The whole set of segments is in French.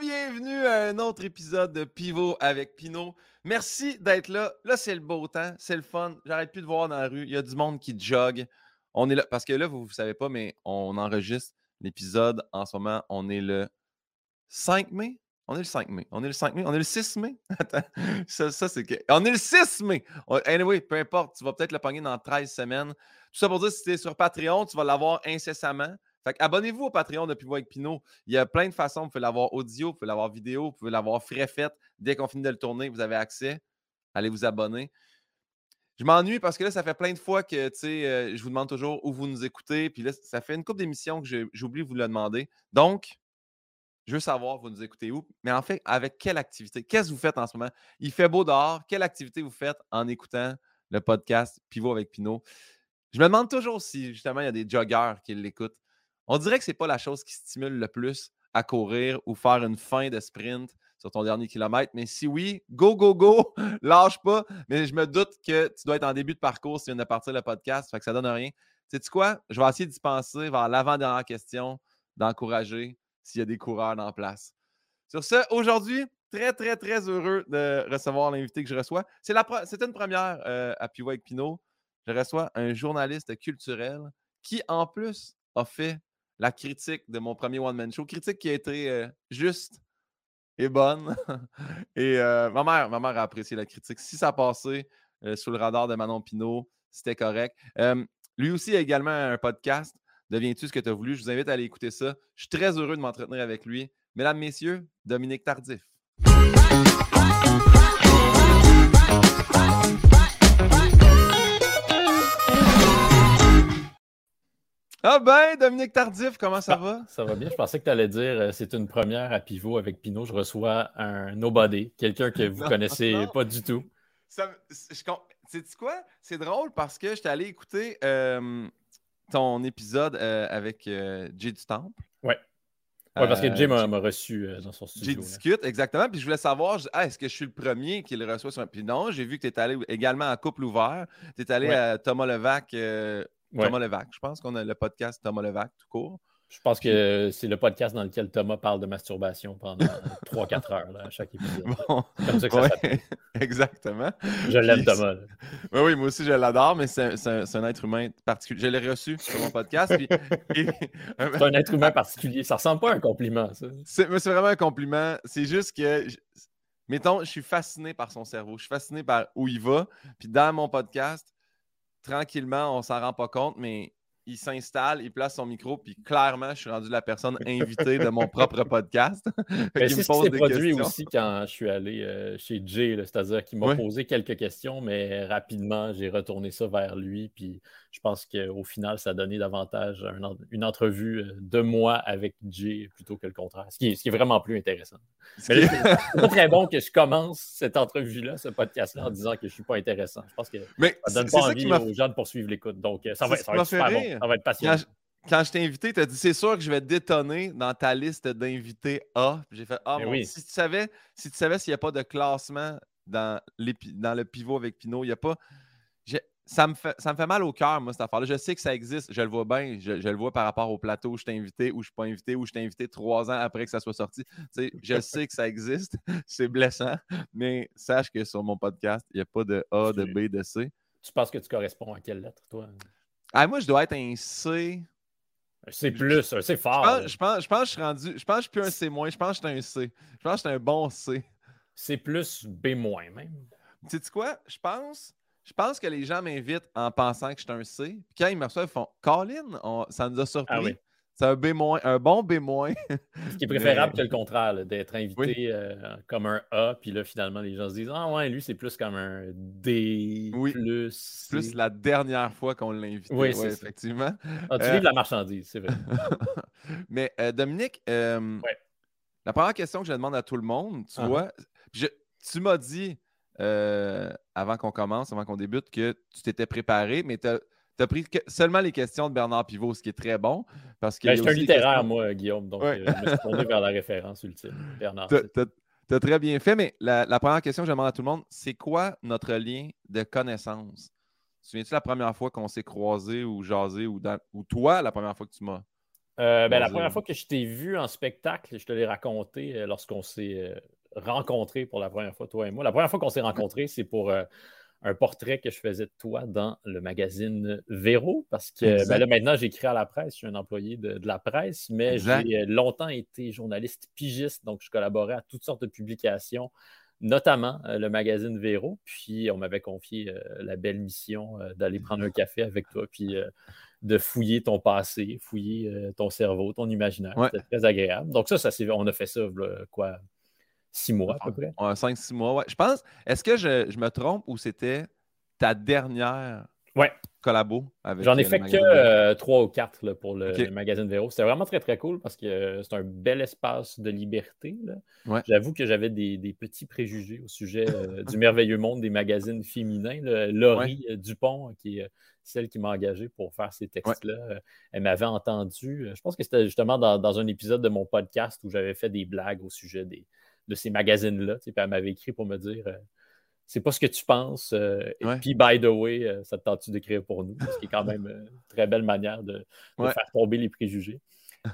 bienvenue à un autre épisode de Pivot avec Pinot. Merci d'être là. Là, c'est le beau temps, c'est le fun. J'arrête plus de voir dans la rue. Il y a du monde qui jogue. On est là parce que là, vous ne savez pas, mais on enregistre l'épisode en ce moment. On est le 5 mai? On est le 5 mai. On est le 5 mai. On est le 6 mai? Attends, ça, c'est que. On est le 6 mai. Anyway, peu importe. Tu vas peut-être le pogner dans 13 semaines. Tout ça pour dire, si tu es sur Patreon, tu vas l'avoir incessamment. Fait abonnez-vous au Patreon de Pivot avec Pinot. Il y a plein de façons. Vous pouvez l'avoir audio, vous pouvez l'avoir vidéo, vous pouvez l'avoir frais fait. Dès qu'on finit de le tourner, vous avez accès. Allez vous abonner. Je m'ennuie parce que là, ça fait plein de fois que euh, je vous demande toujours où vous nous écoutez. Puis là, ça fait une couple d'émissions que j'oublie de vous le demander. Donc, je veux savoir, vous nous écoutez où, mais en fait, avec quelle activité? Qu'est-ce que vous faites en ce moment? Il fait beau dehors. Quelle activité vous faites en écoutant le podcast Pivot avec Pinot? Je me demande toujours si, justement, il y a des joggers qui l'écoutent. On dirait que ce n'est pas la chose qui stimule le plus à courir ou faire une fin de sprint sur ton dernier kilomètre. Mais si oui, go, go, go, lâche pas. Mais je me doute que tu dois être en début de parcours si tu viens de partir le podcast, fait que ça donne rien. Sais-tu quoi? Je vais essayer d'y penser vers l'avant-dernière question, d'encourager s'il y a des coureurs en place. Sur ce, aujourd'hui, très, très, très heureux de recevoir l'invité que je reçois. C'est une première euh, à Pivot avec Pinot. Je reçois un journaliste culturel qui, en plus, a fait la critique de mon premier one-man show. Critique qui a été euh, juste et bonne. et euh, ma, mère, ma mère a apprécié la critique. Si ça passé euh, sous le radar de Manon Pinault, c'était correct. lui aussi a également un podcast. Deviens-tu ce que tu as voulu? Je vous invite à aller écouter ça. Je suis très heureux de m'entretenir avec lui. Mesdames, Messieurs, Dominique Tardif. Ah ben, Dominique Tardif, comment ça va? Ça va bien. Je pensais que tu allais dire euh, c'est une première à pivot avec Pinot. Je reçois un nobody, quelqu'un que vous ne connaissez pas du tout. C'est quoi? C'est drôle parce que je allé écouter euh, ton épisode euh, avec Jay du Temple. Ouais. Oui, parce que Jay m'a reçu dans son studio. Jay discute, exactement. Puis je voulais savoir, ah, est-ce que je suis le premier qui le reçoit sur un. Puis non, j'ai vu que tu es allé également à Couple Ouvert. Tu es allé à Thomas Levac Thomas Levac. Je pense qu'on a le podcast Thomas Levac tout court. Je pense que c'est le podcast dans lequel Thomas parle de masturbation pendant 3-4 heures à chaque épisode. Comme ça que ça Exactement. Je l'aime, Thomas. Oui, oui, moi aussi, je l'adore, mais c'est un, être humain particulier. Je l'ai reçu sur mon podcast. c'est un être humain particulier. Ça ressemble pas à un compliment, ça. C'est vraiment un compliment. C'est juste que, mettons, je suis fasciné par son cerveau. Je suis fasciné par où il va. Puis dans mon podcast, tranquillement, on s'en rend pas compte, mais il s'installe, il place son micro, puis clairement, je suis rendu la personne invitée de mon propre podcast. c'est ce qui s'est produit aussi quand je suis allé euh, chez Jay, c'est-à-dire qu'il m'a posé quelques questions, mais rapidement, j'ai retourné ça vers lui, puis je pense qu'au final, ça a donné davantage une entrevue euh, de moi avec Jay plutôt que le contraire, ce qui est, vraiment plus intéressant. c'est pas très bon que je commence cette entrevue-là, ce podcast-là, en disant que je ne suis pas intéressant. Je pense que mais ça donne pas envie aux gens de poursuivre l'écoute. Donc, euh, ça va, ça va être super bon. Ça va être passionnant. Quand je, t'ai invité, tu as dit c'est sûr que je vais détonner dans ta liste d'invités A. J'ai fait Ah, oui. si tu savais, si tu savais s'il n'y a pas de classement dans, dans le pivot avec Pinot, il n'y a pas ça me, fait, ça me fait mal au cœur, moi, cette affaire-là. Je sais que ça existe, je le vois bien, je, le vois par rapport au plateau où je t'ai invité, ou je ne suis pas invité, ou je t'ai invité trois ans après que ça soit sorti. je sais que ça existe, c'est blessant, mais sache que sur mon podcast, il n'y a pas de A, de B, de C. Tu penses que tu corresponds à quelle lettre, toi? Ah, moi, je dois être un C. Un C plus, un C fort. Je pense, je, pense, que je suis rendu. Je pense que je suis plus un C moins. Je pense que je suis un C. Je pense que je suis un bon C. C plus, B moins même. Tu sais quoi? Je pense je pense que les gens m'invitent en pensant que je suis un C. Puis quand ils me reçoivent, ils font Colin, ça nous a surpris. Ah c'est un B-, un bon B-. Ce qui est préférable que le contraire, d'être invité euh, comme un A, puis là, finalement, les gens se disent Ah ouais, lui, c'est plus comme un D. Oui. Plus. Plus la dernière fois qu'on l'a invité. Oui, c'est effectivement. Ah, tu euh... la marchandise, c'est vrai. Mais euh, Dominique, euh, la première question que je demande à tout le monde, tu uh-huh. vois, tu m'as dit avant qu'on commence, avant qu'on débute, que tu t'étais préparé, mais tu as, pris seulement les questions de Bernard Pivot, ce qui est très bon. Parce que ben, je suis un littéraire, moi, Guillaume, donc euh, je me suis tourné vers la référence ultime. Bernard. Tu as, très bien fait, mais la, première question que je demande à tout le monde, c'est quoi notre lien de connaissance? Tu souviens-tu la première fois qu'on s'est croisé ou jasé ou, ou toi, la première fois que tu m'as ben, la première fois que je t'ai vu en spectacle, je te l'ai raconté lorsqu'on s'est rencontrés pour la première fois, toi et moi. La première fois qu'on s'est rencontrés, c'est pour un portrait que je faisais de toi dans le magazine Véro, parce que ben là, maintenant, j'écris à la presse, je suis un employé de, la presse, mais j'ai longtemps été journaliste pigiste, donc je collaborais à toutes sortes de publications, notamment euh, le magazine Véro, puis on m'avait confié euh, la belle mission euh, d'aller prendre un café avec toi, puis de fouiller ton passé, fouiller ton cerveau, ton imaginaire. C'était très agréable. Donc ça, ça on a fait ça, quoi, Six mois à peu près. cinq, six mois, ouais. Je pense, est-ce que je, me trompe ou c'était ta dernière ouais. collabo avec J'en ai euh, fait que euh, trois ou quatre pour le, magazine Véro. C'était vraiment très, très cool parce que euh, c'est un bel espace de liberté. J'avoue que j'avais des, petits préjugés au sujet du merveilleux monde des magazines féminins. Laurie Dupont, qui est celle qui m'a engagé pour faire ces textes-là, elle m'avait entendu. Je pense que c'était justement dans, un épisode de mon podcast où j'avais fait des blagues au sujet des, de ces magazines-là. Elle m'avait écrit pour me dire euh, c'est pas ce que tu penses. Euh, et puis, by the way, euh, ça te tente-tu d'écrire pour nous? Ce qui est quand même une très belle manière de, faire tomber les préjugés.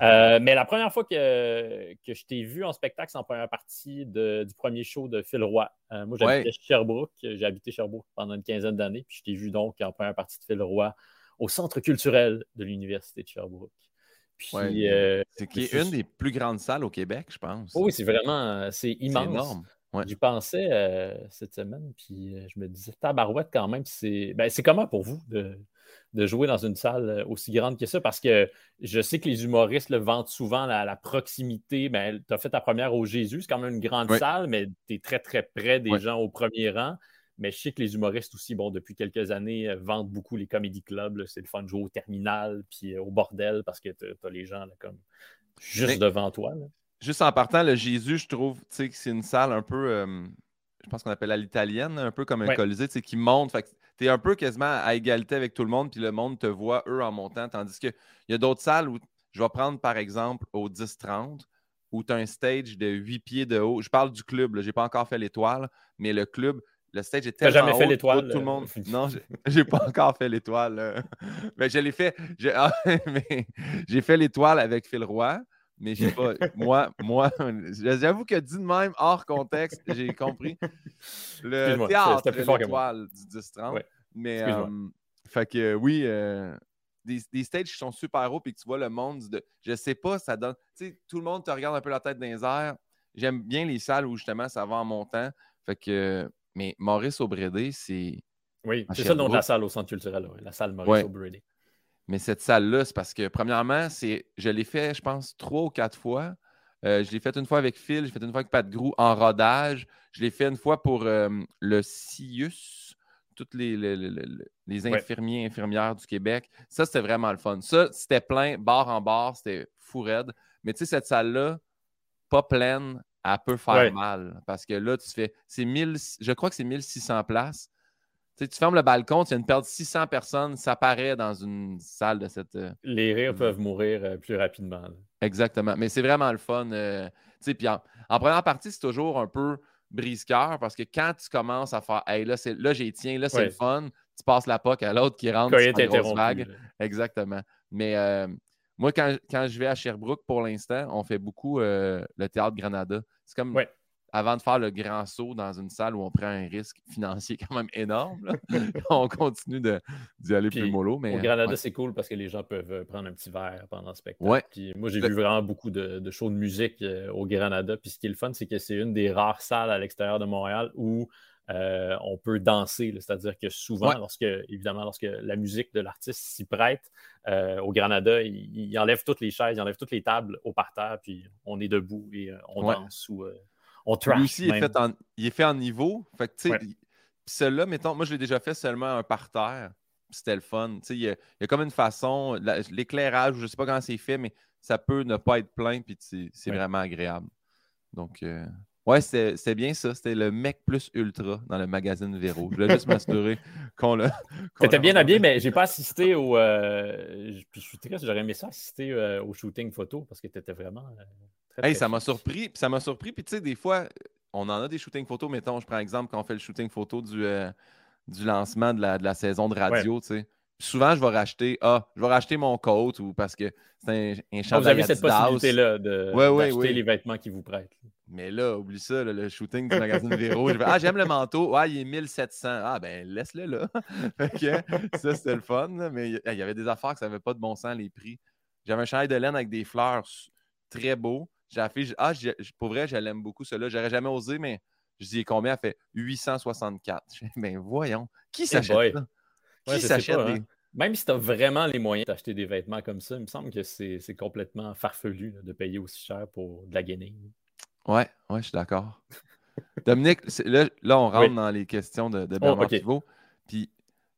mais la première fois que, que je t'ai vu en spectacle, c'est en première partie du premier show de Phil Roy. moi, j'habitais Sherbrooke. J'ai habité Sherbrooke pendant une quinzaine d'années. Puis je t'ai vu donc en première partie de Phil Roy au Centre culturel de l'Université de Sherbrooke. Euh, c'est qui est une des plus grandes salles au Québec, je pense. oui, c'est vraiment euh, c'est immense. énorme. J'y pensais euh, cette semaine, puis je me disais, tabarouette quand même, c'est ben, comment pour vous de, jouer dans une salle aussi grande que ça? Parce que je sais que les humoristes le vendent souvent la, la proximité. Ben, tu as fait ta première au Jésus, c'est quand même une grande salle, mais tu es très, très près des gens au premier rang. Mais je sais que les humoristes aussi, bon, depuis quelques années, euh, vendent beaucoup les comédie clubs. C'est le fun de jouer au terminal puis euh, au bordel parce que tu as, les gens comme juste devant toi. Juste en partant, le Jésus, je trouve que c'est une salle un peu, euh, je pense qu'on appelle à l'italienne, un peu comme un colisée, qui monte. tu es un peu quasiment à égalité avec tout le monde, puis le monde te voit, eux, en montant. Tandis qu'il y a d'autres salles où je vais prendre, par exemple, au 10-30, où tu as un stage de 8 pieds de haut. Je parle du club, je n'ai pas encore fait l'étoile, mais le club, le stage est tellement jamais fait l'étoile. Tout le monde. Non, j'ai pas encore fait l'étoile. Mais je l'ai fait. Ah, j'ai fait l'étoile avec Phil Roy. Mais j'ai pas. moi, moi, j'avoue que dit de même, hors contexte, j'ai compris. Le théâtre, l'étoile du 10-30. Mais, euh, fait que oui, euh, des, des, stages qui sont super hauts et que tu vois le monde de. Je sais pas, ça donne. Tu sais, tout le monde te regarde un peu la tête dans les airs. J'aime bien les salles où justement ça va en montant. Fait que mais Maurice Aubrédé, c'est. Oui, c'est ça le nom de la salle au centre culturel, la salle Maurice Aubrédé. Mais cette salle-là, c'est parce que, premièrement, c'est je l'ai fait, je pense, trois ou quatre fois. Euh, je l'ai fait une fois avec Phil, je l'ai fait une fois avec Pat Grou en rodage. Je l'ai fait une fois pour euh, le CIUS, toutes les, les, infirmiers et infirmières du Québec. Ça, c'était vraiment le fun. Ça, c'était plein, bar en bar, c'était fou raide. Mais tu sais, cette salle-là, pas pleine, elle peut faire mal. Parce que là, tu fais. C'est 1000, je crois que c'est 1600 places. Tu, sais, tu fermes le balcon, tu perte de 600 personnes, ça paraît dans une salle de cette. Euh, Les rires peuvent mourir euh, plus rapidement. Exactement. Mais c'est vraiment le fun. Euh, tu sais, puis en, première partie, c'est toujours un peu brise-cœur parce que quand tu commences à faire Hey, là, là j'ai tiens, là, c'est le fun, tu passes la POC à l'autre qui rentre dans grosse vague. Exactement. Mais moi, quand, je vais à Sherbrooke, pour l'instant, on fait beaucoup euh, le théâtre Granada. C'est comme avant de faire le grand saut dans une salle où on prend un risque financier quand même énorme. on continue d'y aller plus mollo. Mais, au Granada, c'est cool parce que les gens peuvent euh, prendre un petit verre pendant le spectacle. Puis moi, j'ai vu vraiment beaucoup de, shows de musique euh, au Granada. Puis ce qui est le fun, c'est que c'est une des rares salles à l'extérieur de Montréal où euh, on peut danser. C'est-à-dire que souvent, lorsque, évidemment, lorsque la musique de l'artiste s'y prête, euh, au Granada, il, enlève toutes les chaises, il enlève toutes les tables au parterre, puis on est debout et euh, on danse ou on trash. Lui aussi, il est, fait en, il est fait en niveau. Fait que, celui-là, mettons, moi, je l'ai déjà fait seulement un parterre. C'était le fun. Il y, a, il y, a, comme une façon, l'éclairage, je ne sais pas comment c'est fait, mais ça peut ne pas être plein, puis c'est vraiment agréable. Donc, Ouais, c'était bien ça. C'était le mec plus ultra dans le magazine Véro. Je voulais juste m'assurer qu'on l'a. T'étais bien habillé, mais j'ai pas assisté au. Euh, je suis triste, j'aurais aimé ça assister euh, au shooting photo parce que t'étais vraiment. Euh, très, hey, ça m'a surpris. Puis ça m'a surpris. Puis tu sais, des fois, on en a des shootings photos. Mettons, je prends exemple quand on fait le shooting photo du, du lancement de la, de la, saison de radio, tu sais. souvent, je vais racheter, ah, je vais racheter mon coat ou parce que c'est un, un chandail Vous avez cette possibilité-là de d'acheter les vêtements qu'ils vous prêtent. Mais là, oublie ça, le shooting du magazine Véro. Vais, ah, j'aime le manteau. Ah, il est 1700. Ah, ben, laisse-le là. ça, c'était le fun. Mais il y avait des affaires que ça n'avait pas de bon sens, les prix. J'avais un chandail de laine avec des fleurs très beau. J'ai affiché, ah, pour vrai, je l'aime beaucoup, celui-là. J'aurais jamais osé, mais je dis combien? Elle fait 864. Je dis, ben voyons, qui eh s'achète ça? Qui s'achète hein. Même si tu as vraiment les moyens d'acheter des vêtements comme ça, il me semble que c'est complètement farfelu de payer aussi cher pour de la gaming. Ouais, ouais, je suis d'accord. Dominique, là, là, on rentre dans les questions de, de oh, Bernard Pivot. Puis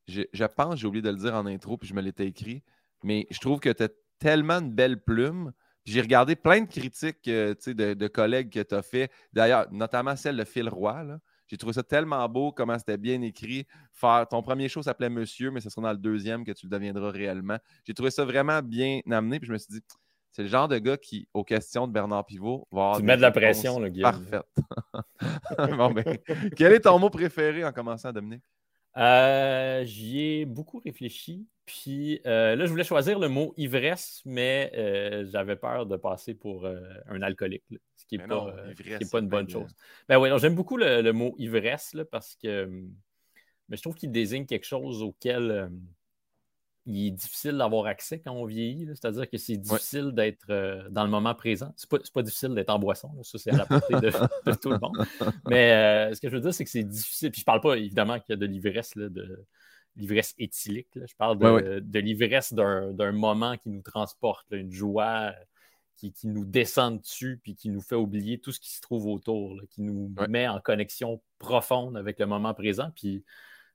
je, je pense, j'ai oublié de le dire en intro, puis je me l'étais écrit, mais je trouve que tu as tellement de belles plumes j'ai regardé plein de critiques euh, de, collègues que tu as fait, d'ailleurs, notamment celle de Phil Roy. J'ai trouvé ça tellement beau, comment c'était bien écrit. Faire, ton premier show s'appelait Monsieur, mais ce sera dans le deuxième que tu le deviendras réellement. J'ai trouvé ça vraiment bien amené. Puis je me suis dit, c'est le genre de gars qui, aux questions de Bernard Pivot, va avoir. Tu mets de la pression, le gars. Parfait. bon, ben, quel est ton mot préféré en commençant, Dominique? Euh, j'y ai beaucoup réfléchi. Puis euh, là, je voulais choisir le mot ivresse, mais euh, j'avais peur de passer pour un alcoolique, ce qui n'est pas, pas, une bonne chose. Ben oui, j'aime beaucoup le, mot ivresse parce que hum, mais je trouve qu'il désigne quelque chose auquel hum, il est difficile d'avoir accès quand on vieillit. C'est-à-dire que c'est difficile d'être euh, dans le moment présent. C'est pas, pas difficile d'être en boisson. Ça, c'est à la portée de, tout le monde. Mais euh, ce que je veux dire, c'est que c'est difficile. Puis je parle pas évidemment qu'il y a de l'ivresse, de l'ivresse éthylique. Je parle de, l'ivresse d'un moment qui nous transporte, une joie qui, nous descend dessus puis qui nous fait oublier tout ce qui se trouve autour, qui nous met en connexion profonde avec le moment présent. Puis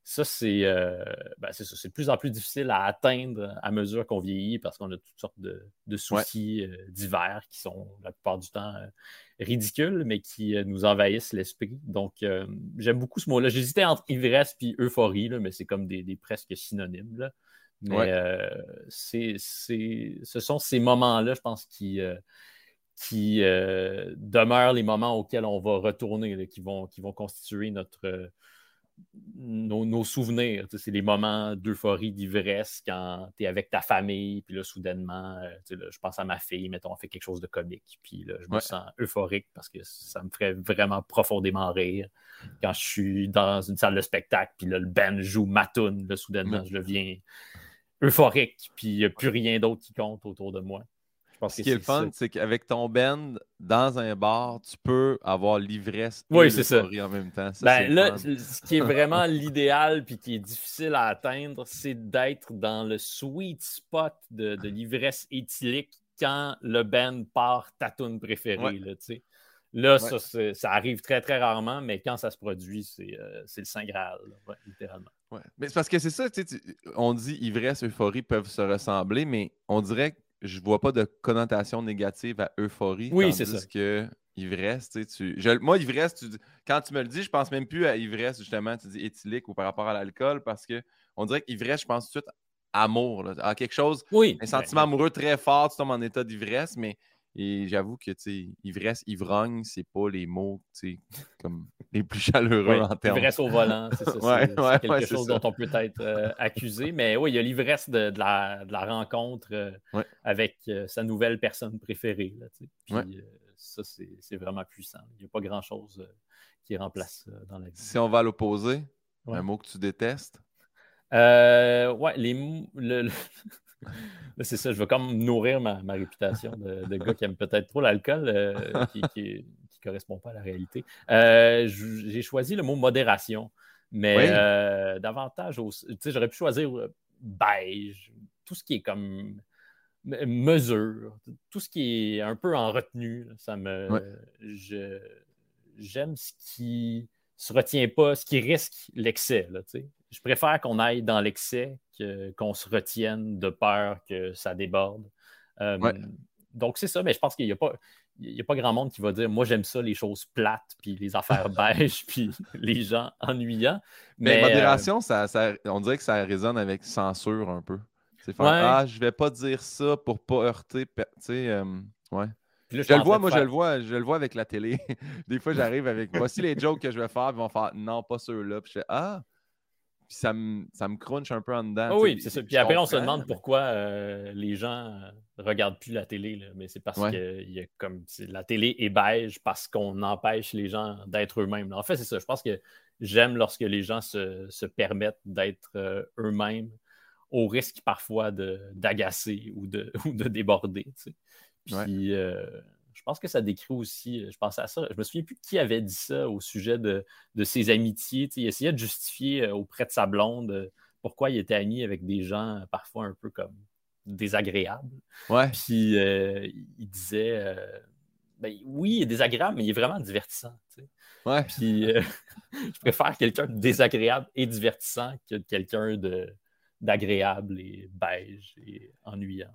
ça, euh, ben, c'est de plus en plus difficile à atteindre à mesure qu'on vieillit parce qu'on a toutes sortes de, soucis euh, divers qui sont la plupart du temps euh, ridicules, mais qui nous envahissent l'esprit. Donc, j'aime beaucoup ce mot-là. J'hésitais entre ivresse et euphorie, mais c'est comme des, presque synonymes. Mais c'est, ce sont ces moments-là, je pense, qui, qui demeurent les moments auxquels on va retourner, qui, vont, qui vont constituer notre nos, souvenirs. C'est des moments d'euphorie, d'ivresse quand tu es avec ta famille, puis là, soudainement, euh, je pense à ma fille, mettons, on fait quelque chose de comique, puis là, je me sens euphorique parce que ça me ferait vraiment profondément rire. Quand je suis dans une salle de spectacle, puis là, le band joue ma là, soudainement, je deviens euphorique, puis il n'y a plus rien d'autre qui compte autour de moi. Ce qui est, le fun, c'est qu'avec ton band, dans un bar, tu peux avoir l'ivresse et oui, en même temps. ben, là, ce qui est vraiment l'idéal puis qui est difficile à atteindre, c'est d'être dans le sweet spot de, l'ivresse éthylique quand le band part ta tune préférée. Là, ça, ça, arrive très, très rarement, mais quand ça se produit, c'est euh, le Saint Graal, littéralement. Mais c'est parce que c'est ça, on dit ivresse, euphorie peuvent se ressembler, mais on dirait que je vois pas de connotation négative à euphorie. Oui, c'est ça. que ivresse, tu sais, tu... moi, ivresse, tu... quand tu me le dis, je pense même plus à ivresse, justement, tu dis éthylique ou par rapport à l'alcool, parce que on dirait qu'ivresse, je pense tout de suite amour, à quelque chose, oui, un sentiment amoureux très fort, tu tombes en état d'ivresse, mais et j'avoue que, tu sais, ivresse, ivrogne, c'est pas les mots, tu sais, comme les plus chaleureux en termes. L'ivresse au volant, c'est ça. c'est quelque chose dont on peut être euh, accusé. Mais oui, il y a l'ivresse de, la, rencontre euh, avec euh, sa nouvelle personne préférée. Là, Puis ça, c'est vraiment puissant. Il n'y a pas grand-chose qui remplace dans la vie. Si on va à l'opposé, un mot que tu détestes? ouais, les le, c'est ça, je veux comme nourrir ma, réputation de, gars qui aime peut-être trop l'alcool, euh, qui ne correspond pas à la réalité. Euh, j'ai choisi le mot modération, mais euh, davantage, j'aurais pu choisir beige, tout ce qui est comme mesure, tout ce qui est un peu en retenue, ça me. J'aime ce qui se retient pas, ce qui risque l'excès. Je préfère qu'on aille dans l'excès qu'on se retienne de peur que ça déborde. Euh, donc, c'est ça, mais je pense qu'il n'y a pas. Il a pas grand monde qui va dire Moi, j'aime ça, les choses plates, puis les affaires beiges, puis les gens ennuyants. Mais, euh, modération, ça, on dirait que ça résonne avec censure un peu. C'est faire Ah, je vais pas dire ça pour pas heurter. Tu sais, euh, ouais. je, le vois, moi, je le vois, je le vois avec la télé. Des fois, j'arrive avec voici les jokes que je vais faire, ils vont faire non, pas ceux-là. Puis je fais Ah, puis ça me, ça me crunch un peu en dedans. Ah oui, c'est ça. Puis après, on se demande pourquoi euh, les gens ne regardent plus la télé. Mais c'est parce que y a comme, la télé est beige parce qu'on empêche les gens d'être eux-mêmes. En fait, c'est ça. Je pense que j'aime lorsque les gens se, permettent d'être euh, eux-mêmes au risque parfois d'agacer ou de, ou de déborder. Puis euh, pense que ça décrit aussi, je pense à ça, je me souviens plus qui avait dit ça au sujet de, ses amitiés. il essayait de justifier euh, auprès de sa blonde pourquoi il était ami avec des gens parfois un peu comme désagréables. Ouais. Puis il disait ben, oui, il est désagréable, mais il est vraiment divertissant. Ouais. Puis je préfère quelqu'un de désagréable et divertissant que quelqu'un d'agréable et beige et ennuyant.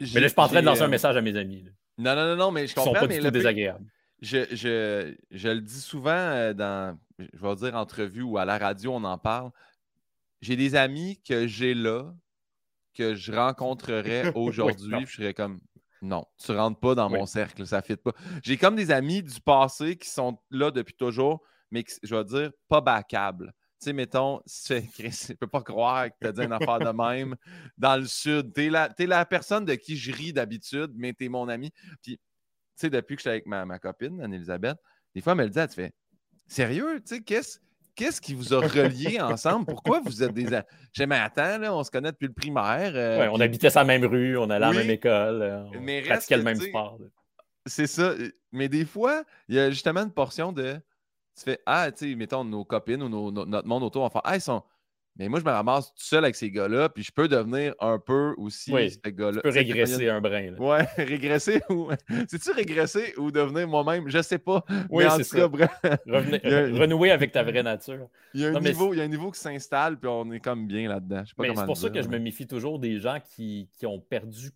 Mais là, je suis pas en train de lancer un euh, message à mes amis. Non, non, non, non, mais je comprends. Ils sont pas mais du tout désagréables. Je, je, je, le dis souvent euh, dans, je vais dire, entrevue ou à la radio, on en parle. J'ai des amis que j'ai là, que je rencontrerais aujourd'hui, je serais comme, non, tu rentres pas dans mon cercle, ça ne fit pas. J'ai comme des amis du passé qui sont là depuis toujours, mais je vais dire pas backables. Tu sais, mettons, tu ne peux pas croire que tu as dit une affaire de même dans le sud. Tu es, es, la personne de qui je ris d'habitude, mais tu es mon ami. Puis, tu sais, depuis que je suis avec ma, ma copine, Anne-Elisabeth, des fois, elle me le dit, tu fais Sérieux, tu sais, qu'est-ce Qu'est-ce qui vous a relié ensemble? Pourquoi vous êtes des. J'ai mais attends, là, on se connaît depuis le primaire. Euh, oui, on habitait sur la même rue, on allait à la même école, euh, on mais pratiquait le même sport. C'est ça. Mais des fois, il y a justement une portion de. Tu fais Ah, tu sais, mettons, nos copines ou notre monde autour, on va faire Ah, ils sont mais moi, je me ramasse tout seul avec ces gars-là, puis je peux devenir un peu aussi oui, ce gars-là. Tu peux régresser un brin. Là. Ouais, régresser ou. C'est-tu régresser ou devenir moi-même? Je sais pas. Oui, c'est ça. Renouer avec ta vraie nature. Il y a un, niveau, il y a un niveau qui s'installe, puis on est comme bien là-dedans. C'est pour ça que je me méfie toujours des gens qui, qui ont perdu.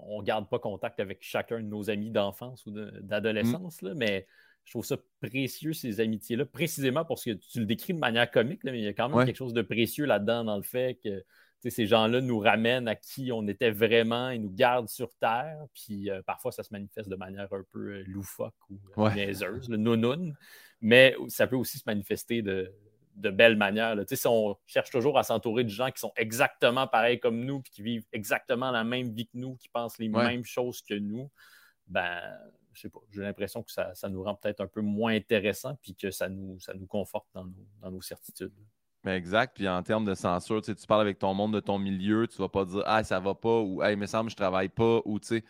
On ne garde pas contact avec chacun de nos amis d'enfance ou d'adolescence, mm. mais je trouve ça précieux, ces amitiés-là, précisément parce que tu le décris de manière comique, mais il y a quand même quelque chose de précieux là-dedans, dans le fait que ces gens-là nous ramènent à qui on était vraiment et nous gardent sur Terre. Puis euh, parfois, ça se manifeste de manière un peu euh, loufoque ou euh, niaiseuse, le nounoun. Mais ça peut aussi se manifester de, de belles manières. Si on cherche toujours à s'entourer de gens qui sont exactement pareils comme nous, puis qui vivent exactement la même vie que nous, qui pensent les mêmes choses que nous, ben je sais pas, j'ai l'impression que ça, nous rend peut-être un peu moins intéressant puis que ça nous, ça nous conforte dans nos, certitudes. Mais exact. Puis en termes de censure, tu parles avec ton monde de ton milieu, tu vas pas dire Ah, ça va pas ou Ah, il me semble que je travaille pas ou tu sais.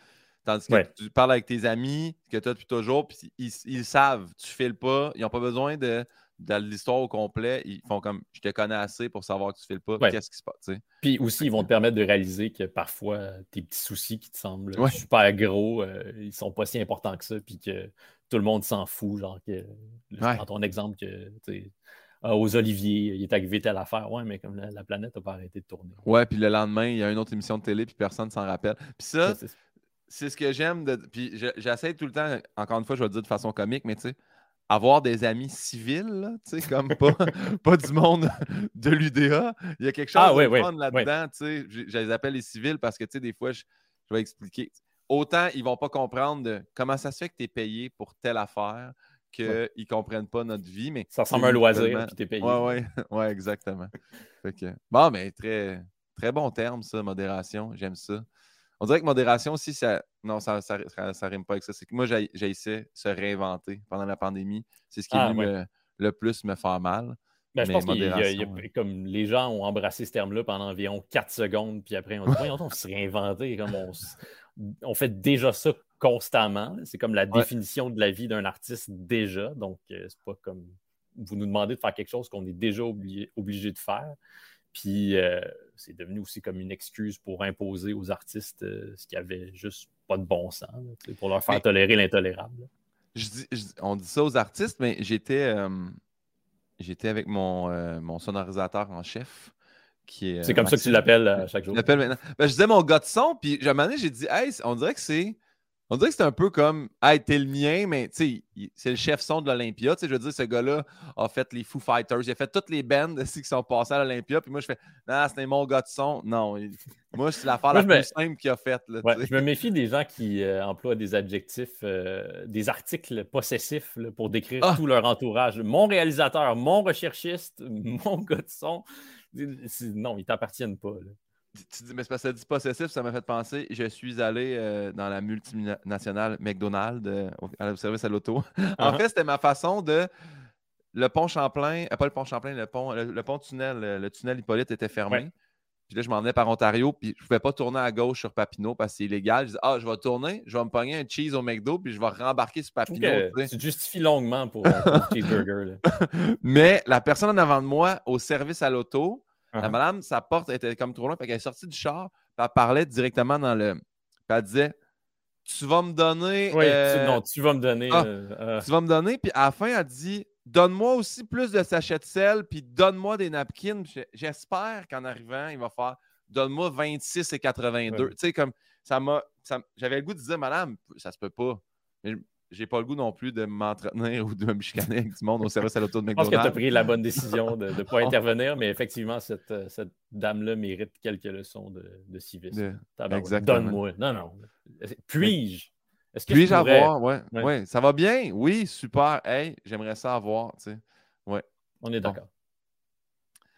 Tandis que tu parles avec tes amis que tu as depuis toujours, puis ils, ils, savent, tu files pas, ils n'ont pas besoin de dans l'histoire au complet, ils font comme je te connais assez pour savoir que tu fais le pas, qu'est-ce qui se passe. Puis aussi, ils vont te permettre de réaliser que parfois, tes petits soucis qui te semblent super gros, euh, ils sont pas si importants que ça, puis que tout le monde s'en fout. Genre, que, dans ton exemple, que ah, aux Oliviers, il est arrivé telle affaire. Ouais, mais comme la, planète n'a pas arrêté de tourner. Ouais, puis le lendemain, il y a une autre émission de télé, puis personne ne s'en rappelle. Puis ça, c'est ce que j'aime. De... Puis j'essaie tout le temps, encore une fois, je vais le dire de façon comique, mais tu sais, avoir des amis civils, tu sais, comme pas, pas du monde de l'UDA. Il y a quelque ah chose de fun là-dedans, tu sais. Je, les appelle les civils parce que, tu sais, des fois, je, vais expliquer. Autant ils vont pas comprendre de comment ça se fait que tu es payé pour telle affaire qu'ils ne comprennent pas notre vie. Mais ça ressemble à un loisir, puis tu es payé. Oui, oui, ouais, exactement. bon, mais très, très bon terme, ça, modération. J'aime ça. On dirait que modération aussi, ça. Non, ça ne rime pas avec ça. C'est que moi, j'ai essayé de se réinventer pendant la pandémie. C'est ce qui est ah, venu le plus me faire mal. Ben, je pense que comme les gens ont embrassé ce terme-là pendant environ 4 secondes, puis après, on dit Voyons, on se réinventer. Comme on, fait déjà ça constamment. C'est comme la définition de la vie d'un artiste déjà. Donc, euh, c'est pas comme vous nous demandez de faire quelque chose qu'on est déjà obligé de faire. Puis euh, c'est devenu aussi comme une excuse pour imposer aux artistes euh, ce qui avait juste pas de bon sens, pour leur faire tolérer l'intolérable. on dit ça aux artistes, mais j'étais euh, j'étais avec mon, mon sonorisateur en chef. C'est comme ça que tu l'appelles chaque jour. Je maintenant. Ben, je disais mon gars de son, puis à un moment donné, j'ai dit, hey, on dirait que c'est On dirait que c'est un peu comme Hey, t'es le mien, mais tu sais, c'est le chef son de l'Olympia. Tu sais, je veux dire, ce gars-là a fait les Foo Fighters, il a fait toutes les bands qui sont passées à l'Olympia. Puis moi, je fais Non, c'était mon gars de son. Non, moi, c'est l'affaire la plus simple qu'il a faite. je me méfie des gens qui euh, emploient des adjectifs, euh, des articles possessifs pour décrire ah! tout leur entourage. Mon réalisateur, mon recherchiste, mon gars de son. Non, ils t'appartiennent pas. Tu dis, mais c'est parce que ça dit possessif, ça m'a fait penser. Je suis allé euh, dans la multinationale McDonald's euh, au service à l'auto. en uh-huh. fait, c'était ma façon de. Le pont Champlain, euh, pas le pont Champlain, le pont, le, pont tunnel, le, tunnel Hippolyte était fermé. Puis là, je m'en venais par Ontario, puis je ne pouvais pas tourner à gauche sur Papineau parce que c'est illégal. Je disais, ah, je vais tourner, je vais me pogner un cheese au McDo, puis je vais rembarquer sur Papineau. tu justifies longuement pour, un cheeseburger. Mais la personne en avant de moi, au service à l'auto, la uh-huh. madame, sa porte était comme trop loin. Fait qu'elle est sortie du char, puis elle parlait directement dans le. Puis elle disait Tu vas me donner. Oui, tu, euh, non, tu vas me donner. Ah, euh, euh. Tu vas me donner. Puis à la fin, elle dit Donne-moi aussi plus de sachets de sel, puis donne-moi des napkins. J'espère qu'en arrivant, il va faire Donne-moi 26 et 82. Tu sais, comme ça m'a. J'avais le goût de dire Madame, ça se peut pas j'ai pas le goût non plus de m'entretenir ou de me chicaner avec du monde au service à l'auto de McDonald's. Je pense que tu as pris la bonne décision de ne pas intervenir, mais effectivement, cette, euh, cette dame-là mérite quelques leçons de, de civisme. Donne-moi. Non, non. Puis-je? Est-ce que Puis-je avoir? Ouais, ouais. Ça va bien? Oui, super. Hey, j'aimerais ça avoir. Tu sais. Ouais. On est d'accord.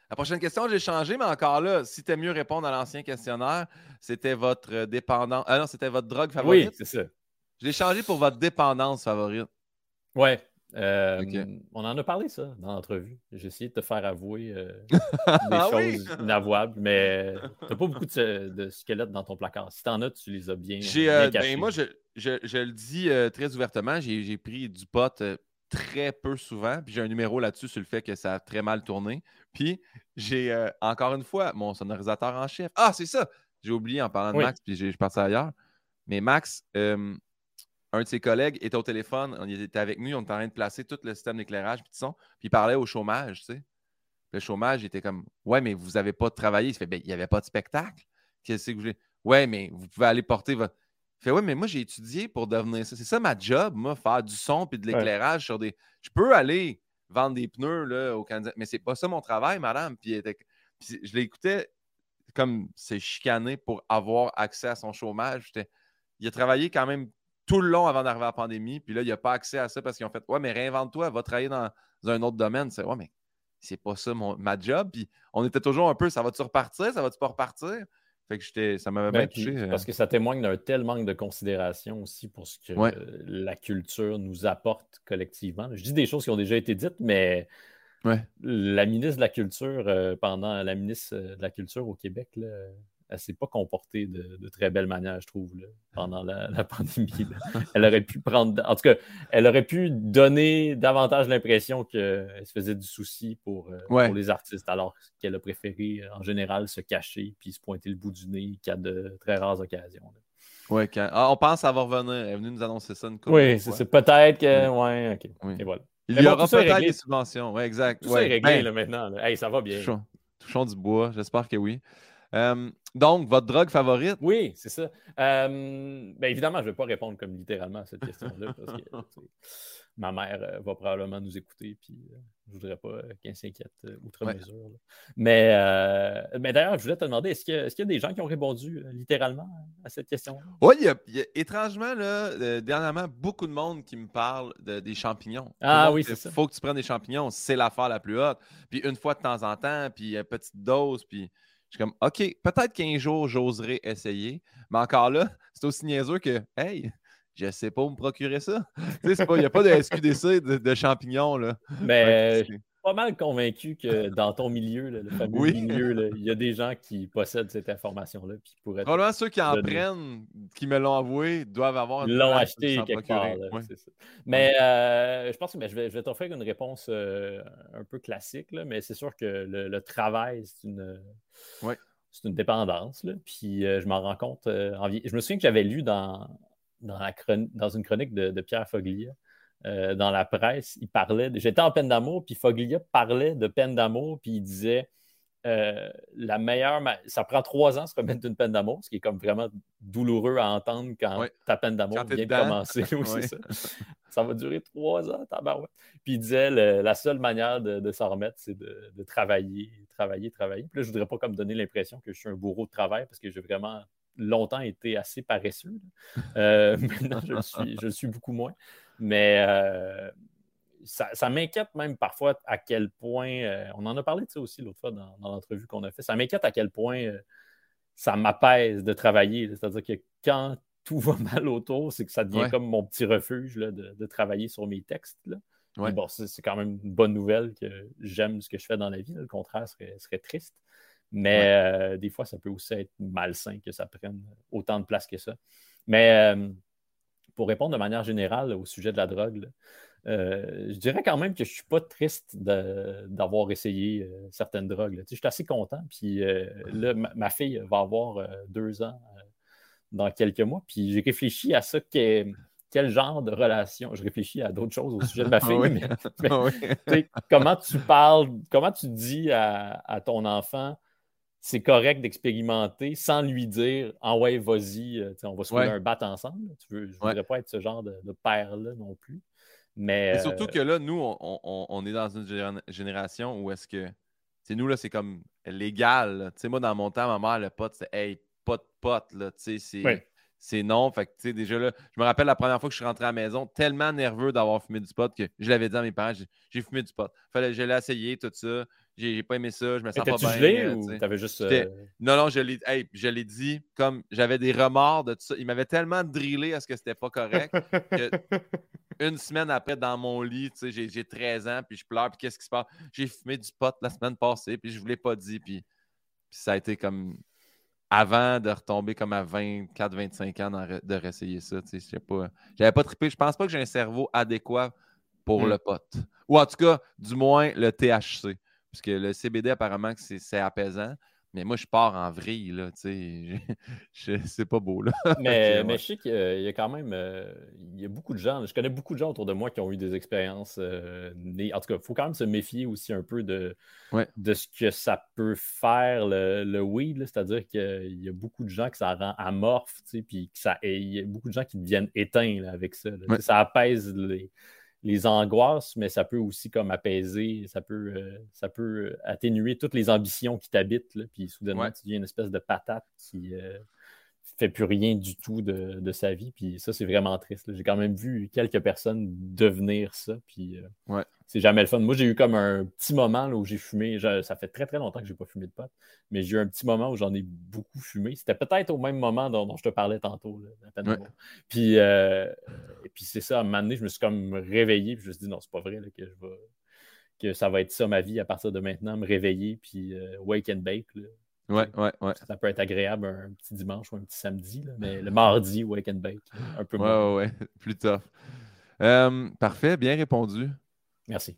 La prochaine question, j'ai changé, mais encore là, si tu mieux répondre à l'ancien questionnaire, c'était votre dépendant. Ah non, c'était votre drogue favorite? Oui, c'est ça. Je l'ai changé pour votre dépendance favorite. Ouais. Euh, on en a parlé, ça, dans l'entrevue. J'ai essayé de te faire avouer euh, des ah choses inavouables, mais tu n'as pas beaucoup de, squelettes dans ton placard. Si tu en as, tu les as bien, euh, ben, moi, je, le dis très ouvertement, j'ai pris du pot très peu souvent, puis j'ai un numéro là-dessus sur le fait que ça a très mal tourné. Puis j'ai, encore une fois, mon sonorisateur en chef. Ah, c'est ça! J'ai oublié en parlant de Max, puis je suis parti ailleurs. Mais Max, un de ses collègues était au téléphone, il était avec nous, on était en train de placer tout le système d'éclairage, puis son, puis il parlait au chômage, tu sais. Le chômage, il était comme Ouais, mais vous n'avez pas travaillé. Il fait ben, il n'y avait pas de spectacle. Qu'est-ce que vous Ouais, mais vous pouvez aller porter votre. Il fait Ouais, mais moi, j'ai étudié pour devenir ça. C'est ça ma job, moi, faire du son puis de l'éclairage sur des. Je peux aller vendre des pneus là, au Canada, mais c'est pas ça mon travail, madame. Puis, je l'écoutais comme c'est chicané pour avoir accès à son chômage. Il a travaillé quand même tout le long avant d'arriver à la pandémie. Puis là, il n'y a pas accès à ça parce qu'ils ont fait Ouais, mais réinvente-toi, va travailler dans, un autre domaine. C'est Ouais, mais c'est pas ça mon, ma job. Puis on était toujours un peu Ça va-tu repartir? Ça va-tu pas repartir Fait que ça m'avait bien ben, touché. Euh. Parce que ça témoigne d'un tel manque de considération aussi pour ce que la culture nous apporte collectivement. Je dis des choses qui ont déjà été dites, mais. La ministre de la Culture, euh, pendant la ministre de la Culture au Québec, là, elle s'est pas comportée de, très belle manière, je trouve, pendant la, pandémie. Elle aurait pu prendre. En tout cas, elle aurait pu donner davantage l'impression qu'elle se faisait du souci pour, euh, les artistes, alors qu'elle a préféré, en général, se cacher puis se pointer le bout du nez qu'à de très rares occasions. Oui, ah, on pense va revenir. Elle est venue nous annoncer ça une Oui, c'est peut-être que. Ouais, OK. Et voilà. Il y aura peut-être des subventions. Oui, exact. Tout ça est réglé ben, maintenant. Hey, ça va bien. touchons du bois. J'espère que oui. Euh, donc, votre drogue favorite? Oui, c'est ça. Euh, ben, évidemment, je ne vais pas répondre comme littéralement à cette question-là parce que ma mère euh, va probablement nous écouter puis je ne voudrais pas qu'elle s'inquiète outre mesure. Mais, mais d'ailleurs, je voulais te demander, est-ce qu'il y, a des gens qui ont répondu littéralement à cette question? Oui, il y, a, étrangement, là, dernièrement, beaucoup de monde qui me parle des champignons. Ah oui, c'est ça. Il faut que tu prennes des champignons, c'est l'affaire la plus haute. Puis une fois de temps en temps, puis une petite dose, puis je suis comme, OK, peut-être qu'un jour, j'oserais essayer. Mais encore là, c'est aussi niaiseux que, hey, je ne sais pas où me procurer ça. tu sais, il n'y a pas de SQDC de, champignons. Là. Mais pas mal convaincu que dans ton milieu, le fameux milieu, il y a des gens qui possèdent cette information-là. Probablement ceux qui en prennent, qui me l'ont avoué, doivent avoir Ils l'ont acheté quelque part. Mais euh, je pense que je vais, je vais t'offrir une réponse euh, un peu classique, mais c'est sûr que le, travail, c'est une, c'est une dépendance. Puis euh, je m'en rends compte. je me souviens que j'avais lu dans, dans, la dans une chronique de, de Pierre Foglia euh, dans la presse, il parlait. J'étais en peine d'amour, puis Foglia parlait de peine d'amour, puis il disait euh, la meilleure. Ça prend trois ans se remettre d'une peine d'amour, ce qui est comme vraiment douloureux à entendre quand ta peine d'amour vient de commencer. ça. va durer trois ans, tabarouette. Puis il disait la seule manière de, s'en remettre, c'est de, travailler, travailler, travailler. Puis là, je voudrais pas comme donner l'impression que je suis un bourreau de travail parce que j'ai vraiment longtemps été assez paresseux. Euh, maintenant, je le, suis, je suis beaucoup moins. Mais euh, ça, m'inquiète même parfois à quel point, euh, on en a parlé de ça aussi l'autre fois dans, l'entrevue qu'on a fait, ça m'inquiète à quel point euh, ça m'apaise de travailler. C'est-à-dire que quand tout va mal autour, c'est que ça devient comme mon petit refuge de, travailler sur mes textes. Bon, c'est quand même une bonne nouvelle que j'aime ce que je fais dans la vie. Le contraire serait, triste. Mais euh, des fois, ça peut aussi être malsain que ça prenne autant de place que ça. Mais pour répondre de manière générale au sujet de la drogue, euh, je dirais quand même que je ne suis pas triste d'avoir essayé euh, certaines drogues. Je suis assez content. Puis euh, là, ma, fille va avoir deux ans dans quelques mois. Puis j'ai réfléchi à ça. quel genre de relation Je réfléchis à d'autres choses au sujet de ma fille. Mais, comment tu parles, comment tu dis à, ton enfant c'est correct d'expérimenter sans lui dire Ah ouais, vas-y, on va se faire un bat ensemble. Tu veux, je ne voudrais pas être ce genre de père-là non plus. Mais, surtout euh, que là, nous, on, est dans une génération où est-ce que. C'est nous, là, c'est comme légal. Tu sais, moi, dans mon temps, ma mère, le pote, c'est Hey, pote, pote, là. Tu sais, c'est. non. Fait que, tu sais, déjà là, je me rappelle la première fois que je suis rentré à la maison, tellement nerveux d'avoir fumé du pot que je l'avais dit à mes parents, j'ai fumé du pot. Fallait, je l'ai essayé, tout ça. J'ai pas aimé ça, je me sens pas bien. gelé ou t'avais juste. Euh, non, non, je l'ai hey, dit comme j'avais des remords de tout ça. Il m'avait tellement drillé à ce que c'était pas correct que une semaine après, dans mon lit, j'ai 13 ans, puis je pleure, puis qu'est-ce qui se passe? J'ai fumé du pot la semaine passée, puis je ne vous l'ai pas dit, puis, ça a été comme avant de retomber comme à 24, 25 ans de réessayer ça. Je n'avais pas, pas trippé. Je pense pas que j'ai un cerveau adéquat pour hmm. le pot. Ou en tout cas, du moins le THC. Parce que le CBD, apparemment, c'est apaisant. Mais moi, je pars en vrille, là, tu sais. c'est pas beau, là. mais, mais je sais qu'il y a quand même... Euh, il y a beaucoup de gens, je connais beaucoup de gens autour de moi qui ont eu des expériences euh, En tout cas, il faut quand même se méfier aussi un peu de, de ce que ça peut faire, le, le weed, c'est-à-dire qu'il y a beaucoup de gens que ça rend amorphe, tu sais, puis il y a beaucoup de gens qui deviennent éteints avec ça. Ça apaise les les angoisses, mais ça peut aussi comme apaiser, ça peut, euh, ça peut atténuer toutes les ambitions qui t'habitent, puis soudainement, tu deviens une espèce de patate qui, euh, fait plus rien du tout de, sa vie. Puis ça, c'est vraiment triste. J'ai quand même vu quelques personnes devenir ça. Puis euh, c'est jamais le fun. Moi, j'ai eu comme un petit moment où j'ai fumé. ça fait très très longtemps que je n'ai pas fumé de pote, mais j'ai eu un petit moment où j'en ai beaucoup fumé. C'était peut-être au même moment dont, je te parlais tantôt. Puis, euh, et puis c'est ça, à un moment donné, je me suis comme réveillé. Puis je me suis dit, non, c'est pas vrai que je vais que ça va être ça ma vie à partir de maintenant, me réveiller, puis euh, wake and bake. Ouais, ouais, ouais. Ça peut être agréable un petit dimanche ou un petit samedi, mais le mardi, wake and bake, un peu moins. Ouais, ouais, plus tough. Euh, parfait, bien répondu. Merci.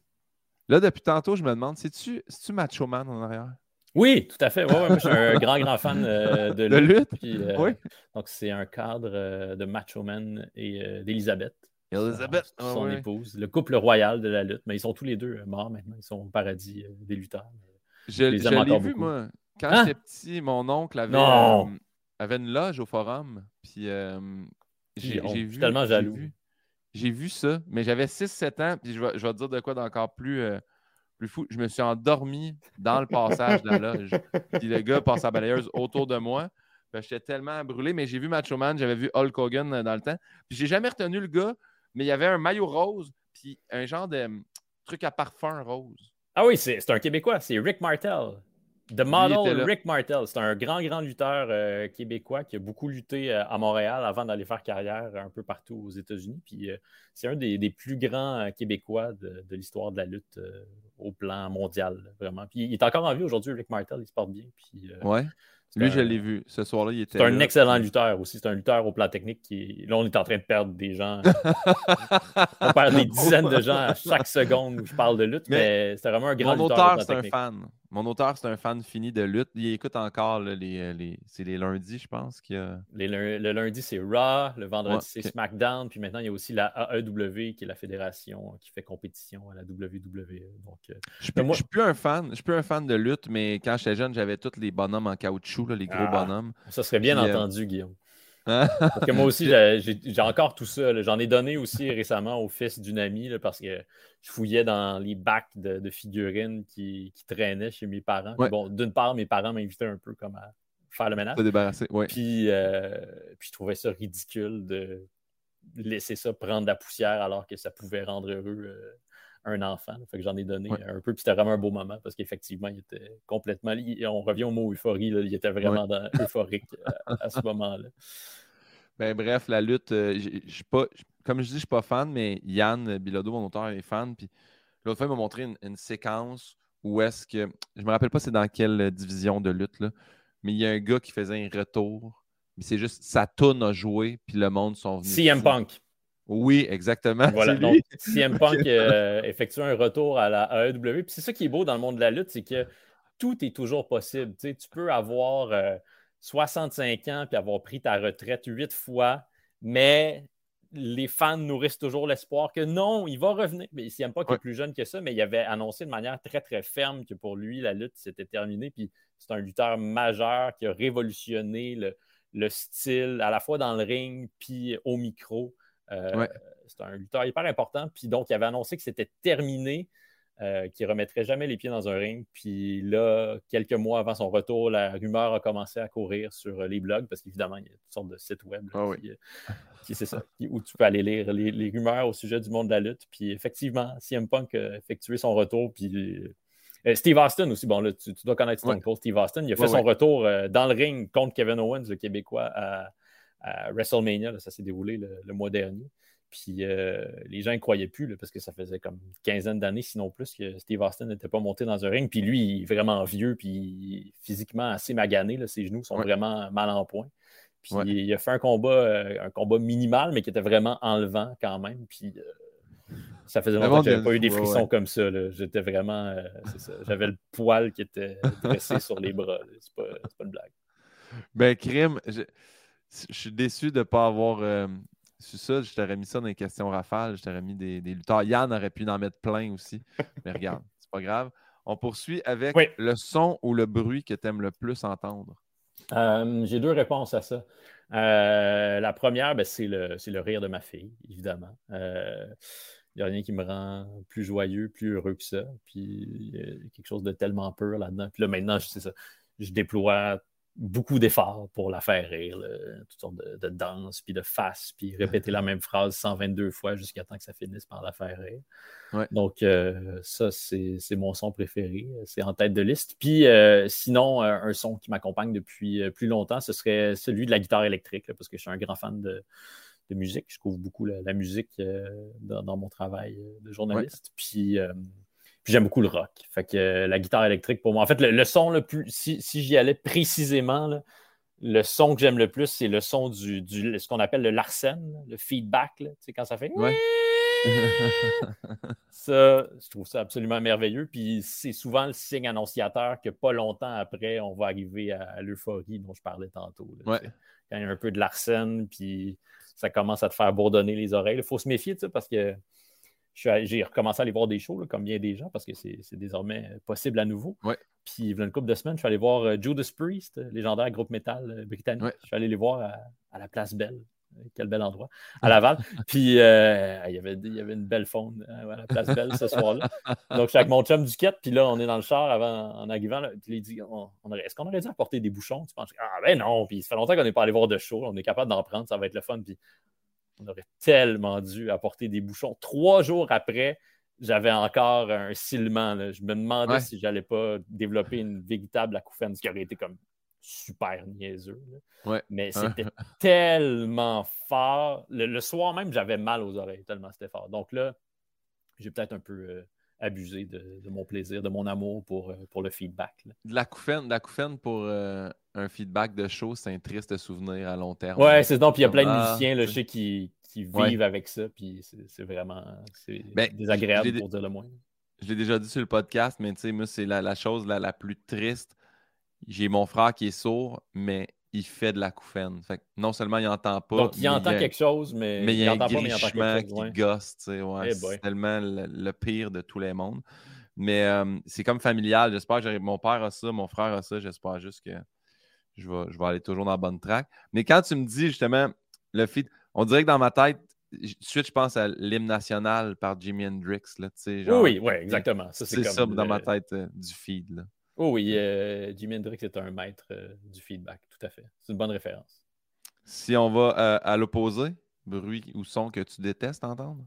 Là, depuis tantôt, je me demande, c'est-tu Macho Man en arrière? Oui, tout à fait. Ouais, moi, je suis un grand, grand fan euh, de, lutte? Euh, oui. Donc, c'est un cadre de Macho Man et d'Elisabeth. Elisabeth, son, ah épouse. Le couple royal de la lutte. Mais ils sont tous les deux morts maintenant. Ils sont au paradis des lutteurs. Je, je l'ai vu, moi. Quand hein? j'étais petit, mon oncle avait, euh, avait, une loge au forum. Puis euh, j'ai vu. tellement jaloux. J'ai vu, ça, mais j'avais 6-7 ans. Puis je vais, dire de quoi d'encore plus, euh, plus fou. Je me suis endormi dans le passage de la loge. Puis le gars passe à balayeuse autour de moi. J'étais tellement brûlé, mais j'ai vu Macho Man, j'avais vu Hulk Hogan dans le temps. Puis j'ai jamais retenu le gars, mais il y avait un maillot rose, puis un genre de truc à parfum rose. Ah oui, c'est un Québécois, c'est Rick Martel. The Model Rick Martel, c'est un grand, grand lutteur euh, québécois qui a beaucoup lutté euh, à Montréal avant d'aller faire carrière un peu partout aux États-Unis. Puis euh, c'est un des, plus grands Québécois de, l'histoire de la lutte au plan mondial, vraiment. Puis il est encore en vie aujourd'hui, Rick Martel, il se porte bien. Puis, ouais. Lui, je l'ai vu. Ce soir-là, il était. C'est un excellent lutteur aussi. C'est un lutteur au plan technique qui. Là, on est en train de perdre des gens. on perd des dizaines de gens à chaque seconde où je parle de lutte, mais, c'est vraiment un grand mon lutteur. Mon auteur, c'est un fan. Mon auteur, c'est un fan fini de lutte. Il écoute encore les, euh, les c'est les lundis, je pense. Qu'il a... le lundi, c'est Raw. Le vendredi, c'est SmackDown. Puis maintenant, il y a aussi la AEW, qui est la fédération qui fait compétition à la WWE. Donc, euh, je ne suis, plus un fan. Je suis plus un fan de lutte, mais quand j'étais jeune, j'avais tous les bonhommes en caoutchouc, les gros ah, bonhommes. Ça serait bien euh, entendu, Guillaume. Parce que moi aussi, j'ai encore tout ça. J'en ai donné aussi récemment au fils d'une amie parce que je fouillais dans les bacs de, figurines qui, traînaient chez mes parents. Bon, d'une part, mes parents m'invitaient un peu comme à faire le ménage. débarrasser, Puis, euh, puis je trouvais ça ridicule de laisser ça prendre de la poussière alors que ça pouvait rendre heureux euh, un enfant. Fait que j'en ai donné un peu. Puis c'était vraiment un beau moment parce qu'effectivement, il était complètement. On revient au mot euphorie. Il était vraiment euphorique à, ce moment-là. Ben, bref, la lutte, euh, je pas, comme je dis, je ne suis pas fan, mais Yann Bilodeau, mon auteur, est fan. Puis l'autre fois, il m'a montré une, séquence où est-ce que. Je ne me rappelle pas c'est dans quelle division de lutte, là, mais il y a un gars qui faisait un retour. Mais c'est juste sa tourne a joué, puis le monde sont venus. CM Punk. Oui, exactement. Voilà, donc CM Punk euh, effectue un retour à la AEW. Puis c'est ça qui est beau dans le monde de la lutte, c'est que tout est toujours possible. Tu, tu peux avoir 65 euh, ans puis avoir pris ta retraite huit fois, mais les fans nourrissent toujours l'espoir que non, il va revenir. Mais CM Punk est plus jeune que ça, mais il avait annoncé de manière très, très ferme que pour lui, la lutte s'était terminée. Puis c'est un lutteur majeur qui a révolutionné le, le style, à la fois dans le ring puis au micro. Euh, c'est un lutteur hyper important. Puis donc, il avait annoncé que c'était terminé, euh, qu'il ne remettrait jamais les pieds dans un ring. Puis là, quelques mois avant son retour, la rumeur a commencé à courir sur les blogs, parce qu'évidemment, il y a toutes sortes de sites web ah qui, c'est ça, où tu peux aller lire les, rumeurs au sujet du monde de la lutte. Puis effectivement, CM Punk a effectué son retour. Puis euh, Steve Austin aussi, bon, là, tu, dois connaître Stone Cold, Steve Austin. Il a fait son retour dans le ring contre Kevin Owens, le Québécois, à, à WrestleMania. ça s'est déroulé le, mois dernier. Puis euh, les gens ne croyaient plus parce que ça faisait comme une quinzaine d'années, sinon plus, que Steve Austin n'était pas monté dans un ring. Puis lui, il est vraiment vieux, puis physiquement assez magané. ses genoux sont vraiment mal en point. Puis il a fait un combat, euh, un combat minimal, mais qui était vraiment enlevant quand même. Puis euh, ça faisait longtemps que je n'avais pas eu des frissons comme ça. J'étais vraiment. J'avais le poil qui était dressé sur les bras. C'est pas, pas une blague. Ben, crime, je suis déçu de ne pas avoir euh, su ça. Je t'aurais mis ça dans les questions rafales. Je t'aurais mis des, lutteurs. Yann aurait pu en mettre plein aussi. Mais regarde, c'est pas grave. On poursuit avec le son ou le bruit que tu aimes le plus entendre. Euh, j'ai deux réponses à ça. Euh, la première, ben, c'est le, le, rire de ma fille, évidemment. Il n'y a rien qui me rend plus joyeux, plus heureux que ça. Puis il y a quelque chose de tellement pur là-dedans. Puis là, maintenant, je sais ça. Je déploie beaucoup d'efforts pour la faire rire, toutes sortes de, danses, puis de faces, puis répéter la même phrase 122 fois jusqu'à temps que ça finisse par la faire rire. Donc, euh, ça, c'est mon son préféré. C'est en tête de liste. Puis, euh, sinon, euh, un son qui m'accompagne depuis plus longtemps, ce serait celui de la guitare électrique, parce que je suis un grand fan de, musique. Je couvre beaucoup la, musique dans, mon travail de journaliste. Puis, puis j'aime beaucoup le rock. Fait que euh, la guitare électrique, pour moi, en fait, le, son le plus, si, j'y allais précisément, le son que j'aime le plus, c'est le son du, du ce qu'on appelle le larsen, le feedback. tu sais, quand ça fait. ça, je trouve ça absolument merveilleux. Puis c'est souvent le signe annonciateur que pas longtemps après, on va arriver à, l'euphorie dont je parlais tantôt. Quand il y a un peu de larsen, puis ça commence à te faire bourdonner les oreilles. Il faut se méfier, parce que j'ai recommencé à aller voir des shows, comme bien des gens, parce que c'est désormais possible à nouveau. Puis, il y a une couple de semaines, je suis allé voir euh, Judas Priest, légendaire groupe métal euh, britannique. Je suis allé les voir à, la Place Belle. Quel bel endroit, à Laval. Puis, euh, il, y avait, il y avait une belle faune à la Place Belle ce soir-là. Donc, je suis avec mon chum Duquette, puis là, on est dans le char avant, en arrivant. puis, il dit on, Est-ce qu'on aurait dû apporter des bouchons? Tu penses Ah, ben non. Puis, ça fait longtemps qu'on n'est pas allé voir de show. On est capable d'en prendre, ça va être le fun. Puis, on aurait tellement dû apporter des bouchons. Trois jours après, j'avais encore un silement. Je me demandais si j'allais pas développer une véritable acouphène, ce qui aurait été comme super niaiseux. Mais c'était tellement fort. Le, soir même, j'avais mal aux oreilles, tellement c'était fort. Donc là, j'ai peut-être un peu euh, abusé de, mon plaisir, de mon amour pour, euh, pour le feedback. De l'acouphène, pour euh, un feedback de show, c'est un triste souvenir à long terme. Ouais, c'est donc, puis il y a plein de ah, musiciens, là, je sais, qui, vivent avec ça, puis c'est vraiment ben, désagréable pour dire le moins. je l'ai déjà dit sur le podcast, mais tu sais, moi, c'est la, chose la, plus triste. J'ai mon frère qui est sourd, mais il fait de la couffaine. Fait non seulement il n'entend pas. Donc, il entend quelque chose, mais, mais il, a un pas, mais il entend quelque chose. qui gosse, tu sais. Ouais, eh c'est tellement le, pire de tous les mondes. Mais euh, c'est comme familial. J'espère que mon père a ça, mon frère a ça. J'espère juste que je vais, je vais aller toujours dans la bonne track. Mais quand tu me dis justement le feed, on dirait que dans ma tête, tout de suite, je pense à l'hymne national par Jimi Hendrix. Là, genre, oui, oui, exactement. c'est ça dans ma tête euh, du feed. Là. Oh oui, euh, Jimi Hendrix est un maître euh, du feedback, tout à fait. C'est une bonne référence. Si on va à l'opposé, bruit ou son que tu détestes entendre?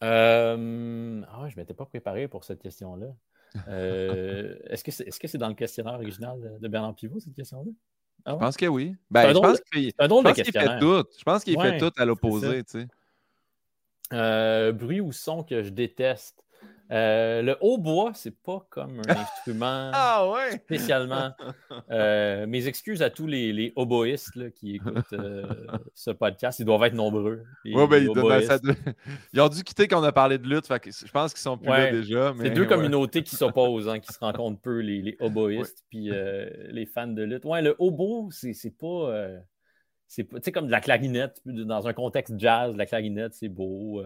Ah, je ne m'étais pas préparé pour cette question-là. Est-ce que c'est est -ce dans le questionnaire original de Bernard Pivot, cette question-là? Ah je pense que oui. Ben, je pense qu'il fait tout. Je pense qu'il fait tout à l'opposé. Tu sais. Euh, bruit ou son que je déteste. Euh, le hautbois, c'est pas comme un instrument ah, ouais? spécialement. Euh, mes excuses à tous les, les oboïstes qui écoutent euh, ce podcast. Ils doivent être nombreux. Ouais, ben, ils, ont dû quitter quand on a parlé de lutte. je pense qu'ils sont plus là déjà. C'est deux communautés qui s'opposent, hein, qui se rencontrent peu, les, les oboïstes puis les fans de lutte. Ouais, le hobo, c'est pas. c'est comme de la clarinette. Dans un contexte jazz, la clarinette, c'est beau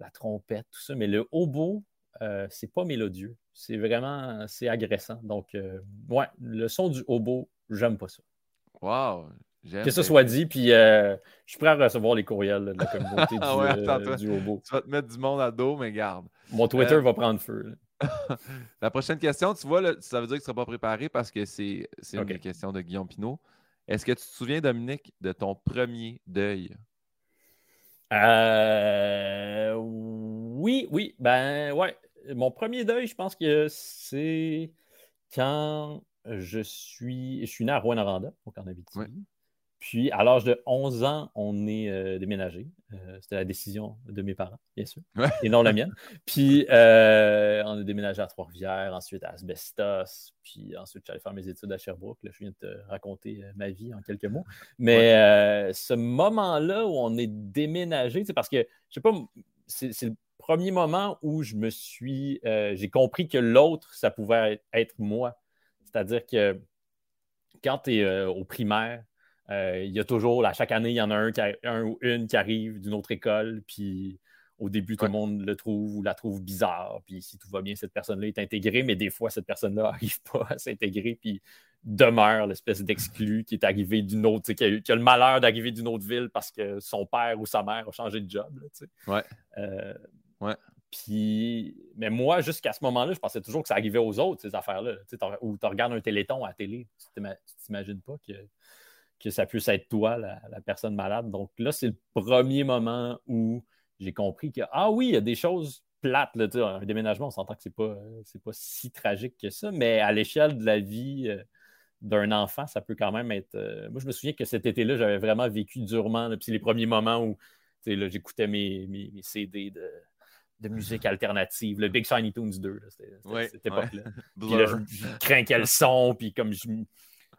la trompette, tout ça. Mais le hobo, euh, c'est pas mélodieux. C'est vraiment, c'est agressant. Donc, euh, ouais, le son du hobo, j'aime pas ça. Wow! Que ça soit dit, puis euh, je suis prêt à recevoir les courriels de la communauté du, du, hobo. Tu vas te mettre du monde à dos, mais garde. Mon Twitter va prendre feu. la prochaine question, tu vois, ça veut dire que tu ne seras pas préparé parce que c'est une des questions de Guillaume Pinot. Est-ce que tu te souviens, Dominique, de ton premier deuil? Euh, oui, oui. Ben, ouais. Mon premier deuil, je pense que c'est quand je suis. Je suis né à Rouen-Noranda, en Abitibi. Puis, à l'âge de 11 ans, on est euh, déménagé. Euh, c'était la décision de mes parents, bien sûr, et non la mienne. Puis, euh, on a déménagé à Trois-Rivières, ensuite à Asbestos, puis ensuite, j'allais faire mes études à Sherbrooke. Là, je viens de te raconter ma vie en quelques mots. Mais ce moment-là où on est déménagé, c'est parce que, je sais pas, c'est le premier moment où je me suis, j'ai compris que l'autre, ça pouvait être moi. C'est-à-dire que quand tu es au primaire, euh, il y a toujours, à chaque année, il y en a un, un ou une qui arrive d'une autre école, puis au début, tout le monde le trouve ou la trouve bizarre. Puis si tout va bien, cette personne-là est intégrée, mais des fois, cette personne-là n'arrive pas à s'intégrer, puis demeure l'espèce d'exclu qui est arrivé d'une autre, qui a, qui a, le malheur d'arriver d'une autre ville parce que son père ou sa mère a changé de job. ouais. Euh, ouais. Puis, mais moi, jusqu'à ce moment-là, je pensais toujours que ça arrivait aux autres, ces affaires-là. Ou tu regardes un téléthon à la télé, tu t'imagines pas que que ça puisse être toi, la, personne malade. Donc là, c'est le premier moment où j'ai compris que, ah oui, il y a des choses plates. Là, un déménagement, on s'entend que c'est pas, pas si tragique que ça, mais à l'échelle de la vie euh, d'un enfant, ça peut quand même être. Euh, moi, je me souviens que cet été-là, j'avais vraiment vécu durement. puis les premiers moments où j'écoutais mes, mes, CD de, musique alternative, le Big Shiny Tunes 2, c'était cette époque-là. puis là, je, je, craquais le son, puis comme je,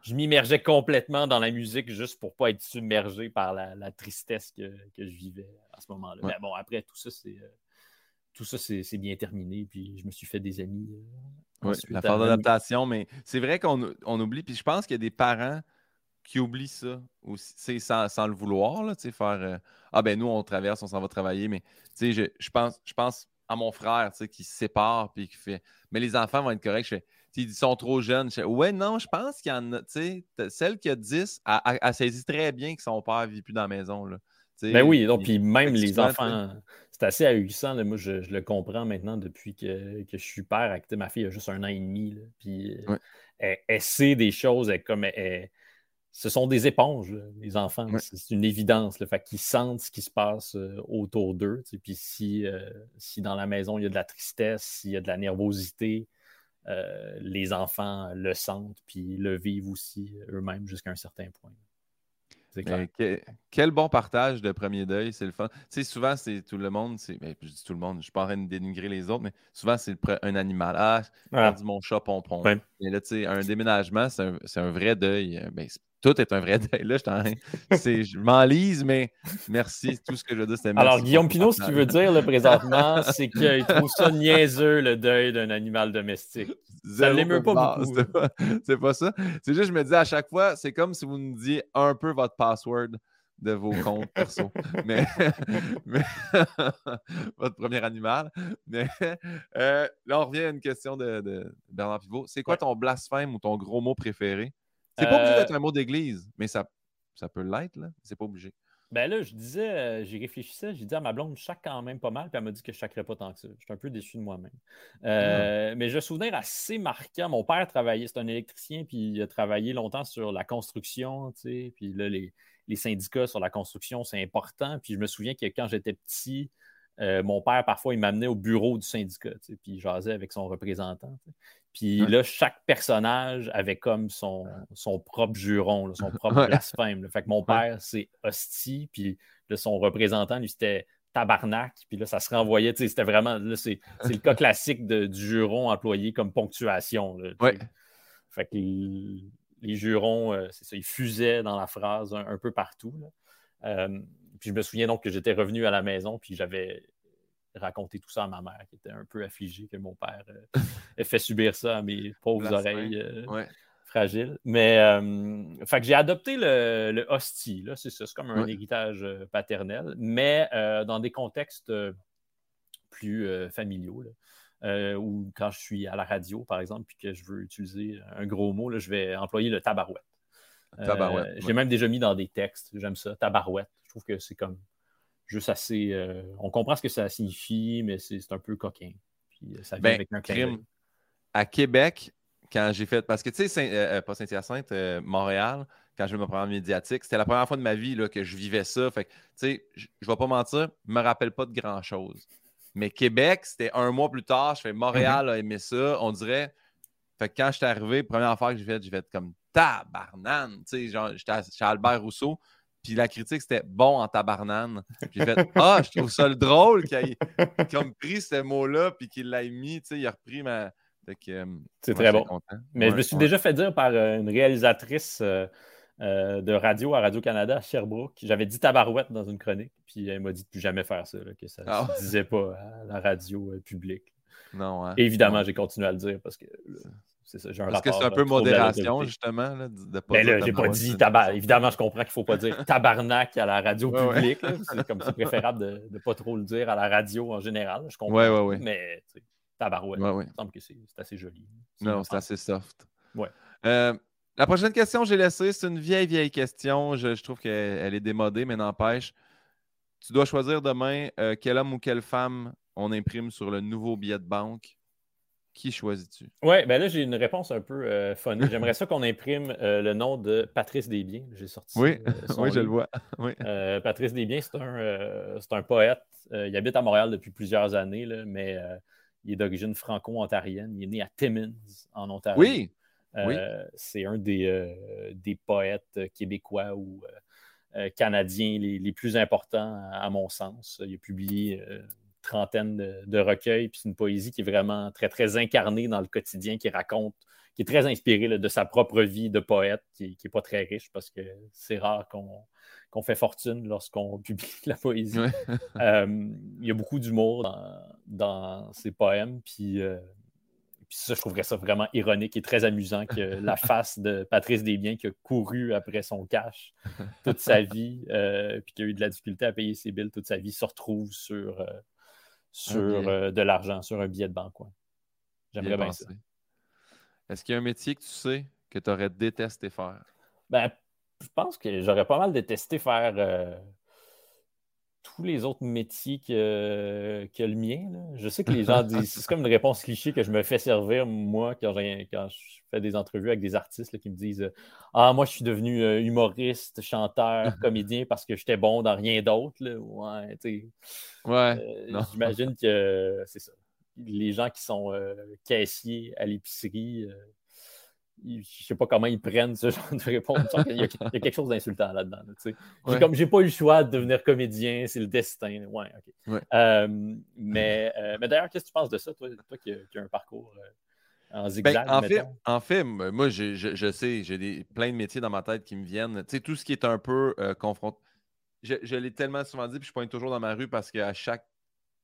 je m'immergeais complètement dans la musique juste pour pas être submergé par la, tristesse que, je vivais à ce moment-là. Mais bon, après, tout ça, c'est. Euh, tout ça, c'est bien terminé, puis je me suis fait des amis. Euh, oui, la phase d'adaptation, mais c'est vrai qu'on on oublie, puis je pense qu'il y a des parents qui oublient ça aussi, sans, sans le vouloir, là, faire euh, Ah ben nous, on traverse, on s'en va travailler, mais je, je, pense, je pense à mon frère qui se sépare, puis qui fait Mais les enfants vont être corrects. Je fais ils sont trop jeunes. ouais, non, je pense qu'il y en a. Celle qui a 10, elle, saisit très bien que son père ne vit plus dans la maison. Là. Ben oui, donc, puis même les enfants, c'est assez ahurissant. moi, je, le comprends maintenant depuis que, je suis père. Ma fille a juste un an et demi. puis elle, sait des choses. comme ce sont des éponges, les enfants. C'est une évidence. Là, fait qu'ils sentent ce qui se passe euh, autour d'eux. Puis si, euh, si dans la maison, il y a de la tristesse, s'il y a de la nervosité, euh, les enfants le sentent, puis le vivent aussi eux-mêmes jusqu'à un certain point. quel bon partage de premier deuil, c'est le fun. Tu sais, souvent, c'est tout le monde. Ben, je dis tout le monde, je ne suis pas en train de dénigrer les autres, mais souvent, c'est un animal. Ah, j'ai perdu mon chat pompon. Mais là, tu sais, un déménagement, c'est un, un, vrai deuil. Ben, tout est un vrai deuil. Là, je, je m'enlise, mais merci. Tout ce que je dire, c'est Alors, Guillaume Pinot, ce qu'il veut dire là, présentement, c'est qu'il trouve ça niaiseux, le deuil d'un animal domestique. ça ne l'émeut pas beaucoup. C'est pas, ça. C'est juste, je me dis à chaque fois, c'est comme si vous nous disiez un peu votre password de vos comptes perso. mais, votre premier animal. Mais euh, là, on revient à une question de, Bernard Pivot. C'est quoi ton blasphème ou ton gros mot préféré? C'est pas obligé d'être euh, un mot d'église, mais ça, ça peut l'être, là. C'est pas obligé. Ben là, je disais, euh, j'ai réfléchi ça, j'ai dit à ma blonde, je chaque quand même pas mal, puis elle m'a dit que je chacrais pas tant que ça. Je suis un peu déçu de moi-même. Euh, ah. Mais j'ai un souvenir assez marquant. Mon père travaillait, c'est un électricien, puis il a travaillé longtemps sur la construction, tu sais, puis là, les, syndicats sur la construction, c'est important. Puis je me souviens que quand j'étais petit, mon père, parfois, il m'amenait au bureau du syndicat, puis il jasait avec son représentant. Puis là, chaque personnage avait comme son, son propre juron, son propre blasphème. Fait que mon père, c'est hostie, puis son représentant, lui, c'était tabarnak, puis là, ça se renvoyait. C'était vraiment, c'est le cas classique du juron employé comme ponctuation. fait que les, jurons, euh, c'est ça, ils fusaient dans la phrase un, peu partout. Euh, puis je me souviens donc que j'étais revenu à la maison, puis j'avais raconter tout ça à ma mère, qui était un peu affligée que mon père euh, ait fait subir ça à mes pauvres oreilles euh, fragiles. Mais euh, fait que j'ai adopté le, le hostie, c'est ça, c'est comme un héritage paternel, mais dans des contextes plus familiaux. ou quand je suis à la radio, par exemple, puis que je veux utiliser un gros mot, là, je vais employer le tabarouette. tabarouette J'ai même déjà mis dans des textes, j'aime ça, tabarouette. Je trouve que c'est comme juste assez. Euh, on comprend ce que ça signifie, mais c'est un peu coquin. Puis euh, ça vient ben, avec un crime. À Québec, quand j'ai fait. Parce que, tu sais, euh, pas Saint-Hyacinthe, Montréal, quand je me prends médiatique, c'était la première fois de ma vie là, que je vivais ça. Fait tu sais, je ne vais pas mentir, je me rappelle pas de grand-chose. Mais Québec, c'était un mois plus tard, je fais Montréal mm-hmm. a aimé ça. On dirait. Fait que quand je suis arrivé, première fois que j'ai fait, j'ai fait comme tabarnane. Tu sais, genre, j'étais chez Albert Rousseau. Puis la critique, c'était bon en tabarnane. J'ai fait Ah, je trouve ça le drôle qu'il ait comme pris ce mot-là puis qu'il l'ait mis. Tu sais, il a repris ma. Euh, c'est très bon. Mais je me suis déjà fait dire par euh, une réalisatrice euh, de radio à Radio-Canada à Sherbrooke. J'avais dit tabarouette dans une chronique. Puis elle m'a dit de plus jamais faire ça, que ça ne ah se disait pas à la radio publique. Non. Hein? évidemment, j'ai continué à le dire parce que c'est ça, j'ai un Parce que c'est un peu modération, justement. Là, de pas Mais là, j'ai pas dit tabarnak. Évidemment, je comprends qu'il ne faut pas dire tabarnak à la radio publique. C'est comme c'est préférable de ne pas trop le dire à la radio en général. Je comprends. Ouais, ouais, Mais tabarouette, il me semble que c'est assez joli. Non, c'est assez soft. Ouais. Euh, la prochaine question, j'ai laissé, c'est une vieille, vieille question. Je, trouve qu'elle est démodée, mais n'empêche. Tu dois choisir demain euh, quel homme ou quelle femme on imprime sur le nouveau billet de banque qui choisis-tu? Oui, ben là, j'ai une réponse un peu euh, funny. J'aimerais ça qu'on imprime euh, le nom de Patrice Desbiens. J'ai sorti. Oui, euh, oui je le vois. Patrice Desbiens, c'est un, un, poète. il habite à Montréal depuis plusieurs années, là, mais il est d'origine franco-ontarienne. Il est né à Timmins, en Ontario. Oui. C'est un des, des, poètes québécois ou canadiens les, les, plus importants, à, mon sens. Il a publié trentaine de, recueils. Puis c'est une poésie qui est vraiment très, très incarnée dans le quotidien, qui raconte, qui est très inspirée de sa propre vie de poète, qui n'est pas très riche parce que c'est rare qu'on fait fortune lorsqu'on publie la poésie. Euh, il y a beaucoup d'humour dans, ses poèmes. Puis, euh, puis ça, je trouverais ça vraiment ironique et très amusant que la face de Patrice Desbiens qui a couru après son cash toute sa vie, euh, puis qui a eu de la difficulté à payer ses billes toute sa vie, se retrouve sur, sur euh, de l'argent, sur un billet de banque. J'aimerais bien ça. Est-ce qu'il y a un métier que tu sais que tu aurais détesté faire? Ben, je pense que j'aurais pas mal détesté faire euh, tous les autres métiers que, que le mien. Je sais que les gens disent, c'est comme une réponse cliché que je me fais servir, moi, quand, quand je fais des entrevues avec des artistes qui me disent Ah, moi, je suis devenu euh, humoriste, chanteur, comédien parce que j'étais bon dans rien d'autre. Ouais, ouais euh, J'imagine que c'est ça. Les gens qui sont euh, caissiers à l'épicerie, je ne sais pas comment ils prennent ce genre de réponse. Il y, a, quelque chose d'insultant là-dedans. Là, Comme j'ai pas eu le choix de devenir comédien, c'est le destin. Ouais, euh, mais, euh, mais d'ailleurs, qu'est-ce que tu penses de ça, toi, toi qui, as un parcours euh, en ben, zigzag? en, fait, en, fait, moi, je, je, sais, j'ai plein de métiers dans ma tête qui me viennent. Tu sais, tout ce qui est un peu confronté. Je, l'ai tellement souvent dit, puis je pointe toujours dans ma rue parce qu'à chaque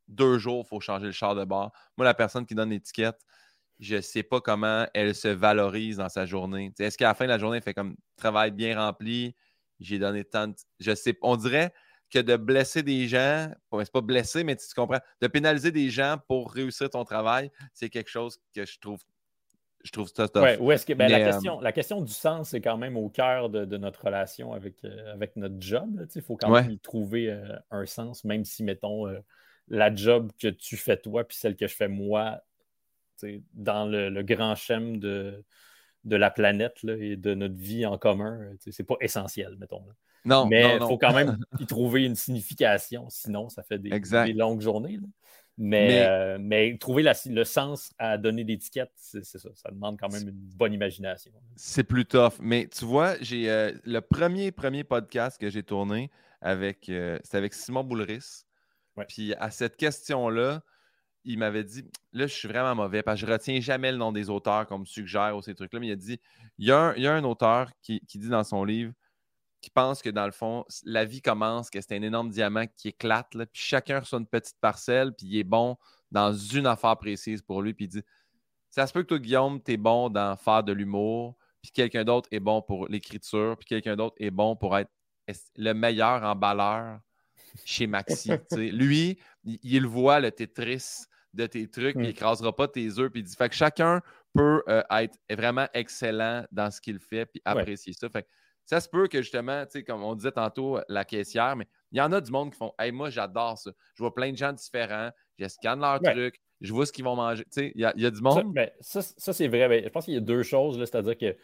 deux jours, il faut changer le char de bord. Moi, la personne qui donne l'étiquette, je ne sais pas comment elle se valorise dans sa journée. Est-ce qu'à la fin de la journée, elle fait comme travail bien rempli, j'ai donné tant de... Je sais On dirait que de blesser des gens, c'est pas blesser, mais tu, comprends, de pénaliser des gens pour réussir ton travail, c'est quelque chose que je trouve je trouve ça Ouais, est-ce que ben, la, euh, question, la question du sens est quand même au cœur de, notre relation avec, euh, avec notre job. Il faut quand même y trouver euh, un sens, même si, mettons, la job que tu fais toi puis celle que je fais moi dans le, grand schème de, de la planète et de notre vie en commun, c'est pas essentiel, mettons. Non, mais il faut quand même y trouver une signification, sinon ça fait des, longues journées. Mais, euh, mais... trouver le sens à donner l'étiquette, c'est ça. Ça demande quand même une bonne imagination. C'est plus tough. Mais tu vois, j'ai euh, le premier, premier podcast que j'ai tourné avec, euh, c'était avec Simon Boulris. Puis à cette question-là, il m'avait dit là, je suis vraiment mauvais parce que je retiens jamais le nom des auteurs qu'on me suggère ou ces trucs-là. Mais il a dit il y a un, auteur qui, dit dans son livre qui pense que dans le fond, la vie commence, que c'est un énorme diamant qui éclate, puis chacun reçoit une petite parcelle, puis il est bon dans une affaire précise pour lui. Puis il dit Ça se peut que toi, Guillaume, tu es bon dans faire de l'humour, puis quelqu'un d'autre est bon pour l'écriture, puis quelqu'un d'autre est bon pour être le meilleur emballeur chez Maxi. lui, il, le voit, le Tetris de tes trucs, puis il n'écrasera pas tes œufs. Puis il dit fait que chacun peut euh, être vraiment excellent dans ce qu'il fait, puis apprécier ça. Fait ça se peut que justement, comme on disait tantôt, la caissière, mais il y en a du monde qui font Hey, moi, j'adore ça. Je vois plein de gens différents, je scanne leurs trucs, je vois ce qu'ils vont manger. Il y, a du monde. Ben, ça, ça, c'est vrai. Ben, je pense qu'il y a deux choses, c'est-à-dire que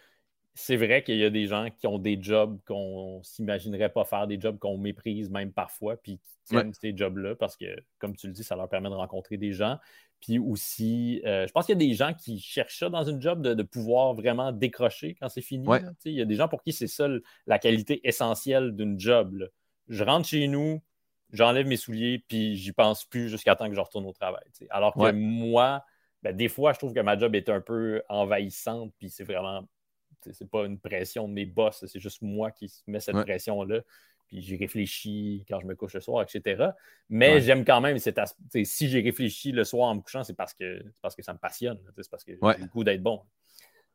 c'est vrai qu'il y a des gens qui ont des jobs qu'on s'imaginerait pas faire, des jobs qu'on méprise même parfois, puis qui aiment ces jobs-là parce que, comme tu le dis, ça leur permet de rencontrer des gens. Puis aussi, euh, je pense qu'il y a des gens qui cherchent ça dans une job de, pouvoir vraiment décrocher quand c'est fini. Il y a des gens pour qui c'est ça la qualité essentielle d'une job. Je rentre chez nous, j'enlève mes souliers, puis j'y pense plus jusqu'à temps que je retourne au travail. Alors que moi, ben, des fois, je trouve que ma job est un peu envahissante, puis c'est vraiment c'est pas une pression de mes boss, c'est juste moi qui mets cette pression-là. Puis j'y réfléchis quand je me couche le soir, etc. Mais j'aime quand même cet aspect. Si j'ai réfléchi le soir en me couchant, c'est parce que, parce que ça me passionne. C'est parce que j'ai le goût d'être bon.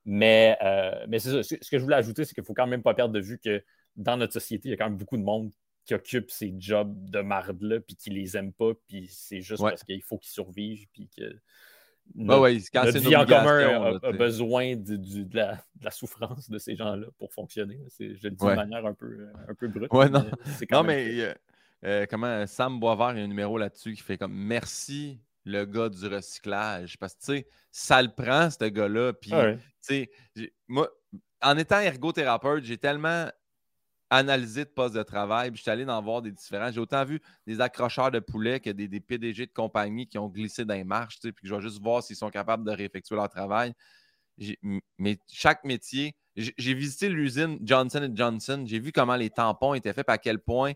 Mais, euh, mais c'est ça. Ce que je voulais ajouter, c'est qu'il ne faut quand même pas perdre de vue que dans notre société, il y a quand même beaucoup de monde qui occupe ces jobs de marde-là, puis qui les aime pas, puis c'est juste parce qu'il faut qu'ils survivent, puis que notre, ouais, notre vie en commun a, besoin de, la, souffrance de ces gens-là pour fonctionner. Je le dis de manière un peu, un peu brute. non, non mais euh, euh, comment Sam Boisvert, il y a un numéro là-dessus qui fait comme merci le gars du recyclage. Parce que tu sais, ça le prend, ce gars-là. Puis, tu sais, moi, en étant ergothérapeute, j'ai tellement analyser de poste de travail. Puis je suis allé en voir des différents. J'ai autant vu des accrocheurs de poulets que des, PDG de compagnie qui ont glissé dans les marches, puis que je vais juste voir s'ils sont capables de réeffectuer leur travail. Mais chaque métier, j'ai visité l'usine Johnson Johnson, j'ai vu comment les tampons étaient faits, à quel point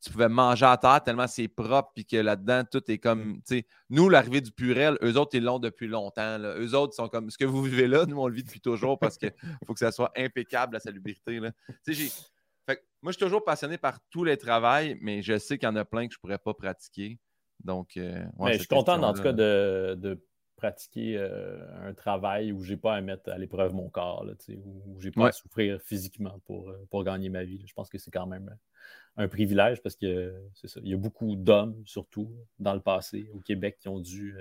tu pouvais manger à terre tellement c'est propre, puis que là-dedans, tout est comme. Mm. sais Nous, l'arrivée du purel, eux autres, ils l'ont depuis longtemps. Là. Eux autres, sont comme. Ce que vous vivez là, nous, on le vit depuis toujours parce qu'il faut que ça soit impeccable, la salubrité. Là. J'ai moi, je suis toujours passionné par tous les travails, mais je sais qu'il y en a plein que je ne pourrais pas pratiquer. Donc, euh, je suis content, en tout cas, de, pratiquer euh, un travail où je n'ai pas à mettre à l'épreuve mon corps, où je n'ai pas à souffrir physiquement pour, euh, pour gagner ma vie. Je pense que c'est quand même un privilège parce que Il y a beaucoup d'hommes, surtout dans le passé, au Québec, qui ont dû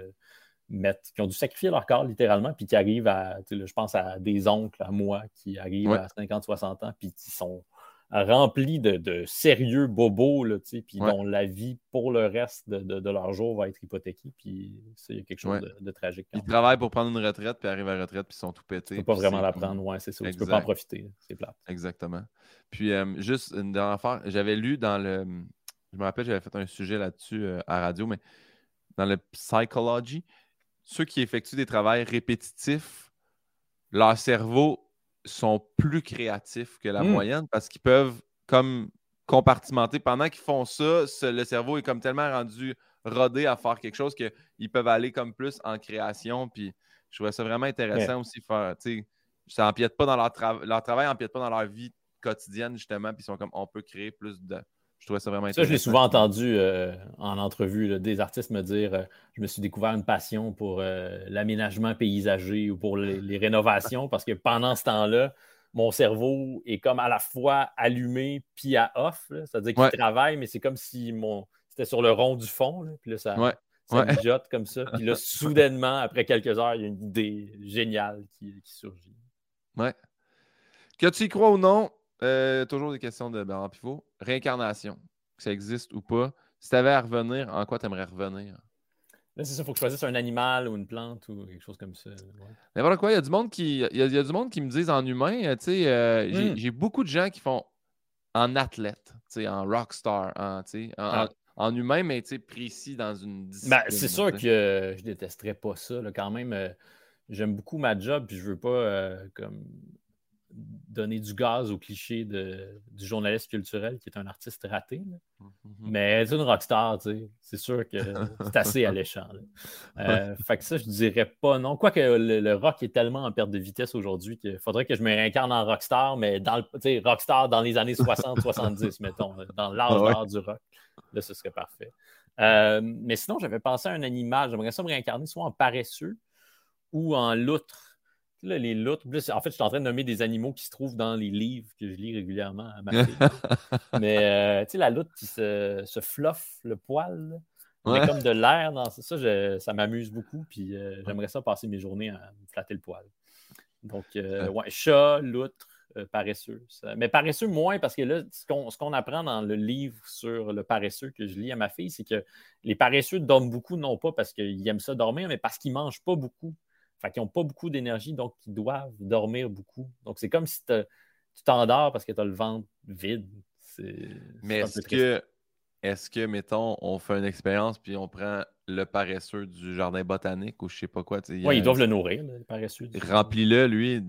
mettre, qui ont dû sacrifier leur corps littéralement, puis qui arrivent à, je pense à des oncles, à moi, qui arrivent à 50, 60 ans, puis qui sont remplis de, sérieux bobos, là, puis dont la vie pour le reste de, leur jour va être hypothéquée. Puis c'est quelque chose de, tragique. Ils travaillent pour prendre une retraite, puis arrivent à la retraite, puis ils sont tout pétés. Tu peux pas vraiment la prendre, ouais, c'est ça. Tu peux pas en profiter. C'est plate. Exactement. Puis euh, juste une dernière affaire, j'avais lu dans le. Je me rappelle, j'avais fait un sujet là-dessus euh, à radio, mais dans le Psychology, ceux qui effectuent des travaux répétitifs, leur cerveau sont plus créatifs que la mmh. moyenne parce qu'ils peuvent comme compartimenter. Pendant qu'ils font ça, le cerveau est comme tellement rendu rodé à faire quelque chose qu'ils peuvent aller comme plus en création. Puis je trouvais ça vraiment intéressant aussi. Faire, ça empiète pas dans leur, travail, leur travail, empiète pas dans leur vie quotidienne, justement. Puis ils sont comme on peut créer plus de. Je trouvais ça vraiment intéressant. Ça, je l'ai souvent entendu euh, en entrevue, des artistes me dire euh, je me suis découvert une passion pour euh, l'aménagement paysager ou pour les, rénovations parce que pendant ce temps-là, mon cerveau est comme à la fois allumé puis à off. C'est-à-dire qu'il travaille, mais c'est comme si mon c'était sur le rond du fond. puis là, ça, mijote comme ça. Puis là, soudainement, après quelques heures, il y a une idée géniale qui, surgit. Ouais. Que tu y crois ou non, euh, toujours des questions de Bernard Pivot. Réincarnation, que ça existe ou pas. Si tu avais à revenir, en quoi tu aimerais revenir? Là, c'est ça, il faut que je choisisse un animal ou une plante ou quelque chose comme ça. Mais voilà quoi, il y a du monde qui, il y a, du monde qui me disent en humain, euh, tu sais, euh, hmm. j'ai beaucoup de gens qui font en athlète, tu sais, en rockstar, en, en, ah. en, humain, mais tu sais, précis dans une ben, discipline. c'est sûr que je détesterais pas ça. Là, quand même, j'aime beaucoup ma job, puis je veux pas comme donner du gaz au cliché de, du journaliste culturel qui est un artiste raté. Mmh, mmh, mmh. Mais c'est une rockstar, c'est sûr que c'est assez alléchant. Euh, fait que ça, je dirais pas non. Quoique le, le rock est tellement en perte de vitesse aujourd'hui qu'il faudrait que je me réincarne en rockstar, mais dans le, rockstar dans les années 60-70, mettons, dans l'âge du rock. Là, ce serait parfait. Euh, mais sinon, j'avais pensé à un animal. J'aimerais ça me réincarner soit en paresseux ou en loutre les loutres. en fait, je suis en train de nommer des animaux qui se trouvent dans les livres que je lis régulièrement à ma fille. Mais euh, tu sais, la loutre qui se, se fluffe le poil. Ouais. comme de l'air dans ça. ça m'amuse beaucoup. Puis euh, j'aimerais ça passer mes journées à me flatter le poil. Donc, euh, ouais, chat, loutre, paresseux. Mais paresseux moins parce que là, ce qu'on apprend dans le livre sur le paresseux que je lis à ma fille, c'est que les paresseux dorment beaucoup, non pas parce qu'ils aiment ça dormir, mais parce qu'ils ne mangent pas beaucoup. Fait qu'ils n'ont pas beaucoup d'énergie, donc ils doivent dormir beaucoup. Donc, c'est comme si tu t'endors parce que tu as le ventre vide. Mais est-ce que, est-ce que, mettons, on fait une expérience puis on prend le paresseux du jardin botanique ou je sais pas quoi? Oui, ils doivent le nourrir, le paresseux. Remplis-le, lui.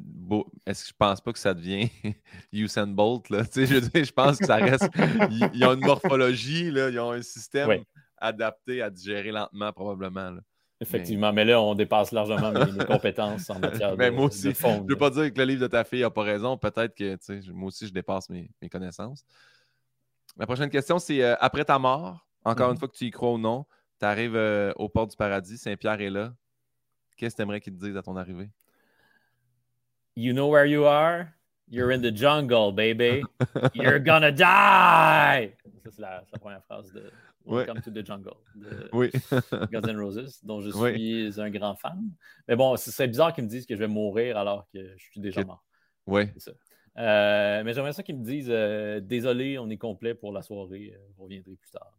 Est-ce que je pense pas que ça devient Usain Bolt? Là? Je, je pense que ça reste. ils, ont une morphologie, là, ils ont un système adapté à digérer lentement, probablement. Là. Effectivement, mais... là, on dépasse largement mes, compétences en matière mais de, moi aussi, Je ne veux pas dire que le livre de ta fille n'a pas raison. Peut-être que moi aussi, je dépasse mes, connaissances. La prochaine question, c'est euh, après ta mort, encore une mhm. fois que tu y crois ou non, tu arrives euh, au port du paradis, Saint-Pierre est là. Qu'est-ce que tu aimerais qu'il te dise à ton arrivée? You know where you are? You're in the jungle, baby. You're gonna die! Ça, c'est la, la, première phrase de, Welcome to the Jungle de oui. Guns N' Roses, dont je suis un grand fan. Mais bon, ce serait bizarre qu'ils me disent que je vais mourir alors que je suis déjà mort. Oui. Euh, mais j'aimerais ça qu'ils me disent euh, Désolé, on est complet pour la soirée, euh, vous reviendrez plus tard.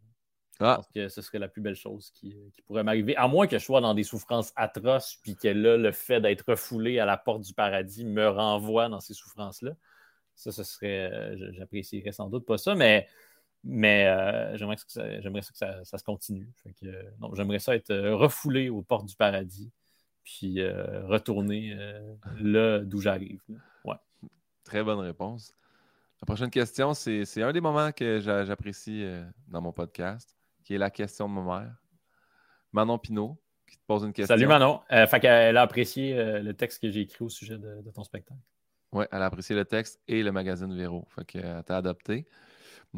Ah. Je pense que ce serait la plus belle chose qui, qui pourrait m'arriver, à moins que je sois dans des souffrances atroces, puis que là, le fait d'être refoulé à la porte du paradis me renvoie dans ces souffrances-là. Ça, ce serait. J'apprécierais sans doute pas ça, mais mais euh, j'aimerais que, ça, que ça, se continue. j'aimerais ça être euh, refoulé aux portes du paradis, puis euh, retourner là d'où j'arrive. Ouais. Très bonne réponse. La prochaine question, c'est un des moments que j'apprécie dans mon podcast, qui est la question de ma mère. Manon Pinault, qui te pose une question. Salut Manon. fait qu'elle a apprécié le texte que j'ai écrit au sujet de, ton spectacle. Oui, elle a apprécié le texte et le magazine Véro. Fait qu'elle t'a adopté.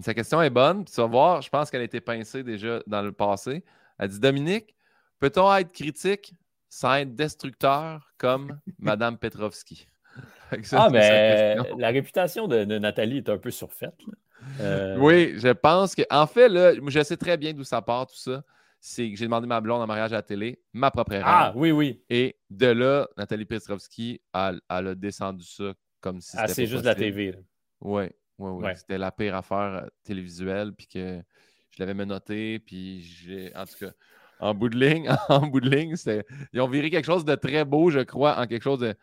Sa question est bonne. tu vas voir, je pense qu'elle a été pincée déjà dans le passé. Elle dit Dominique, peut-on être critique sans être destructeur comme Madame Petrovski? Ah, mais la réputation de, Nathalie est un peu surfaite. Euh, oui, je pense que. En fait, là, je sais très bien d'où ça part, tout ça. C'est que j'ai demandé ma blonde en mariage à la télé, ma propre erreur. Ah, oui, oui. Et de là, Nathalie Petrovski, elle, a descendu ça comme si ah, c'était. Ah, c'est juste la TV. Oui. C'était la pire affaire euh, télévisuelle, puis que je l'avais menotté, puis j'ai. En tout cas, en bout de ligne, en bout de ligne, ils ont viré quelque chose de très beau, je crois, en quelque chose de.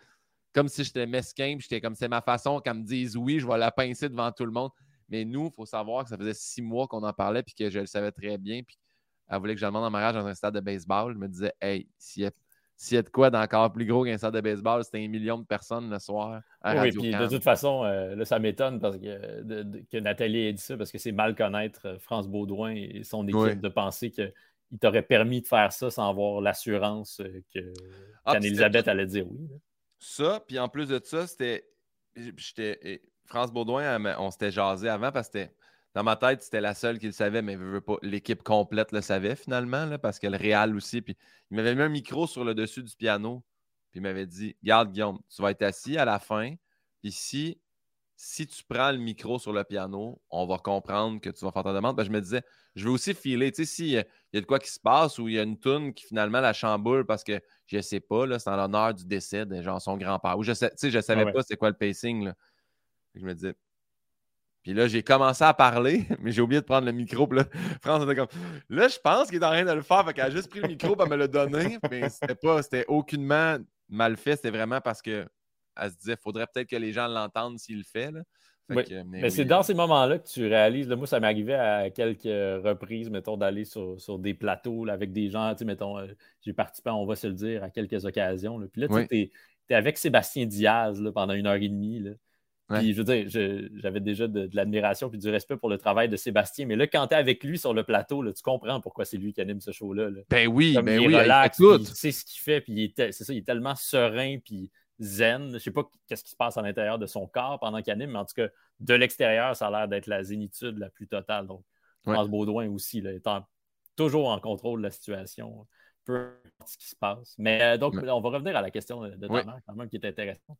Comme si j'étais mesquin, puis j'étais comme c'est ma façon qu'elle me dise oui, je vais la pincer devant tout le monde. Mais nous, il faut savoir que ça faisait six mois qu'on en parlait, puis que je le savais très bien, puis elle voulait que je demande en mariage dans un stade de baseball. Je me disais, hey, si elle, s'il y a de quoi d'encore plus gros qu'un stade de baseball, c'était un million de personnes le soir. À oui, puis de toute façon, euh, là, ça m'étonne parce que, que Nathalie ait dit ça, parce que c'est mal connaître euh, France Baudouin et son équipe de penser qu'il t'aurait permis de faire ça sans avoir l'assurance euh, que ah, elisabeth allait dire oui. Ça, puis en plus de ça, c'était. France Baudouin, on s'était jasé avant parce que dans ma tête, c'était la seule qui le savait, mais l'équipe complète le savait finalement, là, parce que le Real aussi. Puis il m'avait mis un micro sur le dessus du piano. Puis il m'avait dit Garde, Guillaume, tu vas être assis à la fin. Puis si, si tu prends le micro sur le piano, on va comprendre que tu vas faire ta demande. Ben, je me disais, je veux aussi filer. Tu sais, s'il y a de quoi qui se passe ou il y a une toune qui finalement la chamboule parce que je ne sais pas, là, c'est en l'honneur du décès de genre son grand-père. Ou je sais, je ne savais ah pas c'est quoi le pacing. Là. Je me disais, puis là, j'ai commencé à parler, mais j'ai oublié de prendre le micro. Puis là, France était comme Là, je pense qu'il est en train de le faire. Fait qu'elle a juste pris le micro pour me le donner. Mais c'était pas, c'était aucunement mal fait. C'était vraiment parce qu'elle se disait faudrait peut-être que les gens l'entendent s'il le fait. mais, c'est dans ces moments-là que tu réalises. moi, ça m'arrivait à quelques reprises, mettons, d'aller sur, des plateaux avec des gens. Tu sais, mettons, euh, j'ai participé, on va se le dire, à quelques occasions. Puis là, tu es, es, avec Sébastien Diaz pendant une heure et demie. Puis, je veux dire, j'avais déjà de, l'admiration puis du respect pour le travail de Sébastien. Mais là, quand tu es avec lui sur le plateau, là, tu comprends pourquoi c'est lui qui anime ce show-là. Ben oui, ben il oui, relax, il sait ce qu'il fait, puis c'est ça, il est tellement serein, puis zen. Je sais pas qu'est-ce qui se passe à l'intérieur de son corps pendant qu'il anime, mais en tout cas, de l'extérieur, ça a l'air d'être la zénitude la plus totale. Donc, France Baudouin aussi, là, étant toujours en contrôle de la situation peu importe ce qui se passe. Mais euh, donc, on va revenir à la question de, ta mère, quand même, qui est intéressante.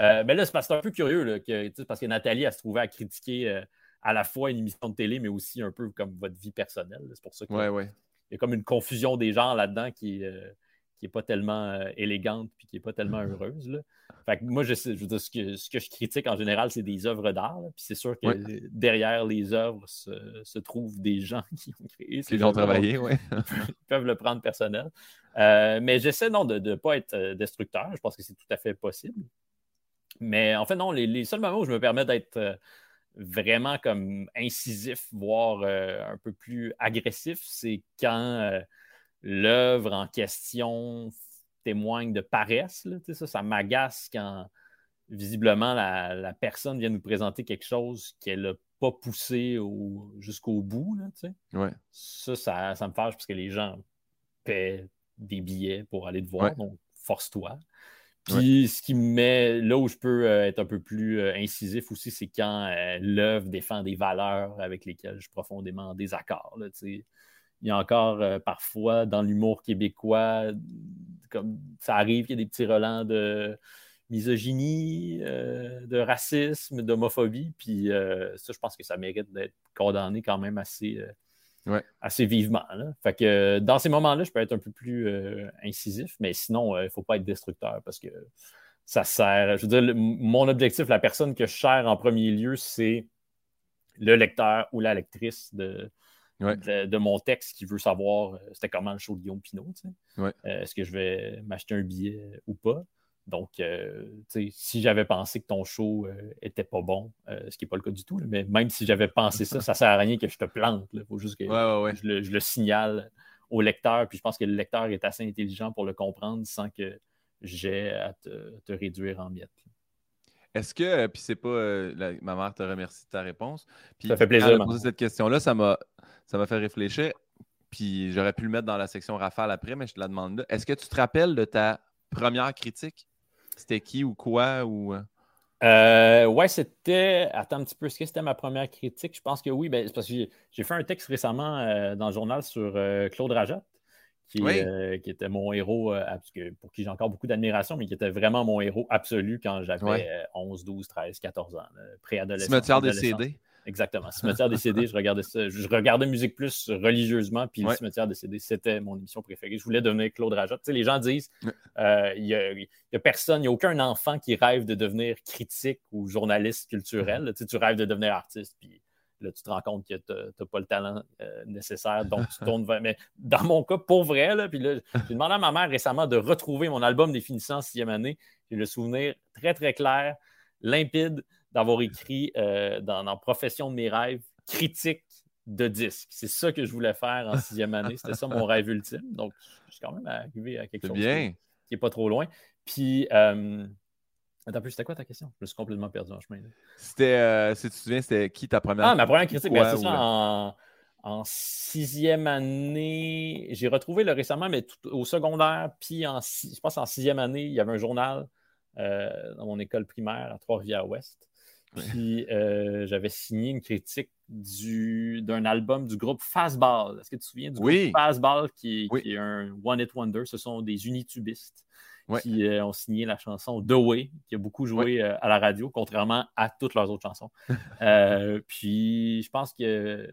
Euh, mais là, c'est un peu curieux, que, parce que Nathalie, a se trouvait à critiquer euh, à la fois une émission de télé, mais aussi un peu comme votre vie personnelle. C'est pour ça qu'il y a comme une confusion des genres là-dedans qui, qui n'est pas tellement euh, élégante puis qui n'est pas tellement heureuse. Là. Fait que moi, je, je veux dire, ce, que, ce, que, je critique en général, c'est des œuvres d'art. Puis c'est sûr que derrière les œuvres se, se, trouvent des gens qui ont créé Qui ont travaillé, oui. Ils peuvent le prendre personnel. Euh, mais j'essaie non de ne pas être euh, destructeur. Je pense que c'est tout à fait possible. Mais en fait, non, les, les seuls moments où je me permets d'être vraiment comme incisif, voire un peu plus agressif, c'est quand l'œuvre en question témoigne de paresse. ça, ça m'agace quand visiblement la, personne vient nous présenter quelque chose qu'elle n'a pas poussé jusqu'au bout. Ça, ça, me fâche parce que les gens paient des billets pour aller te voir, donc force-toi. Puis ce qui me met là où je peux euh, être un peu plus euh, incisif aussi, c'est quand euh, l'œuvre défend des valeurs avec lesquelles je suis profondément en désaccord. Là, il y a encore euh, parfois dans l'humour québécois, comme ça arrive qu'il y a des petits relents de misogynie, euh, de racisme, d'homophobie. Puis euh, ça, je pense que ça mérite d'être condamné quand même assez, assez vivement. Fait que dans ces moments-là, je peux être un peu plus incisif, mais sinon, il ne faut pas être destructeur parce que ça sert. Je veux dire, mon objectif, la personne que je cherche en premier lieu, c'est le lecteur ou la lectrice de, de, mon texte qui veut savoir euh, c'était comment le show de Guillaume Pinot. Euh, est-ce que je vais m'acheter un billet ou pas? Donc, euh, si j'avais pensé que ton show était pas bon, ce qui n'est pas le cas du tout, mais même si j'avais pensé ça, ça ne sert à rien que je te plante. Il faut juste que je, le, signale au lecteur. Puis je pense que le lecteur est assez intelligent pour le comprendre sans que j'ai à te, réduire en miettes. Est-ce que, puis c'est pas, ma mère te remercie de ta réponse. Puis, ça fait plaisir. de poser cette question-là, ça m'a, ça m'a fait réfléchir. Puis j'aurais pu le mettre dans la section rafale après, mais je te la demande là. Est-ce que tu te rappelles de ta première critique? C'était qui ou quoi? Ou... Euh? Euh, ouais, c'était. Attends un petit peu, est-ce que c'était ma première critique? Je pense que oui, ben, parce que j'ai fait un texte récemment euh, dans le journal sur Claude Rajat, qui, qui, était mon héros, pour qui j'ai encore beaucoup d'admiration, mais qui était vraiment mon héros absolu quand j'avais 11, 12, 13, 14 ans, préadolescent. Cimetière décédé. Exactement. Cimetière décédé, je regardais ça. Je regardais Musique Plus religieusement, puis le Cimetière décédé, c'était mon émission préférée. Je voulais devenir Claude Rajat. Tu sais, les gens disent euh, il n'y a, personne, il n'y a aucun enfant qui rêve de devenir critique ou journaliste culturel. Tu, sais, tu rêves de devenir artiste, puis là, tu te rends compte que tu n'as pas le talent euh, nécessaire, donc tu tournes vers. Mais dans mon cas, pour vrai, là, puis là, j'ai demandé à ma mère récemment de retrouver mon album Définissant en sixième année. J'ai le souvenir très, très clair, limpide d'avoir écrit euh, dans, dans, Profession de mes rêves, critique de disques. C'est ça que je voulais faire en sixième année. C'était ça mon rêve ultime. Donc, je suis quand même arrivé à quelque chose. Bien. qui est pas trop loin. Puis, euh, attends plus, c'était quoi ta question? Je me suis complètement perdu en chemin. C'était, euh, si tu te souviens, c'était qui ta première Ah, ma première critique, ben, c'est ça, en, sixième année. J'ai retrouvé le récemment, mais au secondaire, puis en, je pense en sixième année, il y avait un journal euh, dans mon école primaire à Trois-Rivières-Ouest. Puis euh, j'avais signé une critique d'un album du groupe Fastball. Est-ce que tu te souviens du groupe Fastball qui, qui, est un One Hit Wonder? Ce sont des unitubistes qui euh, ont signé la chanson The Way, qui a beaucoup joué euh, à la radio, contrairement à toutes leurs autres chansons. puis je pense que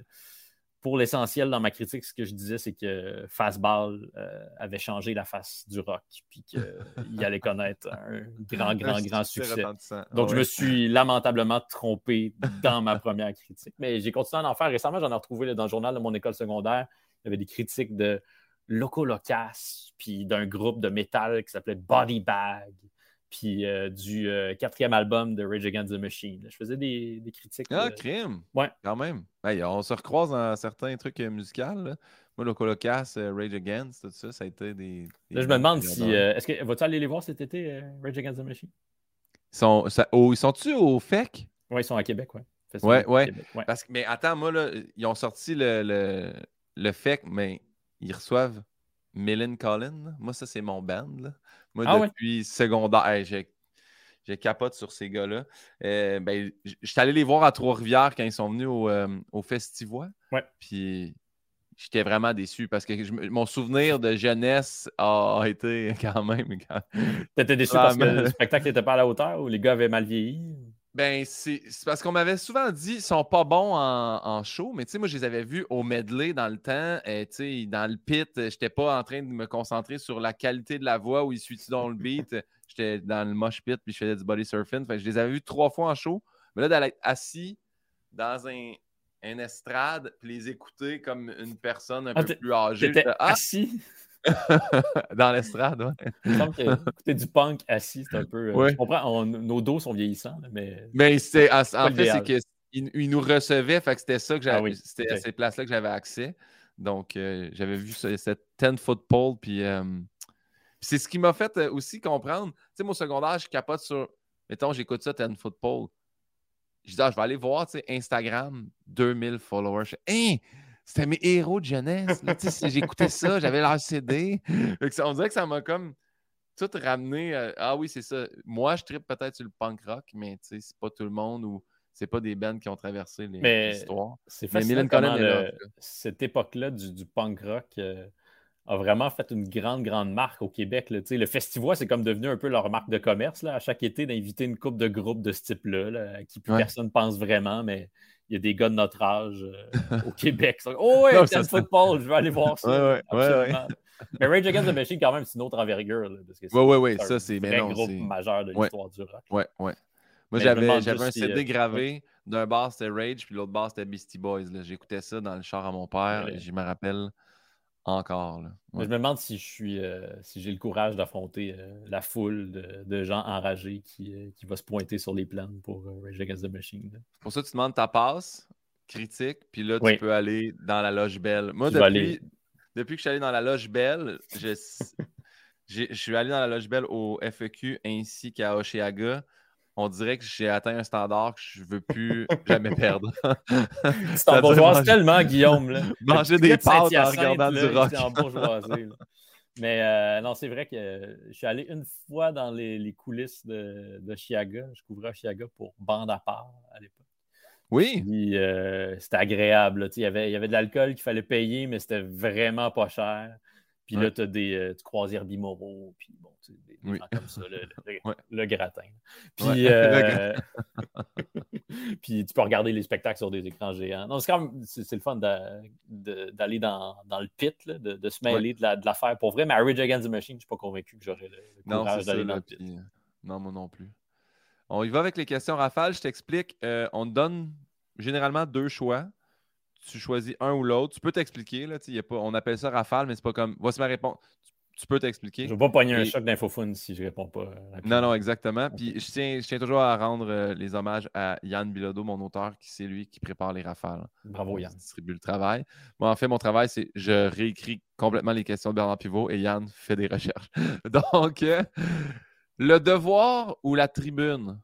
pour l'essentiel dans ma critique, ce que je disais, c'est que Fastball euh, avait changé la face du rock, puis qu'il allait connaître un grand, grand, grand succès. Donc, je me suis lamentablement trompé dans ma première critique. Mais j'ai continué à en faire. Récemment, j'en ai retrouvé dans le journal de mon école secondaire. Il y avait des critiques de Loco Locas, puis d'un groupe de métal qui s'appelait Body Bag puis euh, du euh, quatrième album de Rage Against the Machine. Je faisais des, critiques. Ah, crime! Ouais. Quand même. on se recroise dans certains trucs euh, musicaux. Moi, le Colocas, Rage Against, tout ça, ça a été des. là, je me demande si. Est-ce que vas-tu aller les voir cet été, Rage Against the Machine? Ils sont, ils sont-tu au FEC? Oui, ils sont à Québec, oui. Ouais, ouais. Parce que, mais attends, moi, là, ils ont sorti le, le, le FEC, mais ils reçoivent Millen Collin. Moi, ça, c'est mon band. Là. Moi, ah depuis secondaire, j'ai capote sur ces gars-là. Euh, ben, je suis allé les voir à Trois-Rivières quand ils sont venus au, euh, au Festivois. Ouais. Puis j'étais vraiment déçu parce que mon souvenir de jeunesse a été quand même. Quand... T'étais déçu parce que le spectacle n'était pas à la hauteur ou les gars avaient mal vieilli? Ben, c'est parce qu'on m'avait souvent dit qu'ils sont pas bons en, show, mais tu sais, moi, je les avais vus au medley dans le temps. Et, tu sais, dans le pit, j'étais pas en train de me concentrer sur la qualité de la voix où ils suit dans le beat. J'étais dans le mosh pit puis je faisais du body surfing. Fait je les avais vus trois fois en show. Mais là, d'aller assis dans un, estrade puis les écouter comme une personne un ah, peu plus âgée. Ah! assis? dans l'estrade, ouais. Il me semble que du punk assis, c'est un peu. Euh, je comprends, nos dos sont vieillissants, mais. Mais c'est, en, fait, c'est qu'ils nous recevaient, fait que c'était ça que j'avais. Ah c'était à ces places-là que j'avais accès. Donc, euh, j'avais vu cette 10-foot pole, puis. Euh, c'est ce qui m'a fait aussi comprendre. Tu sais, mon secondaire, je capote sur. Mettons, j'écoute ça, 10-foot pole. Je dis, ah, je vais aller voir, tu sais, Instagram, 2000 followers. Hein? C'était mes héros de jeunesse. J'écoutais ça, j'avais leur CD. On dirait que ça m'a comme tout ramené. ah oui, c'est ça. Moi, je tripe peut-être sur le punk rock, mais c'est pas tout le monde ou c'est pas des bands qui ont traversé l'histoire. C'est fascinant comment cette époque-là du, punk rock euh, a vraiment fait une grande, grande marque au Québec. Là. Le festival, c'est comme devenu un peu leur marque de commerce là, à chaque été d'inviter une coupe de groupes de ce type-là, à qui plus personne pense vraiment, mais il y a des gars de notre âge euh, au Québec. oh ouais, c'est football, je vais aller voir ça. Ouais, ouais, mais Rage Against the Machine, quand même, c'est une autre envergure. Là, parce que ouais, ouais, ouais, ça, c'est un groupe majeur de l'histoire du rock. Ouais, ouais. Moi, j'avais un CD euh, gravé. D'un bar, c'était Rage, puis l'autre bar, c'était Beastie Boys. J'écoutais ça dans le char à mon père, et je me rappelle encore. Je me demande si je suis euh, si j'ai le courage d'affronter euh, la foule de, gens enragés qui, euh, qui, va se pointer sur les plans pour Rage Against the Machine. Pour ça, tu demandes ta passe critique, puis là, tu peux aller dans la loge belle. Moi, depuis, depuis que je suis allé dans la loge belle, je, je suis allé dans la loge belle au FEQ ainsi qu'à Oshiaga on dirait que j'ai atteint un standard que je ne veux plus jamais perdre. C'est en bourgeoisie tellement, Guillaume. Là. Manger des pâtes en regardant du rock. en bourgeoisie. Mais euh, non, c'est vrai que je suis allé une fois dans les, coulisses de, de, Chiaga. Je couvrais Chiaga pour Bande à part à l'époque. Oui. Euh, c'était agréable. Il y, avait, il y avait de l'alcool qu'il fallait payer, mais c'était vraiment pas cher. Puis là, tu as des euh, tu croisières bimoraux, puis bon, des, des gens comme ça, le, gratin. Puis, euh, puis tu peux regarder les spectacles sur des écrans géants. Non, c'est quand même c'est, le fun d'aller dans, dans, le pit, là, de, de, se mêler de, la, de l'affaire pour vrai. Mais à Rage Against the Machine, je ne suis pas convaincu que j'aurais le, courage d'aller dans le pit. Euh, non, moi non plus. On y va avec les questions rafales. Je t'explique. on donne généralement deux choix tu choisis un ou l'autre. Tu peux t'expliquer. Là, pas, on appelle ça rafale, mais c'est pas comme. Voici ma réponse. tu peux t'expliquer. Je ne vais pas pogner un choc d'infophone si je ne réponds pas. Non, non, exactement. Puis je tiens, je tiens toujours à rendre euh, les hommages à Yann Bilodeau, mon auteur, qui c'est lui qui prépare les rafales. Bravo, Yann. distribue le travail. Moi, en fait, mon travail, c'est je réécris complètement les questions de Bernard Pivot et Yann fait des recherches. Donc, euh, le devoir ou la tribune?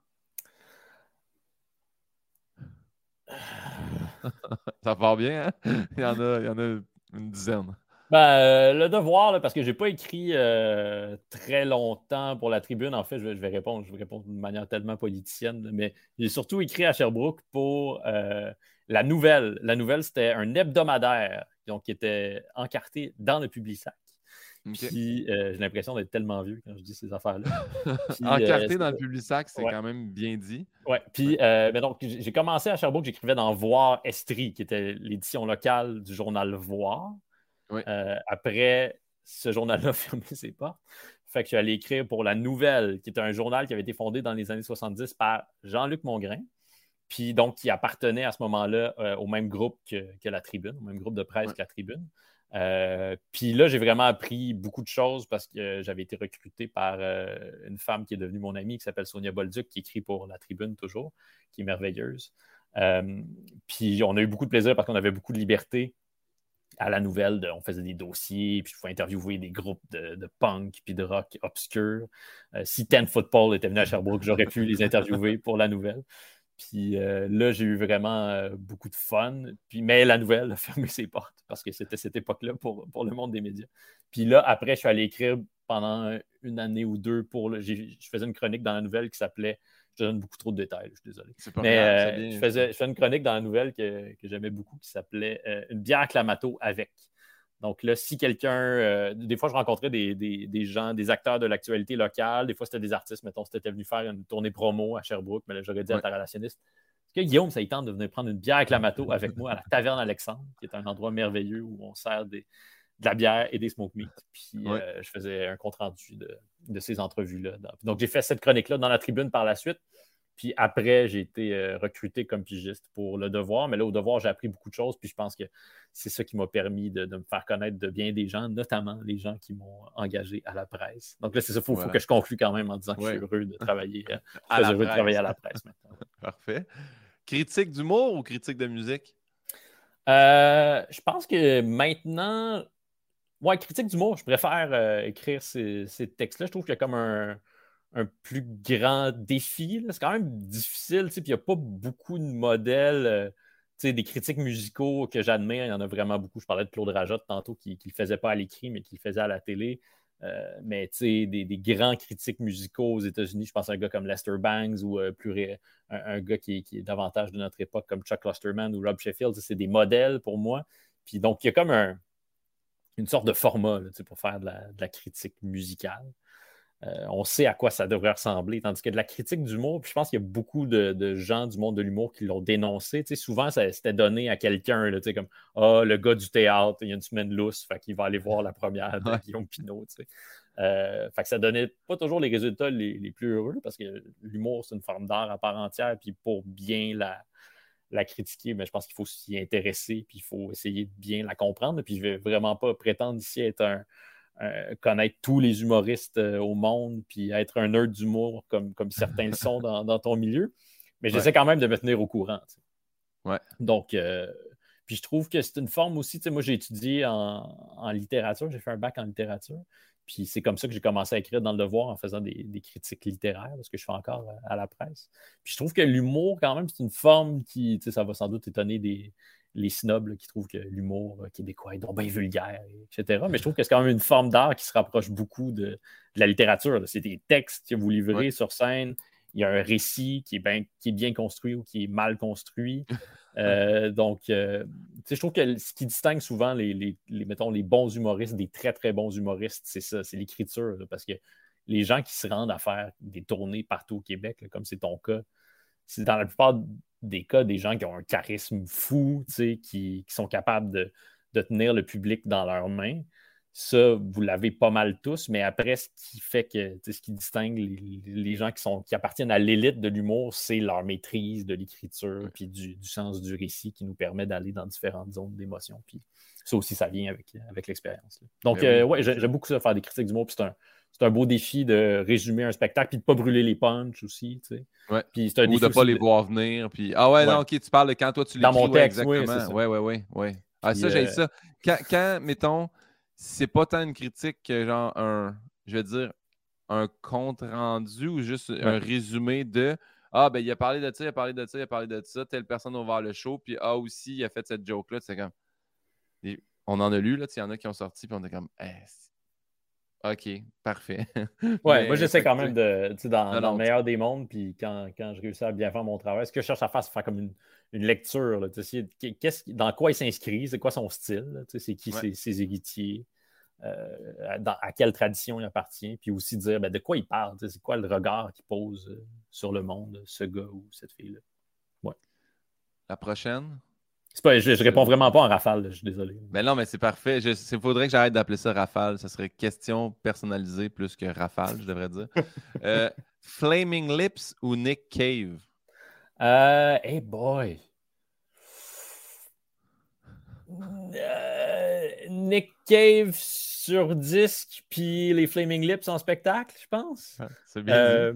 Ça part bien, hein? Il y en a, y en a une dizaine. Ben, euh, le devoir, parce que je n'ai pas écrit euh, très longtemps pour la tribune. En fait, je vais, répondre. Je vais répondre d'une manière tellement politicienne. Mais j'ai surtout écrit à Sherbrooke pour euh, la nouvelle. La nouvelle, c'était un hebdomadaire donc, qui était encarté dans le Publisac. Puis j'ai l'impression d'être tellement vieux quand je dis ces affaires-là. encarté dans le Publisac, c'est quand même bien dit. Oui. Puis ben donc, j'ai commencé à Sherbrooke, j'écrivais dans Voir Estrie, qui était l'édition locale du journal Voir. Euh, après, ce journal-là a fermé ses portes. Fait que je suis allé écrire pour La Nouvelle, qui est un journal qui avait été fondé dans les années 70 par Jean-Luc Mongrain, puis donc qui appartenait à ce moment-là euh, au même groupe que, La Tribune, au même groupe de presse que La Tribune. Euh, puis là, j'ai vraiment appris beaucoup de choses parce que j'avais été recruté par une femme qui est devenue mon amie, qui s'appelle Sonia Bolduc, qui écrit pour La Tribune toujours, qui est merveilleuse. puis on a eu beaucoup de plaisir parce qu'on avait beaucoup de liberté à la nouvelle, on faisait des dossiers, puis je pouvais interviewer des groupes de, punk puis de rock obscurs. Euh, si Ten Football était venu à Sherbrooke, j'aurais pu les interviewer pour la nouvelle. Puis euh, là, j'ai eu vraiment euh, beaucoup de fun. Puis, mais la nouvelle a fermé ses portes parce que c'était cette époque-là pour, pour le monde des médias. Puis là, après, je suis allé écrire pendant une année ou deux pour le. Je faisais une chronique dans la nouvelle qui s'appelait je donne beaucoup trop de détails, je suis désolé. Mais euh, je, faisais, je, fais une chronique dans la nouvelle que, j'aimais beaucoup qui s'appelait Une bière clamato avec. Donc là, si quelqu'un. Euh, des fois, je rencontrais des, gens, des acteurs de l'actualité locale. Des fois, c'était des artistes. Mettons, c'était venu faire une tournée promo à Sherbrooke, mais là, j'aurais dit à ta relationniste Est-ce que Guillaume, ça y tente de venir prendre une bière clamato avec moi à la Taverne Alexandre, qui est un endroit merveilleux où on sert des, de la bière et des smoke meat. Puis je faisais un compte rendu de, de ces entrevues-là. Donc, j'ai fait cette chronique-là dans la tribune par la suite. Puis après, j'ai été euh, recruté comme pigiste pour le devoir. Mais là, au devoir, j'ai appris beaucoup de choses. Puis je pense que c'est ça qui m'a permis de, me faire connaître de bien des gens, notamment les gens qui m'ont engagé à la presse. Donc là, c'est ça, il faut, que je conclue quand même en disant que je suis heureux de travailler, euh, à, la heureux de travailler à la presse maintenant. Parfait. Critique d'humour ou critique de musique? Euh, je pense que maintenant, Ouais, critique d'humour, je préfère euh, écrire ces, textes-là. Je trouve qu'il y a comme un, plus grand défi. C'est quand même difficile, puis il n'y a pas beaucoup de modèles. Euh, des critiques musicaux que j'admire, il y en a vraiment beaucoup. Je parlais de Claude Rajotte tantôt qui ne le faisait pas à l'écrit, mais qui le faisait à la télé. Euh, mais des, des grands critiques musicaux aux États-Unis, je pense à un gars comme Lester Bangs ou plus un, gars qui, est davantage de notre époque comme Chuck Lusterman ou Rob Sheffield, c'est des modèles pour moi. Puis donc, il y a comme un, une sorte de format pour faire de la, critique musicale. Euh, on sait à quoi ça devrait ressembler. Tandis que de la critique d'humour, puis je pense qu'il y a beaucoup de, gens du monde de l'humour qui l'ont dénoncé. souvent, ça c'était donné à quelqu'un, comme Ah, le gars du théâtre, il y a une semaine lousse, fait qu'il va aller voir la première de Guillaume Pinot. Euh, fait que ça donnait pas toujours les résultats les, les plus heureux parce que l'humour, c'est une forme d'art à part entière. Puis pour bien la, la critiquer, mais je pense qu'il faut s'y intéresser, puis il faut essayer de bien la comprendre. Puis je ne vais vraiment pas prétendre ici être un, connaître tous les humoristes euh, au monde, puis être un nerd d'humour comme, comme certains le sont dans, ton milieu. Mais j'essaie quand même de me tenir au courant. Ouais. Donc, euh, puis je trouve que c'est une forme aussi. Moi, j'ai étudié en, en littérature, j'ai fait un bac en littérature. Puis c'est comme ça que j'ai commencé à écrire dans le devoir en faisant des, critiques littéraires, ce que je fais encore à, la presse. Puis je trouve que l'humour, quand même, c'est une forme qui, ça va sans doute étonner des, les snobs qui trouvent que l'humour québécois est donc bien vulgaire, etc. Mais je trouve que c'est quand même une forme d'art qui se rapproche beaucoup de, la littérature. C'est des textes que vous livrez sur scène. Il y a un récit qui est, bien, qui est bien construit ou qui est mal construit. Euh, donc, euh, je trouve que ce qui distingue souvent les, les, mettons, les bons humoristes des très, très bons humoristes, c'est ça, c'est l'écriture. Parce que les gens qui se rendent à faire des tournées partout au Québec, comme c'est ton cas, c'est dans la plupart des cas des gens qui ont un charisme fou, qui, qui sont capables de, tenir le public dans leurs mains. ça, vous l'avez pas mal tous, mais après, ce qui fait que, ce qui distingue les, gens qui, sont, qui appartiennent à l'élite de l'humour, c'est leur maîtrise de l'écriture, puis du, sens du récit qui nous permet d'aller dans différentes zones d'émotion. Puis ça aussi, ça vient avec, avec l'expérience. Donc, ben euh, ouais, j'aime beaucoup ça, faire des critiques d'humour, puis c'est un, c'est un beau défi de résumer un spectacle puis de ne pas brûler les punchs aussi. Tu sais. ouais. puis un Ou de ne pas les voir venir. Puis... Ah ouais, non, ok, tu parles de quand toi tu les Dans mon texte, exactement. Oui, oui, oui. oui, Ah, ça, j'ai euh, ça. Quand, quand, mettons, c'est pas tant une critique que genre un, je veux dire, un compte rendu ou juste un résumé de Ah, ben il a parlé de ça, il a parlé de ça, il a parlé de ça, telle personne va voir le show, puis Ah aussi, il a fait cette joke-là. C'est comme. On en a lu, là, il y en a qui ont sorti, puis on est comme OK, parfait. ouais, moi j'essaie quand même de, dans, dans le meilleur des mondes, puis quand, quand, je réussis à bien faire mon travail, ce que je cherche à faire, c'est faire comme une, une lecture, là, dans quoi il s'inscrit, c'est quoi son style, c'est qui ses, héritiers, euh, à quelle tradition il appartient, puis aussi dire ben, de quoi il parle, c'est quoi le regard qu'il pose euh, sur le monde, ce gars ou cette fille-là. Ouais. La prochaine? Pas, je, je, réponds vraiment pas en rafale, je suis désolé. Mais non, mais c'est parfait. Il faudrait que j'arrête d'appeler ça rafale. Ça serait question personnalisée plus que rafale, je devrais dire. Euh, Flaming Lips ou Nick Cave? Euh, hey boy. Euh, Nick Cave sur disque, puis les Flaming Lips en spectacle, je pense. c'est bien.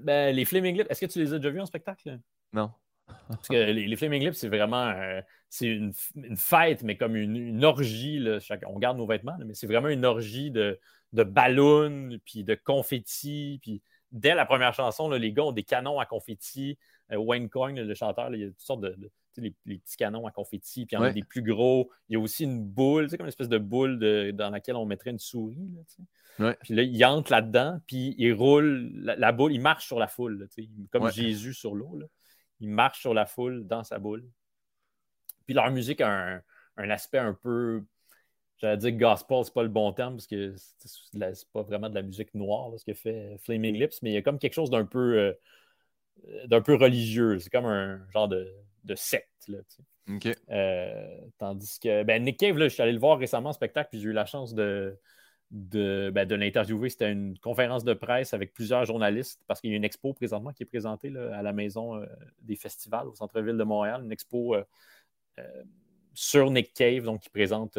ben, les Flaming Lips, est-ce que tu les as déjà vus en spectacle? Non. Parce que les, Flaming Lips, c'est vraiment c'est une, fête, mais comme une, orgie. on garde nos vêtements, mais c'est vraiment une orgie de, de ballons, puis de confettis. Puis dès la première chanson, les gars ont des canons à confettis. Euh, Wayne Coyne, le chanteur, il y a toutes sortes de, les, petits canons à confettis, puis il y en a des plus gros. Il y a aussi une boule, comme une espèce de boule dans laquelle on mettrait une souris. Puis là, il entre là-dedans, puis il roule la, boule, il marche sur la foule, comme Jésus sur l'eau. Il marche sur la foule dans sa boule. Puis leur musique a un, aspect un peu. J'allais dire gospel, c'est pas le bon terme parce que c'est pas vraiment de la musique noire ce que fait Flaming Lips, mais il y a comme quelque chose d'un peu, euh, d'un peu religieux. C'est comme un genre de, secte. Là, euh, tandis que ben, Nick Cave, je suis allé le voir récemment en spectacle, puis j'ai eu la chance de, de, ben, de l'interviewer. C'était une conférence de presse avec plusieurs journalistes parce qu'il y a une expo présentement qui est présentée à la maison euh, des festivals au centre-ville de Montréal, une expo euh, euh, sur Nick Cave, donc qui présente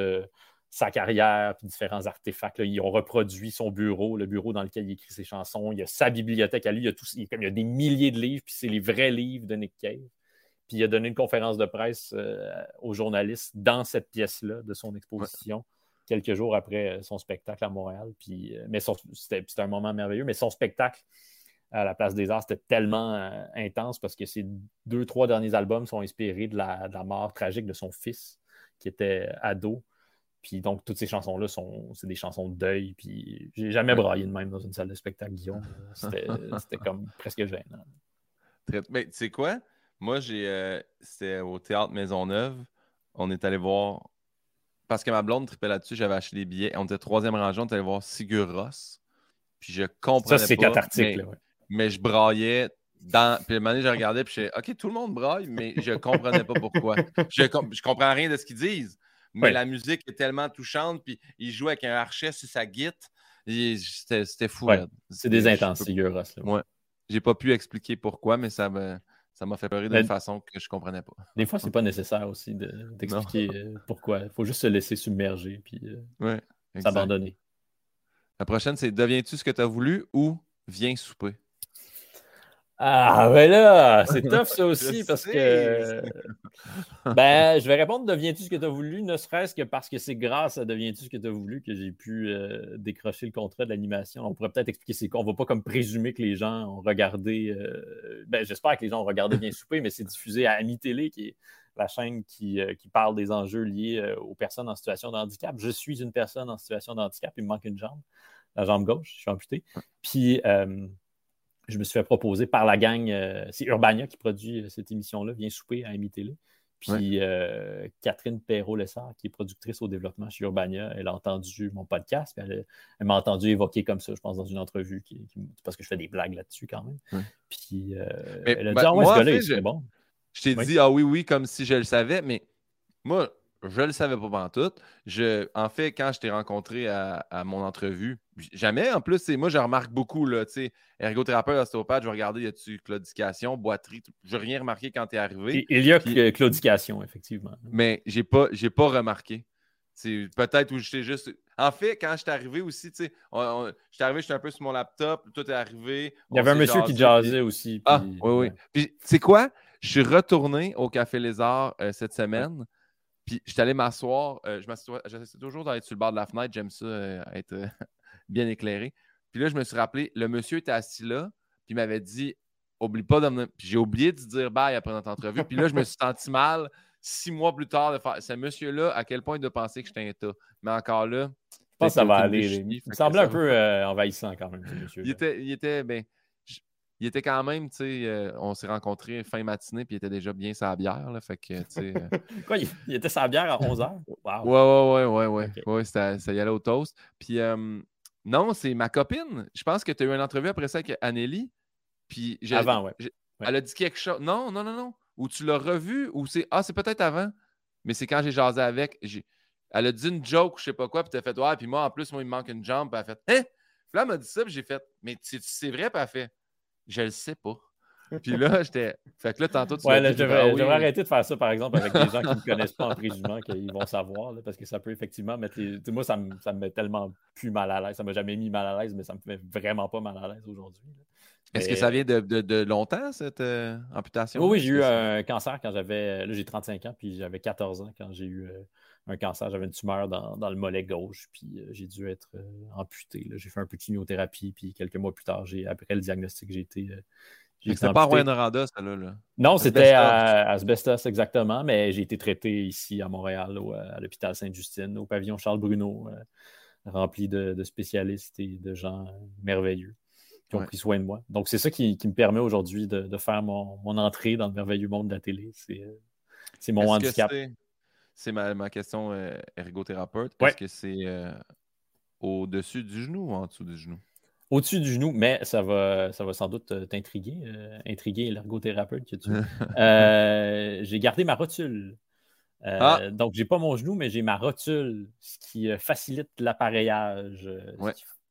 sa carrière et différents artefacts. Ils ont reproduit son bureau, le bureau dans lequel il écrit ses chansons. Il y a sa bibliothèque à lui. Il y a, tout, il y a des milliers de livres, puis c'est les vrais livres de Nick Cave. Puis il a donné une conférence de presse aux journalistes dans cette pièce-là de son exposition quelques jours après euh, son spectacle à Montréal. Puis, euh, mais c'était un moment merveilleux. Mais son spectacle à la Place des Arts, c'était tellement euh, intense parce que ses deux, trois derniers albums sont inspirés de la, mort tragique de son fils qui était ado. Puis donc, toutes ces chansons-là sont c'est des chansons de deuil. Puis j'ai jamais braillé de même dans une salle de spectacle, Guillaume. C'était comme presque gênant. Mais tu sais quoi? Moi, j'ai c'était au Théâtre Maisonneuve. On est allé voir parce que ma blonde tripait là-dessus, j'avais acheté des billets. On était troisième rangée, on était allé voir Sigur Ross. Puis je comprenais Ça, c'est cathartique. Mais, mais, je braillais dans. Puis le moment j'ai regardé, puis je OK, tout le monde braille, mais je comprenais pas pourquoi. Je, je comprends rien de ce qu'ils disent. Mais la musique est tellement touchante, puis il joue avec un archet sur sa guitare. C'était fou. C'est des intenses, Sigur Ross. Ouais. J'ai pas pu expliquer pourquoi, mais ça me ça m'a fait pleurer d'une façon que je ne comprenais pas. Des fois, c'est pas nécessaire aussi d'expliquer euh, pourquoi. Il faut juste se laisser submerger puis euh, s'abandonner. La prochaine, c'est deviens-tu ce que tu as voulu ou viens souper? Ah, ben là, c'est tough ça aussi parce que. Ben, je vais répondre Deviens-tu ce que tu as voulu, ne serait-ce que parce que c'est grâce à Deviens-tu ce que tu as voulu que j'ai pu euh, décrocher le contrat de l'animation. On pourrait peut-être expliquer c'est quoi. On ne va pas comme présumer que les gens ont regardé. Euh, ben, j'espère que les gens ont regardé Bien Souper, mais c'est diffusé à Ami Télé, qui est la chaîne qui, euh, qui parle des enjeux liés aux personnes en situation de handicap. Je suis une personne en situation de handicap, il me manque une jambe, la jambe gauche, je suis amputé. Puis je me suis fait proposer par la gang, euh, c'est Urbania qui produit euh, cette émission-là, Viens souper à MITL. Puis euh, Catherine Perrault-Lessard, qui est productrice au développement chez Urbania, elle a entendu mon podcast. Elle, m'a entendu évoquer comme ça, je pense, dans une entrevue, qui, parce que je fais des blagues là-dessus quand même. Puis elle a dit Ah ouais, ce gars-là, c'est bon. Je t'ai dit Ah oui, oui, comme si je le savais, mais moi, je ne le savais pas pendant tout. Je, en fait, quand je t'ai rencontré à, mon entrevue, jamais, en plus, moi, je remarque beaucoup, là, tu sais, ergothérapeute, ostéopathe, je vais regarder, y a-tu claudication, boiterie, je n'ai rien remarqué quand tu es arrivé. Il y a claudication, effectivement. Mais je n'ai pas, pas remarqué. Peut-être où j'étais juste. En fait, quand je suis arrivé aussi, tu sais, je suis arrivé, j'étais un peu sur mon laptop, tout est arrivé. Il y avait un monsieur qui jazzait aussi. Ah, oui, oui. Puis, c'est quoi? Je suis retourné au Café Lézard euh, cette semaine. Puis, je suis allé m'asseoir. Euh, j'essaie toujours d'être sur le bord de la fenêtre. J'aime ça, euh, être bien éclairé. Puis là, je me suis rappelé, le monsieur était assis là, puis il m'avait dit Oublie pas de me. Puis j'ai oublié de dire bye après notre entrevue. Puis là, je me suis senti mal six mois plus tard de faire. Ce monsieur-là, à quel point il doit penser que j'étais un tas. Mais encore là. Je pense que ça va aller. Il me semblait un peu euh, envahissant quand même, ce monsieur. Il était, il était, ben, il était quand même, tu sais, euh, on s'est rencontrés fin matinée, puis il était déjà bien sa bière, là, fait que, tu sais... Euh, Quoi, il, était sa bière à 11h? Wow. Ouais, ouais, ouais, ouais, ouais. Ouais, ça, y allait au toast. Puis, non, c'est ma copine. Je pense que tu as eu une entrevue après ça avec Anneli. Puis Avant, ouais. Elle a dit quelque chose. Non, non, non, non. Ou tu l'as revu, ou c'est. Ah, c'est peut-être avant. Mais c'est quand j'ai jasé avec. Elle a dit une joke, je sais pas quoi, puis t'as fait, ouais, puis moi, en plus, moi, il me manque une jambe, puis elle a fait, hein? Puis là, elle m'a dit ça, puis j'ai fait, mais c'est vrai, puis elle a fait, je le sais pas. Puis là, j'étais. Fait que là, tantôt, tu ouais, là, je devrais, ah arrêter de faire ça, par exemple, avec des gens qui ne me connaissent pas en présumant qu'ils vont savoir, parce que ça peut effectivement mettre les. Moi, ça me, ça me met tellement plus mal à l'aise. Ça ne m'a jamais mis mal à l'aise, mais ça me fait vraiment pas mal à l'aise aujourd'hui. Est-ce que ça vient de, longtemps, cette euh, amputation? Oui, j'ai eu un cancer quand j'avais. Là, j'ai 35 ans, puis j'avais 14 ans quand j'ai eu euh, un cancer. J'avais une tumeur dans, le mollet gauche, puis euh, j'ai dû être amputé. J'ai fait un peu de chimiothérapie, puis quelques mois plus tard, après le diagnostic, j'ai été. C'était pas à Rwanda, ça là? Non, c'était à Asbestos, exactement, mais j'ai été traité ici à Montréal, à l'hôpital Sainte-Justine, au pavillon Charles Bruno, rempli de, spécialistes et de gens merveilleux qui ont pris soin de moi. Donc, c'est ça qui, me permet aujourd'hui de, faire mon, entrée dans le merveilleux monde de la télé. C'est euh, mon handicap. C'est ma, question euh, ergothérapeute. Est-ce que c'est euh, au-dessus du genou ou en dessous du genou? Au-dessus du genou, mais ça va, ça va sans doute t'intriguer, intriguer l'ergothérapeute que tu J'ai gardé ma rotule. Ah! Donc, j'ai pas mon genou, mais j'ai ma rotule, ce qui facilite l'appareillage,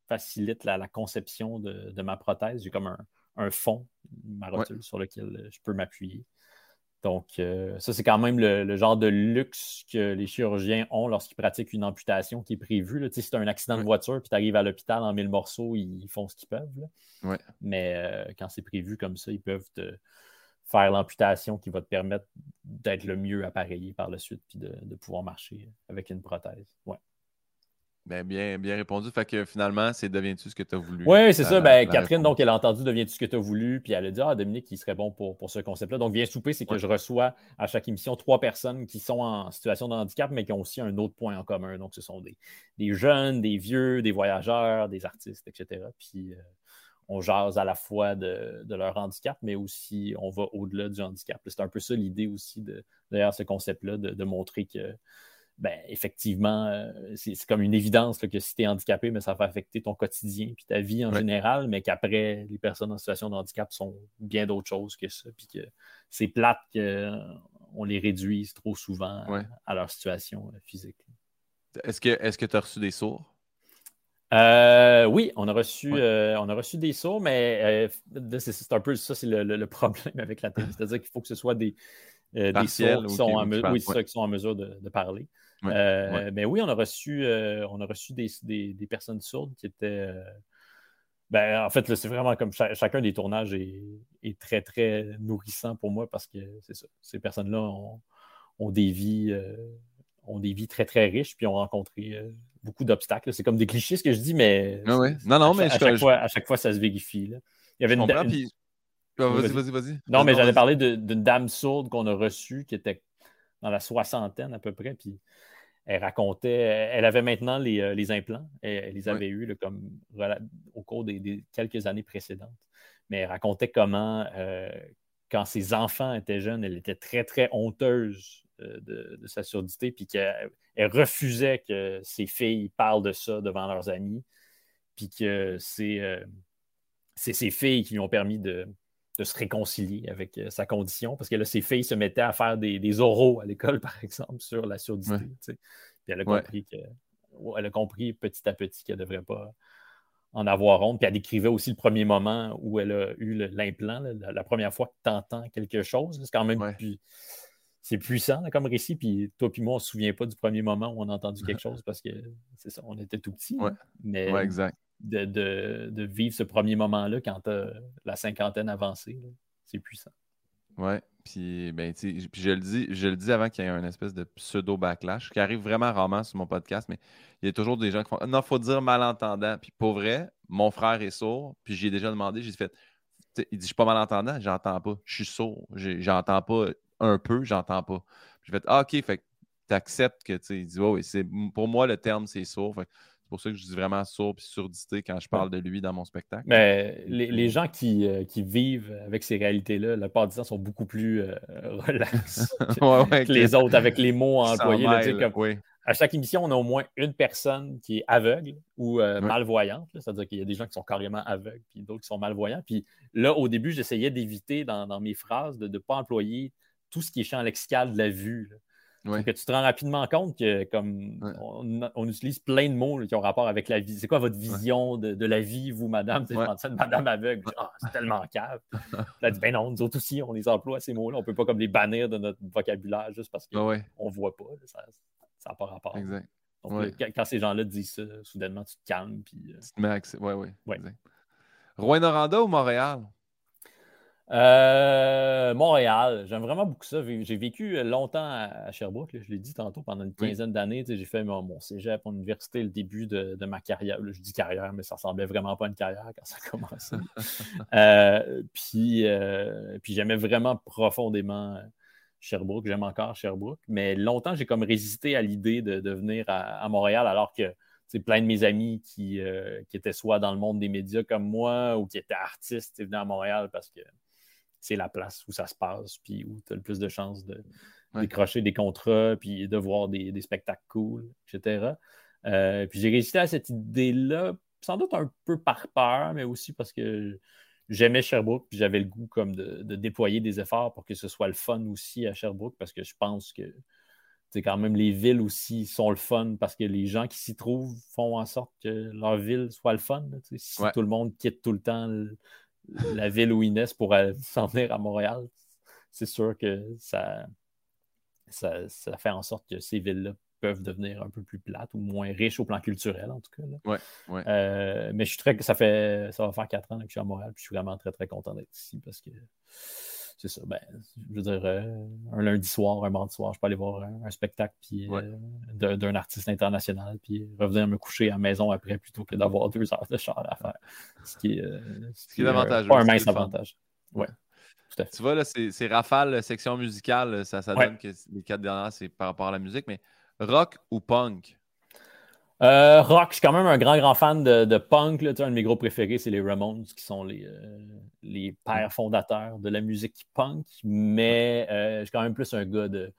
facilite la, conception de, ma prothèse. J'ai comme un, fond, ma rotule, sur lequel je peux m'appuyer. Donc, euh, ça, c'est quand même le, genre de luxe que les chirurgiens ont lorsqu'ils pratiquent une amputation qui est prévue. Si tu as un accident de voiture puis tu arrives à l'hôpital en mille morceaux, ils font ce qu'ils peuvent. Mais euh, quand c'est prévu comme ça, ils peuvent te faire l'amputation qui va te permettre d'être le mieux appareillé par la suite puis de, de pouvoir marcher avec une prothèse. Ouais. Ben, bien, bien répondu. Fait que finalement, c'est deviens-tu ce que tu as voulu? Oui, c'est ça. Ben, Catherine, donc, elle a entendu deviens-tu ce que tu as voulu? Puis elle a dit Ah, Dominique, il serait bon pour, pour ce concept-là. Donc, Viens souper, c'est que je reçois à chaque émission trois personnes qui sont en situation de handicap, mais qui ont aussi un autre point en commun. Donc, ce sont des, des jeunes, des vieux, des voyageurs, des artistes, etc. Puis, euh, on jase à la fois de, de, leur handicap, mais aussi on va au-delà du handicap. C'est un peu ça l'idée aussi de, derrière ce concept-là, de, de montrer que ben, effectivement, euh, c'est comme une évidence que si tu es handicapé, mais ça va affecter ton quotidien puis ta vie en général, mais qu'après, les personnes en situation de handicap sont bien d'autres choses que ça. Puis que c'est plate qu'on les réduise trop souvent à, leur situation euh, physique. Est-ce que tu as reçu des sourds? Euh, oui, on a reçu, on a reçu des sourds, mais c'est un peu ça, c'est le, problème avec la télé. C'est-à-dire qu'il faut que ce soit des, des sourds qui sont, en, oui, qui sont en mesure de parler. Euh, mais oui, on a reçu, euh, on a reçu des, personnes sourdes qui étaient. Euh, ben, en fait, c'est vraiment comme chacun des tournages est, très, très nourrissant pour moi parce que c'est ça. Ces personnes-là ont, des vies, ont des vies très, très riches puis ont rencontré beaucoup d'obstacles. C'est comme des clichés ce que je dis, mais. Non, non, mais à, chaque fois, à chaque fois, ça se vérifie. Là. Il y avait une, Vas-y, vas-y, vas-y. Non, mais j'allais parler d'une dame sourde qu'on a reçue qui était dans la soixantaine à peu près. Puis elle racontait, elle avait maintenant les, euh, implants, elle, les avait eus comme, au cours des, quelques années précédentes. Mais elle racontait comment, euh, quand ses enfants étaient jeunes, elle était très, très honteuse euh, de, sa surdité, puis qu'elle refusait que ses filles parlent de ça devant leurs amis, puis que c'est ses filles qui lui ont permis de, se réconcilier avec euh, sa condition, parce que là, ses filles se mettaient à faire des, oraux à l'école, par exemple, sur la surdité. Puis elle a compris que elle a compris petit à petit qu'elle ne devrait pas en avoir honte. Puis elle décrivait aussi le premier moment où elle a eu l'implant, la, première fois que tu entends quelque chose. C'est quand même. C'est puissant comme récit. Puis toi puis moi, on ne se souvient pas du premier moment où on a entendu quelque chose parce que c'est ça, on était tout petits. Mais exact. De, vivre ce premier moment-là quand tu la cinquantaine avancée, c'est puissant. Ouais. Puis, ben, je le dis, je le dis avant qu'il y ait un espèce de pseudo backlash qui arrive vraiment rarement sur mon podcast, mais il y a toujours des gens qui font Non, faut dire malentendant. Puis pour vrai, mon frère est sourd, puis j'ai déjà demandé, j'ai fait Il dit Je suis pas malentendant, j'entends pas. Je suis sourd, j'entends pas un peu, j'entends pas. J'ai fait Ah, ok, fait que tu acceptes que tu dit oui, pour moi, le terme, c'est sourd. Pour ça que je dis vraiment sourd et surdité quand je parle de lui dans mon spectacle. Mais les, gens qui, euh, qui, vivent avec ces réalités-là, la part du temps, sont beaucoup plus euh, relax que, les autres avec les mots employés. À chaque émission, on a au moins une personne qui est aveugle ou euh, malvoyante. C'est-à-dire qu'il y a des gens qui sont carrément aveugles et d'autres qui sont malvoyants. Puis là, au début, j'essayais d'éviter dans, mes phrases de ne pas employer tout ce qui est champ lexical de la vue que tu te rends rapidement compte que comme on, utilise plein de mots qui ont rapport avec la vie. C'est quoi votre vision de, la vie, vous, madame? C'est de madame aveugle. Ah, c'est tellement cave. Elle dit, ben non, nous autres aussi, on les emploie, ces mots-là. On ne peut pas comme les bannir de notre vocabulaire juste parce qu'on ne voit pas. Ça n'a pas rapport. Exact. Donc, quand ces gens-là disent ça, soudainement, tu te calmes. Puis, euh, Tu te mets Oui, oui. Ouais. Rouen-Noranda ou Montréal? Euh, Montréal, j'aime vraiment beaucoup ça. J'ai vécu longtemps à Sherbrooke, je l'ai dit tantôt, pendant une quinzaine d'années. J'ai fait mon, cégep en université, le début de, ma carrière. je dis carrière, mais ça ressemblait vraiment pas à une carrière quand ça a commencé. Euh, puis euh, puis j'aimais vraiment profondément Sherbrooke. J'aime encore Sherbrooke. Mais longtemps, j'ai comme résisté à l'idée de, venir à, Montréal alors que c'est plein de mes amis qui, qui, étaient soit dans le monde des médias comme moi ou qui étaient artistes venaient à Montréal parce que c'est la place où ça se passe, puis où tu as le plus de chances de décrocher des contrats, puis de voir des, spectacles cool, etc. Euh, puis j'ai résisté à cette idée-là, sans doute un peu par peur, mais aussi parce que j'aimais Sherbrooke, puis j'avais le goût comme de, déployer des efforts pour que ce soit le fun aussi à Sherbrooke, parce que je pense que c'est quand même les villes aussi sont le fun parce que les gens qui s'y trouvent font en sorte que leur ville soit le fun. si tout le monde quitte tout le temps la ville où Inès pourrait s'en venir à Montréal, c'est sûr que ça, ça, fait en sorte que ces villes-là peuvent devenir un peu plus plates ou moins riches au plan culturel, en tout cas. Ouais, euh, mais je suis très. Ça fait. Ça va faire quatre ans que je suis à Montréal, puis je suis vraiment très, très content d'être ici parce que c'est ça. Ben, je veux dire, euh, un lundi soir, un mardi soir, je peux aller voir un, spectacle puis, euh, d'un artiste international, puis revenir me coucher à la maison après plutôt que d'avoir deux heures de char à faire. Ce qui est, euh, ce. Pas un mince avantage. Ouais. Tu vois, là, c'est rafale, section musicale, ça, ça donne que les quatre dernières, c'est par rapport à la musique, mais rock ou punk? Euh, rock, je suis quand même un grand, grand fan de, punk. Là. un de mes gros préférés, c'est les Ramones, qui sont les, euh, les pères fondateurs de la musique punk. Mais euh, je suis quand même plus un gars de,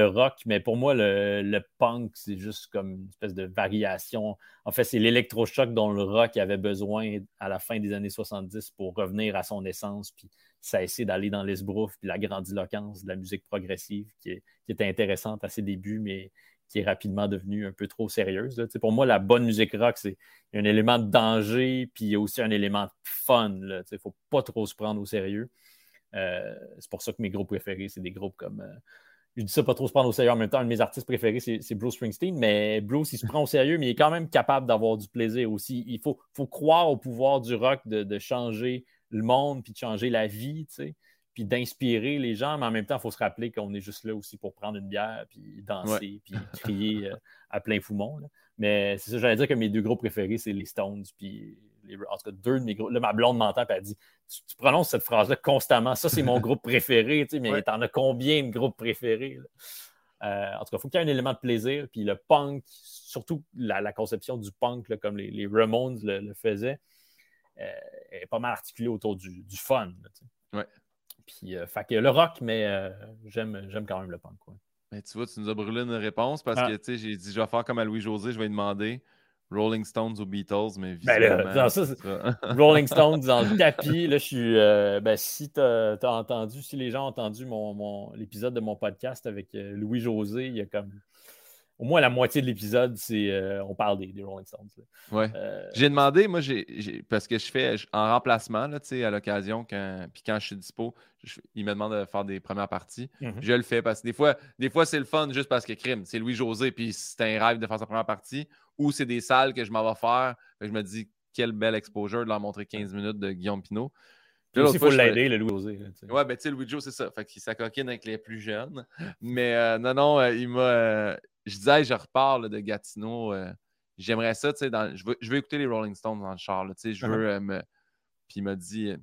rock. Mais pour moi, le, punk, c'est juste comme une espèce de variation. En fait, c'est l'électrochoc dont le rock avait besoin à la fin des années 70 pour revenir à son essence, puis cesser d'aller dans l'esbrouf, puis la grandiloquence de la musique progressive qui, qui était intéressante à ses débuts, mais qui est rapidement devenue un peu trop sérieuse. Pour moi, la bonne musique rock, c'est un élément de danger, puis il y a aussi un élément de fun. Il ne faut pas trop se prendre au sérieux. Euh, c'est pour ça que mes groupes préférés, c'est des groupes comme. Euh, je dis ça pas trop se prendre au sérieux en même temps. Un de mes artistes préférés, c'est Bruce Springsteen, mais Bruce, il se prend au sérieux, mais il est quand même capable d'avoir du plaisir aussi. Il faut, croire au pouvoir du rock de, changer le monde puis de changer la vie. Puis d'inspirer les gens, mais en même temps, il faut se rappeler qu'on est juste là aussi pour prendre une bière, puis danser, puis crier euh, à plein poumon. Mais c'est ça, j'allais dire que mes deux groupes préférés, c'est les Stones, puis les, en tout cas, deux de mes groupes. Là, ma blonde m'entend, puis elle dit tu, prononces cette phrase-là constamment. Ça, c'est mon groupe préféré, tu sais, mais t'en as combien de groupes préférés euh, en tout cas, il faut qu'il y ait un élément de plaisir. Puis le punk, surtout la, conception du punk, comme les, Ramones le, faisaient, euh, est pas mal articulée autour du, du fun. ouais. Puis, euh, fait que le rock, mais euh, j'aime, j'aime quand même le punk. Mais tu vois, tu nous as brûlé une réponse parce ah. que, tu sais, j'ai dit, je vais faire comme à Louis-José, je vais lui demander Rolling Stones ou Beatles, mais ben là, ça, Rolling Stones dans le tapis. Là, je suis. Euh, ben, si tu as, entendu, si les gens ont entendu mon, l'épisode de mon podcast avec Louis-José, il y a comme au moins la moitié de l'épisode, c'est euh, on parle des, Rolling Stones. Ouais. Euh, j'ai demandé, moi, j'ai, parce que je fais en remplacement là, à l'occasion, quand, puis quand je suis dispo, il me demande de faire des premières parties. Mhm. Je le fais parce que des fois, des fois c'est le fun juste parce que crime, c'est Louis-José, puis c'est un rêve de faire sa première partie, ou c'est des salles que je m'en vais faire. je me dis, quelle belle exposure de leur montrer 15 minutes de Guillaume Pinot. il faut l'aider, le Louis-José. Ouais, ben tu sais, Louis-José, c'est ça. Fait qu'il s'acoquine avec les plus jeunes. Mais euh, non, non, il m'a je disais, je repars de Gatineau. Euh, j'aimerais ça, tu sais, je, veux, je veux écouter les Rolling Stones dans le char. tu sais, je veux euh, me. Puis il m'a dit, euh,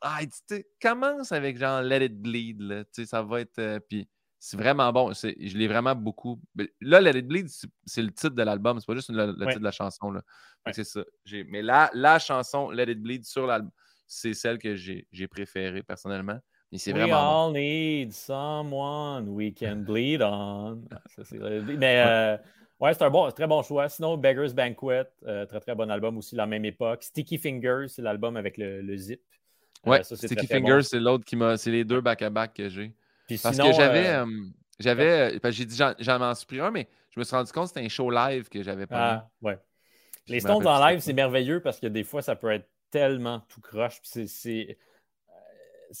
ah, il dit, commence avec genre Let It Bleed, là, tu sais, ça va être. puis c'est vraiment bon. Je l'ai vraiment beaucoup. Là, Let It Bleed, c'est le titre de l'album, c'est pas juste le, titre de la chanson. Là. C'est ça. Mais là, la chanson Let It Bleed sur l'album, c'est celle que j'ai préférée personnellement. We all need someone we can bleed on. Mais euh, ouais, c'est un bon, très bon choix. Sinon, Beggar's Banquet, euh, très très bon album aussi, la même époque. Sticky Fingers, c'est l'album avec le, zip. Euh, ouais, Sticky Fingers, c'est l'autre qui m'a. C'est les deux back-à-back que j'ai. Parce que j'avais. j'avais. J'ai dit, j'en m'en suis pris un, mais je me suis rendu compte que c'était un show live que j'avais pas. Ah, ouais. Les Stones en live, c'est merveilleux parce que des fois, ça peut être tellement tout croche. C'est c'est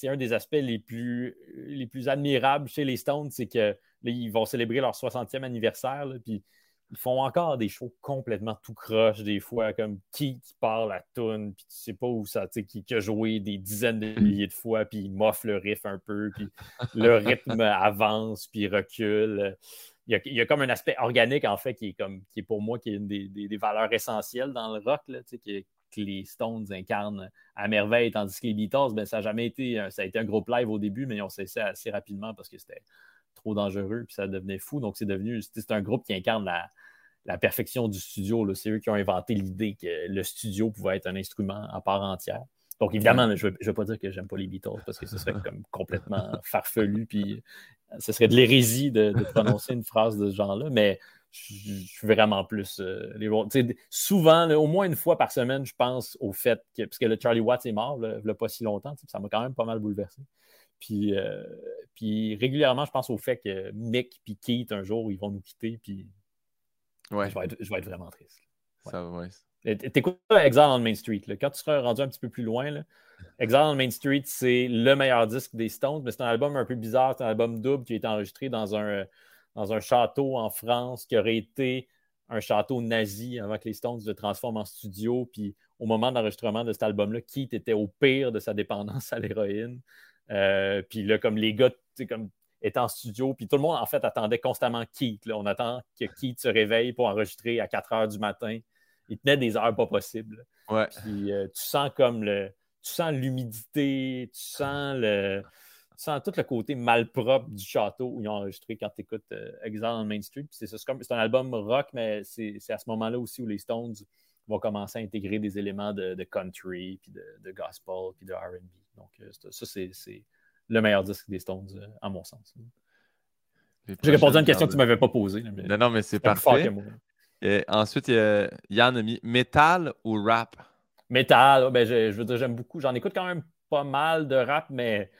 un des aspects les plus, les plus admirables chez les Stones, c'est que ils vont célébrer leur 60e anniversaire, puis ils font encore des shows complètement tout croche, des fois, comme qui, qui part la tune, puis tu sais pas où ça, qui, qui a joué des dizaines de milliers de fois, puis il moffe le riff un peu, puis le rythme avance, puis recule. Il y, a, comme un aspect organique, en fait, qui est, comme, qui est pour moi qui est une des, valeurs essentielles dans le rock, là, qui, les Stones incarnent à merveille, tandis que les Beatles, ben, ça a jamais été, ça a été un groupe live au début, mais ont cessé assez rapidement parce que c'était trop dangereux, puis ça devenait fou. Donc, c'est devenu, c'est un groupe qui incarne la, perfection du studio. C'est eux qui ont inventé l'idée que le studio pouvait être un instrument à part entière. Donc, évidemment, je ne veux, pas dire que j'aime pas les Beatles parce que ce serait comme complètement farfelu, puis ce serait de l'hérésie de, de, prononcer une phrase de ce genre-là, mais je, suis vraiment plus euh, les Souvent, au moins une fois par semaine, je pense au fait que, parce que le Charlie Watts est mort il n'y a pas si longtemps, ça m'a quand même pas mal bouleversé. Puis, euh, puis régulièrement, je pense au fait que Mick et Keith, un jour, ils vont nous quitter, puis ouais. je, vais être, vraiment triste. Ça va, T'écoutes Exile on Main Street. Quand tu seras rendu un petit peu plus loin, là, Exile on Main Street, c'est le meilleur disque des Stones, mais c'est un album un peu bizarre. C'est un album double qui a été enregistré dans un, dans un château en France qui aurait été un château nazi avant que les Stones se transforment en studio. Puis au moment d'enregistrement de cet album-là, Keith était au pire de sa dépendance à l'héroïne. Euh, puis là, comme les gars comme, étaient en studio, puis tout le monde, en fait, attendait constamment Keith. On attend que Keith se réveille pour enregistrer à 4 heures du matin. Il tenait des heures pas possibles. Puis euh, tu sens comme le. Tu sens l'humidité, tu sens le sens tout le côté malpropre du château où ils ont enregistré quand tu écoutes euh, Exile on Main Street. C'est un album rock, mais c'est à ce moment-là aussi où les Stones vont commencer à intégrer des éléments de, country, puis de, gospel, puis de RB. Donc, euh, ça, c'est le meilleur disque des Stones, euh, à mon sens. J'ai répondu à une question que tu ne m'avais pas posée. non, non, mais c'est parfait. ensuite, Yann a mis métal ou rap? Métal, ben, je, je veux dire, j'aime beaucoup. J'en écoute quand même pas mal de rap, mais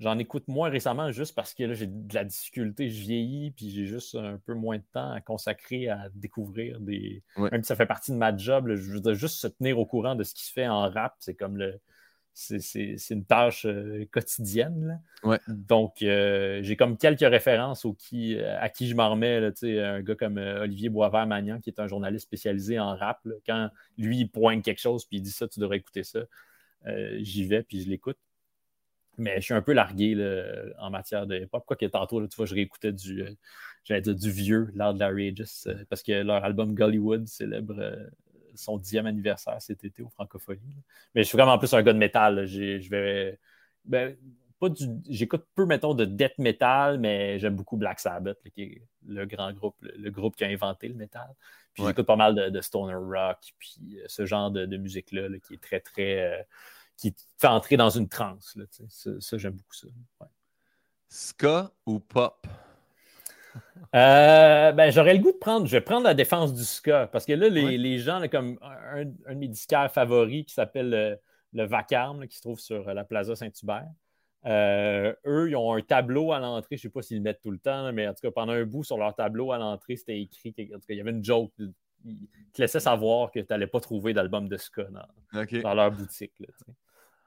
J'en écoute moins récemment juste parce que là, j'ai de la difficulté, je vieillis, puis j'ai juste un peu moins de temps à consacrer à découvrir des. Même si ça fait partie de ma job, je veux juste se tenir au courant de ce qui se fait en rap, c'est comme le. C'est une tâche euh, quotidienne. Donc, euh, j'ai comme quelques références qui, euh, à qui je m'en remets. Là, un gars comme Olivier Boisvert-Magnan, qui est un journaliste spécialisé en rap, quand lui, il pointe quelque chose puis il dit ça, tu devrais écouter ça, j'y vais puis je l'écoute. Mais je suis un peu largué en matière de hip-hop. Quoi que tantôt, tu vois, je réécoutais du, euh, du vieux, Loud Outrageous, euh, parce que leur album Gollywood célèbre euh, son dixième anniversaire cet été au Francophonie. Mais je suis vraiment plus un gars de métal. Je vais. Ben, j'écoute peu, mettons, de death metal, mais j'aime beaucoup Black Sabbath, qui est le grand groupe, le, groupe qui a inventé le métal. Puis j'écoute pas mal de, stoner rock, puis ce genre de, musique-là qui est très, très qui te fait entrer dans une transe. ça, j'aime beaucoup ça. Ska ou pop? Euh, ben, j'aurais le goût de prendre. Je vais prendre la défense du ska. Parce que là, les, gens, comme un, de mes disquaires favoris qui s'appelle le, Vacarme, qui se trouve sur la Plaza Saint-Hubert. Euh, eux, ils ont un tableau à l'entrée. Je ne sais pas s'ils le mettent tout le temps, mais en tout cas, pendant un bout sur leur tableau à l'entrée, c'était écrit. En tout cas, il y avait une joke. Ils te laissaient savoir que tu n'allais pas trouver d'album de ska dans, leur boutique.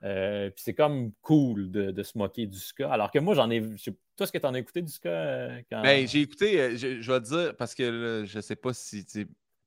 Euh, puis c'est comme cool de, se moquer du ska. Alors que moi, j'en ai. Toi, est-ce que tu en as écouté du ska euh, quand... Ben, j'ai écouté, je, vais te dire, parce que je sais pas si.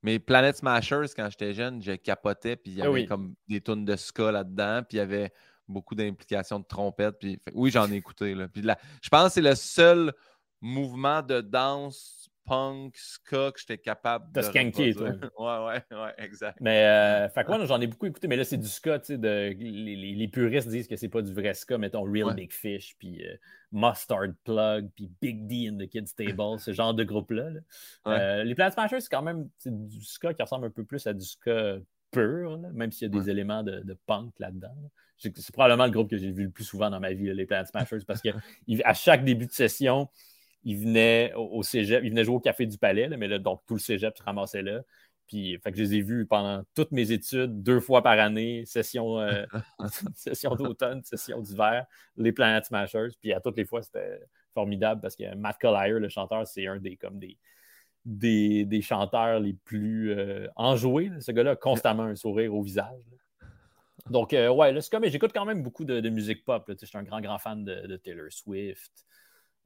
Mais Planet Smashers, quand j'étais jeune, je capotais, puis il y ah avait comme des tonnes de ska là-dedans, puis il y avait beaucoup d'implications de trompette. Puis, oui, j'en ai écouté. Là. Puis je pense que c'est le seul mouvement de danse punk, ska que j'étais capable de. skanker, toi. ouais, ouais, ouais, exact. Mais, euh, fait quoi, j'en ai beaucoup écouté, mais là, c'est du ska, tu sais. De, les, les, puristes disent que c'est pas du vrai ska, mettons Real Big Fish, puis euh, Mustard Plug, puis Big D in the Kids Table, ce genre de groupe-là. Euh, les Planet Smashers, c'est quand même du ska qui ressemble un peu plus à du ska pur, même s'il y a des éléments de, de punk là-dedans. C'est probablement le groupe que j'ai vu le plus souvent dans ma vie, les Planet Smashers, parce qu'à chaque début de session, il venait au, cégep, il venait jouer au Café du Palais, mais là, donc tout le cégep se ramassait là. Puis, fait que je les ai vus pendant toutes mes études, deux fois par année, session, euh, session d'automne, session d'hiver, les Planet Smashers. Puis à toutes les fois, c'était formidable parce que Matt Collier, le chanteur, c'est un des comme des, des, chanteurs les plus euh, enjoués. Ce gars-là a constamment un sourire au visage. Donc, euh, ouais, là, c'est comme j'écoute quand même beaucoup de, musique pop. Je suis un grand, grand fan de, Taylor Swift.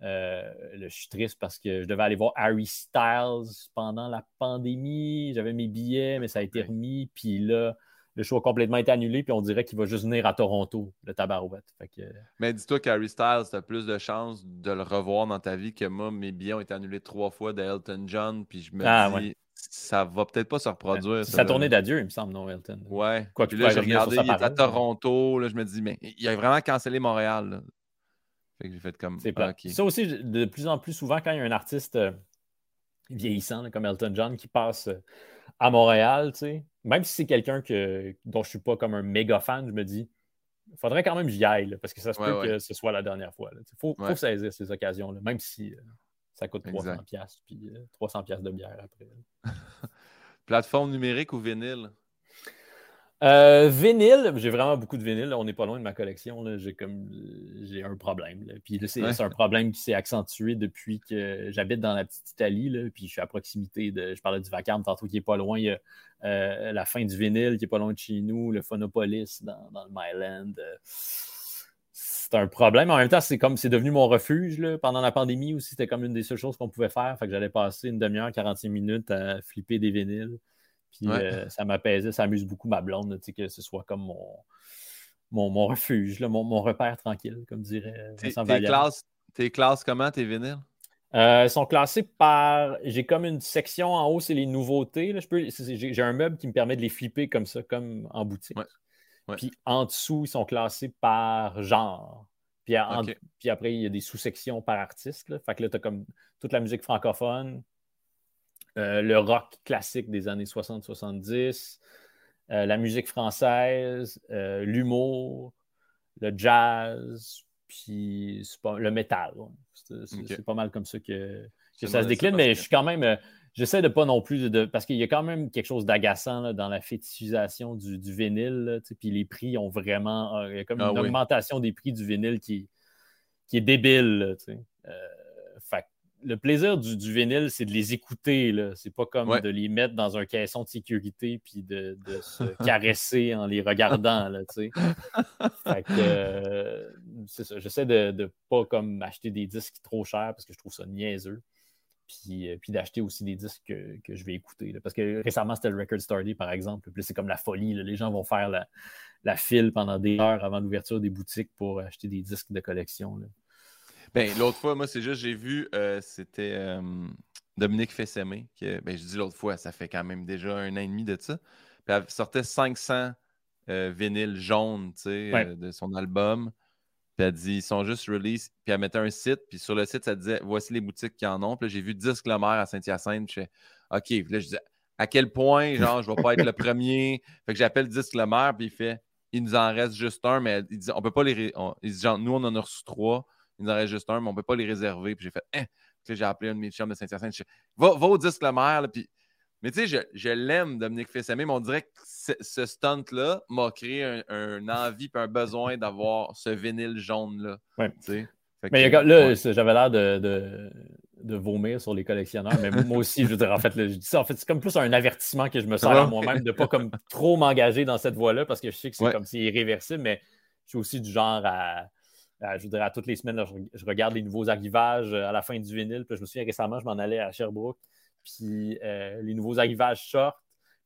Euh, je suis triste parce que je devais aller voir Harry Styles pendant la pandémie. J'avais mes billets, mais ça a été remis. Puis là, le show a complètement été annulé. Puis on dirait qu'il va juste venir à Toronto, le tabarouette. Mais dis-toi qu'Harry Styles, tu as plus de chances de le revoir dans ta vie que moi. Mes billets ont été annulés trois fois d'Elton John. Puis je me ah, dis, ça va peut-être pas se reproduire. Ça, tournée d'adieu, il me semble, non, Elton? Ouais. Quoi puis là, j'ai regardé, il est à Toronto. Là, je me dis, mais il a vraiment cancellé Montréal. Fait que j'ai fait comme. C'est ah, Ça aussi, de plus en plus souvent, quand il y a un artiste euh, vieillissant comme Elton John qui passe euh, à Montréal, tu sais, même si c'est quelqu'un que, dont je ne suis pas comme un méga fan, je me dis, il faudrait quand même que j'y aille, parce que ça se peut que ce soit la dernière fois. Il faut, faut, saisir ces occasions-là, même si euh, ça coûte 300$ puis 300$ de bière après. Plateforme numérique ou vinyle? Euh, vinyle, j'ai vraiment beaucoup de vinyle. On n'est pas loin de ma collection. J'ai comme j'ai un problème. Puis c'est un problème qui s'est accentué depuis que j'habite dans la petite Italie. Là, puis je suis à proximité de. Je parlais du vacarme tantôt qui est pas loin. Il y a euh, la fin du vinyle qui est pas loin de chez nous, le Phonopolis dans, dans le Myland. c'est un problème. En même temps, c'est comme c'est devenu mon refuge là. pendant la pandémie aussi. C'était comme une des seules choses qu'on pouvait faire. Fait que j'allais passer une demi-heure, 45 minutes à flipper des vinyles. Puis euh, ça m'apaisait, ça amuse beaucoup ma blonde, que ce soit comme mon, mon, refuge, mon, mon, repère tranquille, comme dirait Vincent Tes classes, tes classes comment, tes vinyles? Euh, sont classés par. J'ai comme une section en haut, c'est les nouveautés. J'ai un meuble qui me permet de les flipper comme ça, comme en boutique. Puis en dessous, ils sont classés par genre. Puis, puis après, il y a des sous-sections par artiste. Là. Fait que là, tu as comme toute la musique francophone, euh, le rock classique des années 60-70, euh, la musique française, euh, l'humour, le jazz, puis le métal. C'est pas mal comme ça que, ça se décline, mais je suis quand même. J'essaie de pas non plus de. Parce qu'il y a quand même quelque chose d'agaçant dans la fétichisation du, vinyle. puis les prix ont vraiment. Il y a comme ah une augmentation des prix du vinyle qui, qui est débile. Le plaisir du, du vinyle, c'est de les écouter. C'est pas comme de les mettre dans un caisson de sécurité puis de, se caresser en les regardant. Là, euh, c'est ça. J'essaie de ne pas comme acheter des disques trop chers parce que je trouve ça niaiseux. Puis, euh, puis d'acheter aussi des disques que, je vais écouter. Parce que récemment, c'était le Record Store par exemple. Puis c'est comme la folie. Les gens vont faire la, la file pendant des heures avant l'ouverture des boutiques pour acheter des disques de collection. Ben, l'autre fois, moi, c'est juste, j'ai vu, euh, c'était Dominique Fessemé, que, ben, je dis l'autre fois, ça fait quand même déjà un an et demi de ça. Puis elle sortait 500 euh, vinyles jaunes, tu sais, euh, de son album. Puis elle dit, ils sont juste release. Puis elle mettait un site, puis sur le site, ça disait, voici les boutiques qui en ont. Puis là, j'ai vu Disque Le Maire à Saint-Hyacinthe. Je fais, OK. Puis là, je disais, à quel point, genre, je vais pas être le premier? Fait que j'appelle Disque Le Maire, puis il fait, il nous en reste juste un, mais il dit, on peut pas les. il dit, genre, nous, on en a reçu trois il nous en reste juste un, mais on ne peut pas les réserver. Puis j'ai fait, hein? j'ai appelé un de mes chums de Saint-Hyacinthe. Va, va au disque le maire, puis mais tu sais, je, je l'aime, Dominique Fils-Aimé, mais on dirait que ce stunt-là m'a créé un, envie et un besoin d'avoir ce vinyle jaune-là. Ouais. Mais là, j'avais l'air de, de, vomir sur les collectionneurs, mais moi aussi, je veux dire, en fait, je dis ça, en fait, c'est comme plus un avertissement que je me sers à moi-même de ne pas comme trop m'engager dans cette voie-là parce que je sais que c'est comme c'est irréversible, mais je suis aussi du genre à, je veux à toutes les semaines, je, regarde les nouveaux arrivages à la fin du vinyle. Puis je me souviens récemment, je m'en allais à Sherbrooke puis euh, les nouveaux arrivages sortent.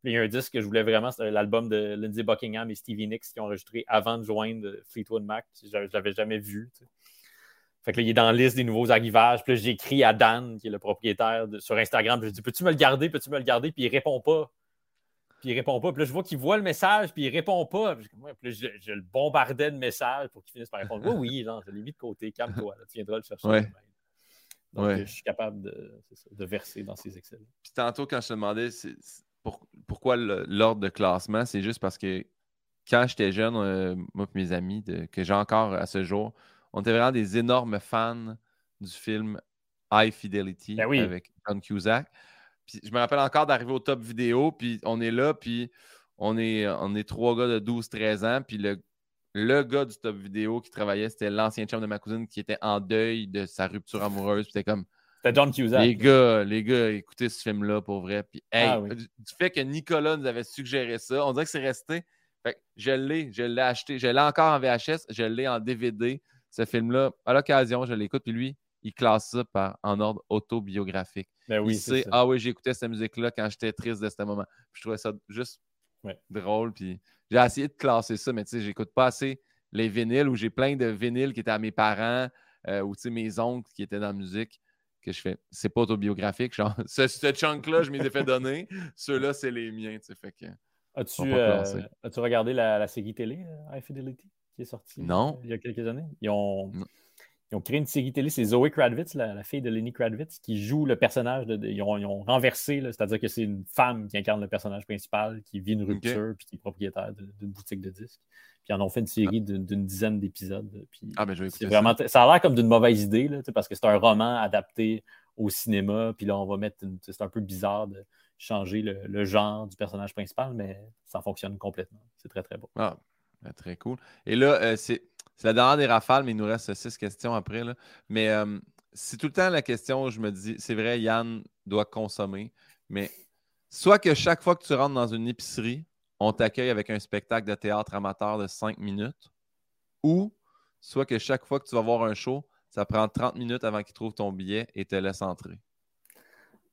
Puis il y a un disque que je voulais vraiment, c'est l'album de Lindsey Buckingham et Stevie Nicks qui ont enregistré avant de joindre Fleetwood Mac. Je ne l'avais jamais vu. Fait que là, il est dans la liste des nouveaux arrivages. Puis j'écris à Dan, qui est le propriétaire, sur Instagram. Puis je dis Peux-tu me le garder? Peux-tu me le garder Puis il répond pas. Puis il répond pas. Puis là, je vois qu'il voit le message, puis il répond pas. Puis, là, je, le bombardais de messages pour qu'il finisse par répondre Oui, oui, genre, je l'ai mis de côté, calme-toi, tu viendras le chercher. Donc, je suis capable de, verser dans ces excès. Puis tantôt, quand je te demandais pourquoi l'ordre de classement, c'est juste parce que quand j'étais jeune, euh, moi et mes amis, que j'ai encore à ce jour, on était vraiment des énormes fans du film High Fidelity ben avec John Cusack. Puis je me rappelle encore d'arriver au top vidéo, puis on est là, puis on est, on est trois gars de 12-13 ans, puis le le gars du top vidéo qui travaillait, c'était l'ancien chum de ma cousine qui était en deuil de sa rupture amoureuse. C'était comme. C'était John Cusack. Les gars, les gars, écoutez ce film-là pour vrai. Puis, ah du fait que Nicolas nous avait suggéré ça, on dirait que c'est resté. Fait je l'ai, je l'ai acheté. Je l'ai encore en VHS, je l'ai en DVD, ce film-là. À l'occasion, je l'écoute. Puis lui, il classe ça par, en ordre autobiographique. Ben oui, c'est ah oui, j'écoutais cette musique-là quand j'étais triste de ce moment. je trouvais ça juste drôle. Puis j'ai essayé de classer ça, mais tu sais, j'écoute pas assez les vinyles où j'ai plein de vinyles qui étaient à mes parents euh, ou mes oncles qui étaient dans la musique que je fais. C'est pas autobiographique. Genre, ce, chunk-là, je m'y ai fait donner. Ceux-là, c'est les miens. Fait que, as-tu, euh, as-tu regardé la, la, série télé euh, High Fidelity qui est sortie non. il y a quelques années? Ils ont, ils ont créé une série télé, c'est Zoe Kravitz, la, fille de Lenny Kravitz, qui joue le personnage. De, ils, ont, renversé, c'est-à-dire que c'est une femme qui incarne le personnage principal, qui vit une rupture, puis qui est propriétaire d'une boutique de disques. Puis ils en ont fait une série d'une dizaine d'épisodes. Ah, ben je vraiment, ça. ça a l'air comme d'une mauvaise idée, là, parce que c'est un roman adapté au cinéma, puis là, on va mettre. C'est un peu bizarre de changer le, genre du personnage principal, mais ça fonctionne complètement. C'est très, très beau. Ah, ben, très cool. Et là, euh, c'est c'est la dernière des rafales, mais il nous reste six questions après. Mais euh, c'est tout le temps la question où je me dis, c'est vrai, Yann doit consommer, mais soit que chaque fois que tu rentres dans une épicerie, on t'accueille avec un spectacle de théâtre amateur de cinq minutes, ou soit que chaque fois que tu vas voir un show, ça prend 30 minutes avant qu'ils trouvent ton billet et te laissent entrer.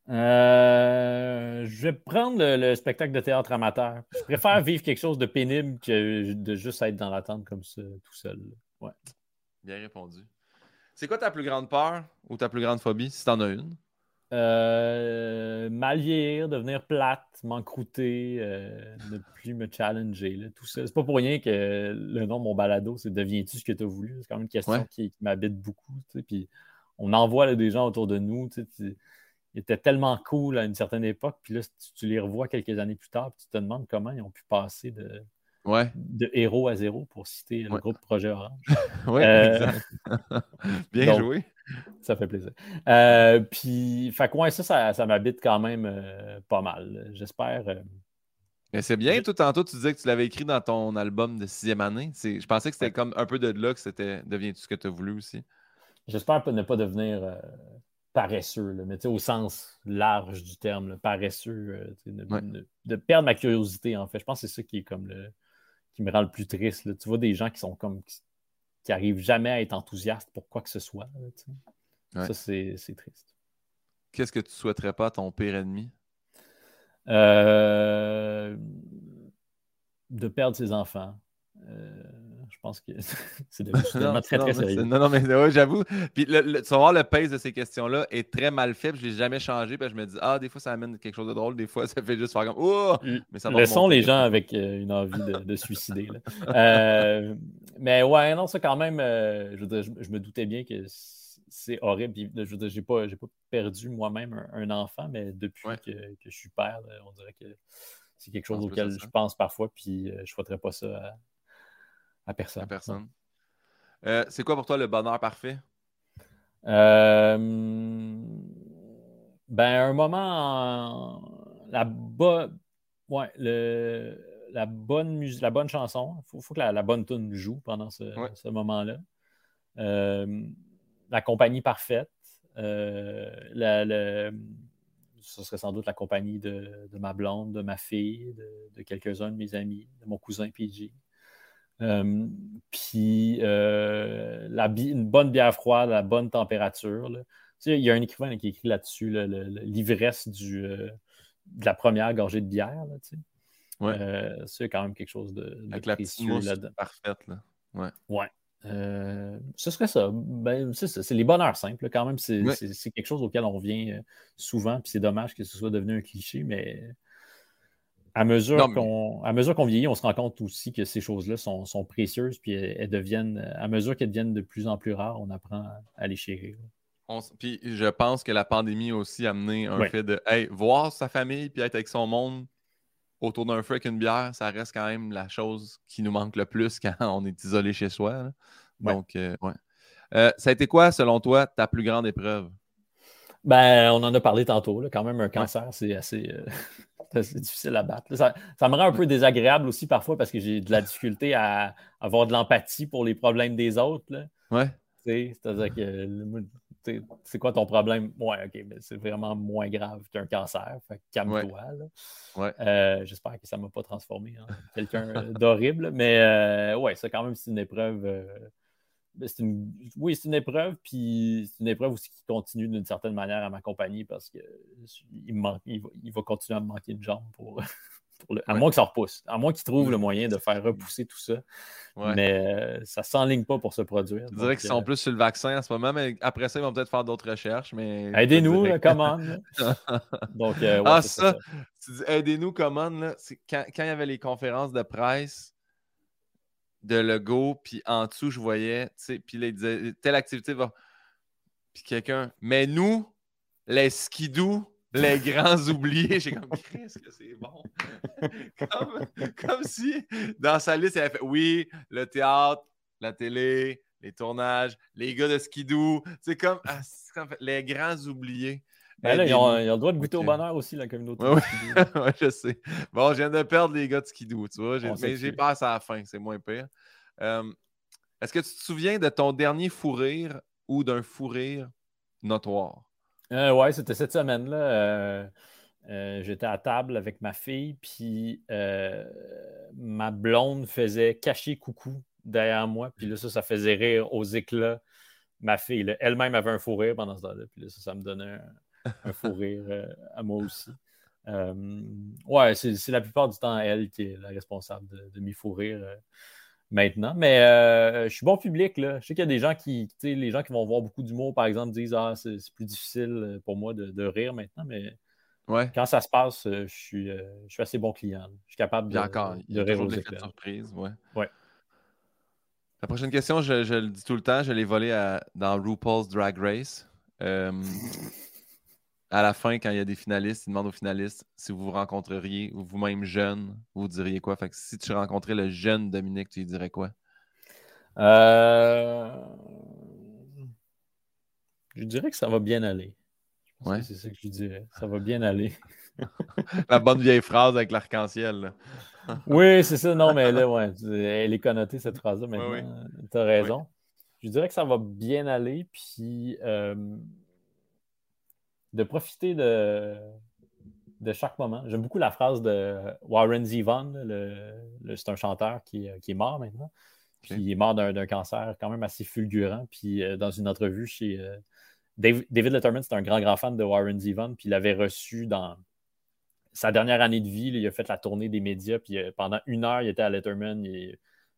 Euh, je vais prendre le, spectacle de théâtre amateur. Je préfère vivre quelque chose de pénible que de juste être dans l'attente comme ça, tout seul. Ouais. Bien répondu. C'est quoi ta plus grande peur ou ta plus grande phobie, si t'en as une? Euh, mal vieillir, devenir plate, m'encrouter, euh, ne plus me challenger. tout ça. C'est pas pour rien que le nom de mon balado, c'est Deviens-tu ce que tu as voulu? C'est quand même une question qui, m'habite beaucoup. Puis on envoie des gens autour de nous. Tu il était tellement cool à une certaine époque, puis là, tu, les revois quelques années plus tard, puis tu te demandes comment ils ont pu passer de, de héros à zéro, pour citer le groupe Projet Orange. oui, euh, Bien joué. Ça fait plaisir. Euh, puis, fait ça, ça, m'habite quand même euh, pas mal. J'espère. Mais c'est bien, tout tantôt, tu disais que tu l'avais écrit dans ton album de sixième année. Je pensais que c'était comme un peu de là que c'était Deviens-tu ce que tu as voulu aussi. J'espère ne pas devenir paresseux, mais au sens large du terme, paresseux, euh, de, perdre ma curiosité, en fait. Je pense que c'est ça qui est comme le qui me rend le plus triste. Tu vois des gens qui sont comme qui, arrivent jamais à être enthousiastes pour quoi que ce soit. Ça, c'est triste. Qu'est-ce que tu souhaiterais pas à ton pire ennemi? Euh, de perdre ses enfants. Euh, je pense que c'est devenu très, très sérieux. Non, non, mais j'avoue. Puis le, tu vas voir, le pace de ces questions-là est très mal fait. Je ne l'ai jamais changé. Puis je me dis, ah, des fois, ça amène quelque chose de drôle. Des fois, ça fait juste faire comme, oh! Mais ça Laissons les gens avec euh, une envie de, suicider. Euh, mais ouais, non, ça quand même, euh, je, me doutais bien que c'est horrible. je veux dire, pas, pas perdu moi-même un, enfant, mais depuis que, je suis père, on dirait que c'est quelque chose auquel je pense parfois. Puis je ne souhaiterais pas ça à à personne. personne. Euh, c'est quoi pour toi le bonheur parfait? Euh, ben, un moment, la, ouais, le... la bonne musique, la bonne chanson. Il faut, que la, bonne tune joue pendant ce, moment-là. Euh, la compagnie parfaite. Ce serait sans doute la compagnie de, ma blonde, de ma fille, de, quelques-uns de mes amis, de mon cousin PG. Euh, puis euh, une bonne bière froide, la bonne température. il y a un écrivain qui écrit là-dessus l'ivresse de la première gorgée de bière. c'est quand même quelque chose de, Avec la petite parfaite. Là. Ouais. ouais. Euh, ce serait ça. Ben, c'est les bonheurs simples. Quand même, c'est quelque chose auquel on revient euh, souvent. Puis c'est dommage que ce soit devenu un cliché, mais à mesure qu'on vieillit, on se rend compte aussi que ces choses-là sont, précieuses. Puis elles, deviennent, à mesure qu'elles deviennent de plus en plus rares, on apprend à les chérir. puis je pense que la pandémie a aussi amené un fait de voir sa famille puis être avec son monde autour d'un feu avec une bière, ça reste quand même la chose qui nous manque le plus quand on est isolé chez soi. Donc, euh, ouais. Euh, ça a été quoi, selon toi, ta plus grande épreuve? Ben, on en a parlé tantôt. Quand même, un cancer, c'est assez, euh, difficile à battre. Ça, me rend un peu désagréable aussi parfois parce que j'ai de la difficulté à avoir de l'empathie pour les problèmes des autres. Là. Ouais. C'est-à-dire que c'est quoi ton problème? Ouais, OK, mais c'est vraiment moins grave qu'un cancer. Fait calme-toi. Euh, j'espère que ça ne m'a pas transformé en quelqu'un d'horrible. Mais euh, ouais, c'est quand même une épreuve. Euh, ben, une, oui, c'est une épreuve, puis c'est une épreuve aussi qui continue d'une certaine manière à m'accompagner parce qu'il il, il, va continuer à me manquer de jambes pour, à moins que ça repousse, à moins qu'ils trouvent le moyen de faire repousser tout ça. Mais euh, ça ne s'enligne pas pour se produire. Je dirais qu'ils sont euh, plus sur le vaccin en ce moment, mais après ça, ils vont peut-être faire d'autres recherches. Mais aidez-nous, commande. Donc, euh, ah, ça, aidez-nous, commande. Quand, quand il y avait les conférences de presse de Lego, puis en dessous, je voyais, puis là, il disait telle activité va. Puis quelqu'un, mais nous, les skidoo, les grands oubliés. J'ai comme, qu'est-ce que c'est bon? comme, si dans sa liste, elle avait fait oui, le théâtre, la télé, les tournages, les gars de skidoo. C'est comme, ah, les grands oubliés. Ben là, ils, ont, le droit de goûter au bonheur aussi, la communauté. Oui, ouais, je sais. Bon, je viens de perdre les gars de skidoo, tu vois. Mais j'ai passé à la fin, c'est moins pire. Euh, est-ce que tu te souviens de ton dernier fou rire ou d'un fou rire notoire? Euh, oui, c'était cette semaine-là. Euh, euh, j'étais à table avec ma fille, puis ma blonde faisait cacher coucou derrière moi, puis là, ça, ça faisait rire aux éclats ma fille. Elle-même avait un fou rire pendant ce temps-là, puis là, ça, ça me donnait un, fou rire à moi aussi. ouais, c'est la plupart du temps elle qui est la responsable de, de m'y fou rire maintenant. Mais euh, je suis bon public. Là. Je sais qu'il y a des gens qui, les gens qui vont voir beaucoup d'humour, par exemple, disent Ah, c'est plus difficile euh, pour moi de, rire maintenant. Mais ouais. quand ça se passe, euh, je suis, je suis assez bon client. Je suis capable de, encore, de rire aux surprise, ouais. ouais. La prochaine question, je, le dis tout le temps, je l'ai volée dans RuPaul's Drag Race à la fin, quand il y a des finalistes, ils demandent aux finalistes si vous vous rencontreriez vous-même jeune, vous diriez quoi? Fait que si tu rencontrais le jeune Dominique, tu lui dirais quoi? Euh, je dirais que ça va bien aller. Ouais. C'est ça que je dirais. Ça va bien aller. La bonne vieille phrase avec l'arc-en-ciel. oui, c'est ça. Non, mais là, ouais, elle est connotée, cette phrase-là maintenant. Tu as raison. Je dirais que ça va bien aller. Puis, euh, de profiter de, de chaque moment. J'aime beaucoup la phrase de Warren Zevon, c'est un chanteur qui, est mort maintenant. Puis il est mort d'un cancer quand même assez fulgurant. Puis euh, dans une entrevue chez euh, David, Letterman, c'est un grand, grand fan de Warren Zevon. Puis il l'avait reçu dans sa dernière année de vie. il a fait la tournée des médias. Puis euh, pendant une heure, il était à Letterman. Il a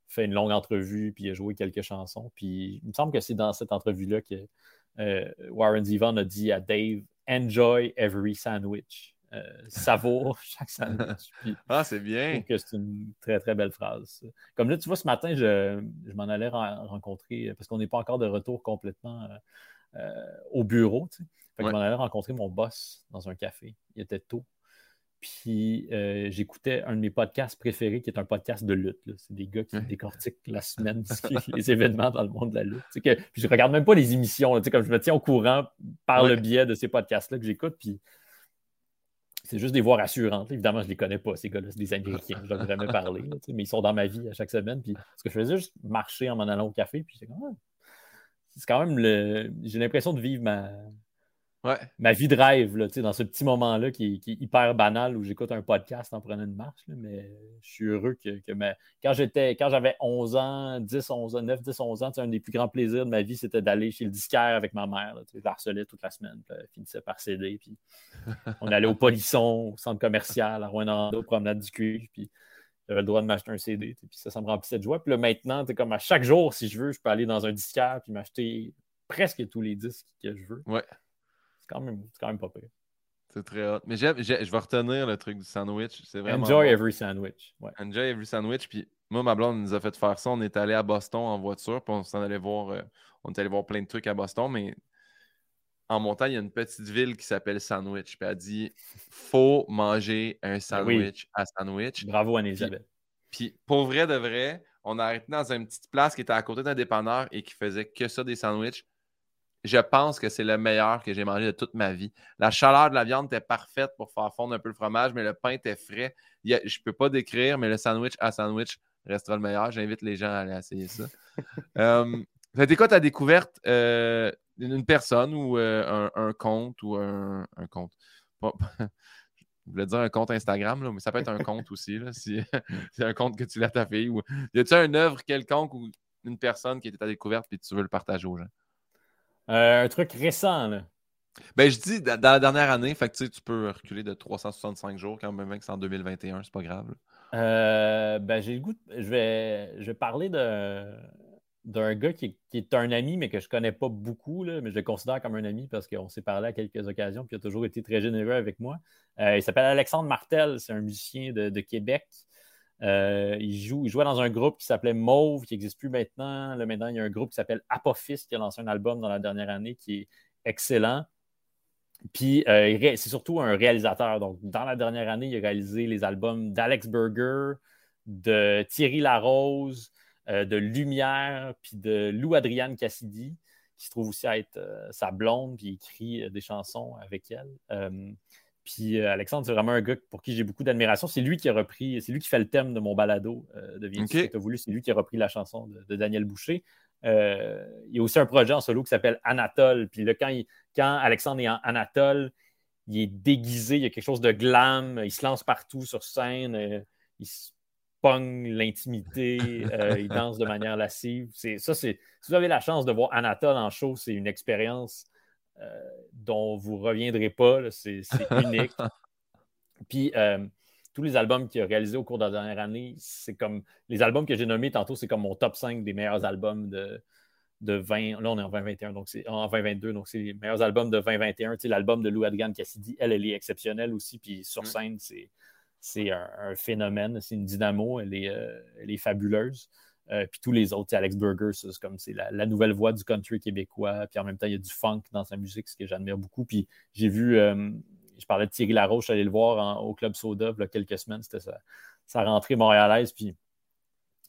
fait une longue entrevue. Puis il a joué quelques chansons. Puis il me semble que c'est dans cette entrevue-là que Warren Zevon a dit à Dave enjoy every sandwich. Euh, savoure chaque sandwich. ah, c'est bien. que c'est une très, très belle phrase. Comme là, tu vois, ce matin, je, m'en allais rencontrer, parce qu'on n'est pas encore de retour complètement euh, euh, au bureau. Tu sais. Fait que je m'en allais rencontrer mon boss dans un café. Il était tôt. Puis euh, j'écoutais un de mes podcasts préférés qui est un podcast de lutte. C'est des gars qui décortiquent la semaine, les événements dans le monde de la lutte. Que, puis je regarde même pas les émissions. comme je me tiens au courant par le biais de ces podcasts-là que j'écoute. Puis c'est juste des voix rassurantes. Évidemment, je ne les connais pas, ces gars-là. C'est des Américains. Je devrais jamais parler. mais ils sont dans ma vie à chaque semaine. Puis ce que je faisais, juste marcher en m'en allant au café. Puis c'est ah, c'est quand même le. J'ai l'impression de vivre ma, ma vie de rêve, là, dans ce petit moment-là qui, est hyper banal où j'écoute un podcast en prenant une marche. mais je suis heureux que, quand j'étais quand j'avais 11 ans, 10, 11 ans, 9, 10, 11 ans, un des plus grands plaisirs de ma vie, c'était d'aller chez le disquaire avec ma mère. je la harcelais toute la semaine, puis elle finissait par céder. Puis on allait au Polisson, au centre commercial, à Rouen-Noranda, promenade du cuivre, puis j'avais le droit de m'acheter un CD. Puis ça, ça me remplissait de joie. Puis là, maintenant, comme à chaque jour, si je veux, je peux aller dans un disquaire puis m'acheter presque tous les disques que je veux. Ouais. C'est quand, même, quand même pas pire. C'est très hot. Mais je vais retenir le truc du sandwich. C'est vraiment. Enjoy every sandwich. Enjoy every sandwich. Puis moi, ma blonde nous a fait faire ça. On est allé à Boston en voiture. Puis on s'en allait voir. Euh, on est allé voir plein de trucs à Boston. Mais en montagne, il y a une petite ville qui s'appelle Sandwich. Puis elle a dit faut manger un ben sandwich à sandwich. Bravo, Anne-Elisabeth. Puis, puis pour vrai de vrai, on a arrêté dans une petite place qui était à côté d'un dépanneur et qui faisait que ça des sandwichs je pense que c'est le meilleur que j'ai mangé de toute ma vie. La chaleur de la viande était parfaite pour faire fondre un peu le fromage, mais le pain était frais. je ne peux pas décrire, mais le sandwich à sandwich restera le meilleur. J'invite les gens à aller essayer ça. euh, C'était quoi ta découverte euh, d'une personne ou euh, un, compte ou un, compte? je voulais dire un compte Instagram, mais ça peut être un compte aussi, si c'est un compte que tu l'as ta fille. Ou... Y a-tu une œuvre quelconque ou une personne qui était ta découverte et tu veux le partager aux gens? Euh, un truc récent, là. Ben, je dis dans la dernière année, fait que, tu peux reculer de 365 jours quand même, que c'est en 2021, c'est pas grave. Euh, ben, j'ai le goût. Je, vais, je vais parler d'un gars qui, est un ami, mais que je connais pas beaucoup, là, mais je le considère comme un ami parce qu'on s'est parlé à quelques occasions, puis il a toujours été très généreux avec moi. Euh, il s'appelle Alexandre Martel, c'est un musicien de Québec. Euh, il, jouait dans un groupe qui s'appelait Mauve, qui n'existe plus maintenant. Là, maintenant, il y a un groupe qui s'appelle Apophis qui a lancé un album dans la dernière année qui est excellent. Puis, euh, c'est surtout un réalisateur. Donc, dans la dernière année, il a réalisé les albums d'Alex Burger, de Thierry Larose, euh, de Lumière, puis de Lou Adriane Cassidy, qui se trouve aussi être sa blonde, puis il écrit des chansons avec elle. Puis euh, Alexandre, c'est vraiment un gars pour qui j'ai beaucoup d'admiration. C'est lui qui a repris, c'est lui qui fait le thème de mon balado euh, de Viens tu voulu. C'est lui qui a repris la chanson de, Daniel Boucher. Euh, il y a aussi un projet en solo qui s'appelle Anatole. Puis là, quand, quand Alexandre est en Anatole, il est déguisé, il y a quelque chose de glam, il se lance partout sur scène, il se pogne l'intimité, il danse de manière lascive. Ça, si vous avez la chance de voir Anatole en show, c'est une expérience dont vous ne reviendrez pas. C'est unique. Puis euh, tous les albums qu'il a réalisés au cours de la dernière année, c'est comme les albums que j'ai nommés tantôt, c'est comme mon top 5 des meilleurs albums de, de 20. Là, on est en 2021, donc c'est en 2022, donc c'est les meilleurs albums de 2021. Tu sais, l'album de Lou Adgan Cassidy, elle, elle est exceptionnelle aussi. Puis sur mm. scène, c'est un, phénomène, c'est une dynamo, elle est, euh, elle est fabuleuse. Euh, puis tous les autres, Alex Burger, c'est comme c'est la, nouvelle voix du country québécois. Puis en même temps, il y a du funk dans sa musique, ce que j'admire beaucoup. Puis j'ai vu, euh, je parlais de Thierry Laroche, j'allais le voir au Club Soda il y a quelques semaines. C'était sa, rentrée montréalaise. Puis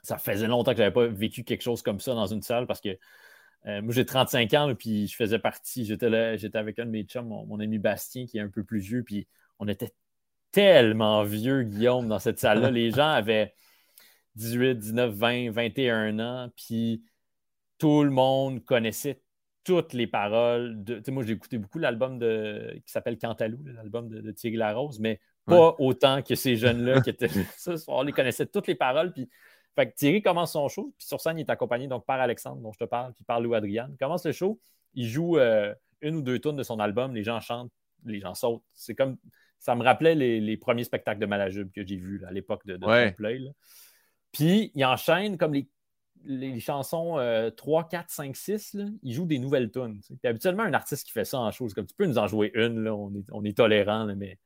ça faisait longtemps que je n'avais pas vécu quelque chose comme ça dans une salle parce que euh, moi, j'ai 35 ans, puis je faisais partie, j'étais j'étais avec un de mes chums, mon, ami Bastien, qui est un peu plus vieux, puis on était tellement vieux, Guillaume, dans cette salle-là. Les gens avaient 18, 19, 20, 21 ans, puis tout le monde connaissait toutes les paroles. De, moi, j'ai écouté beaucoup l'album qui s'appelle Cantalou, l'album de, Thierry Larose, mais pas autant que ces jeunes-là qui étaient. Ça, on les connaissait toutes les paroles. Puis, fait Thierry commence son show, puis sur scène, il est accompagné donc par Alexandre, dont je te parle, puis par Lou Adriane. Il commence le show, il joue euh, une ou deux tonnes de son album, les gens chantent, les gens sautent. C'est comme. Ça me rappelait les, premiers spectacles de Malajube que j'ai vus à l'époque de, de Play. Puis il enchaîne comme les, les chansons 3, 4, 5, 6, il joue des nouvelles tunes. Puis habituellement, un artiste qui fait ça en chose, comme tu peux nous en jouer une, là, on, est, on est tolérant, mais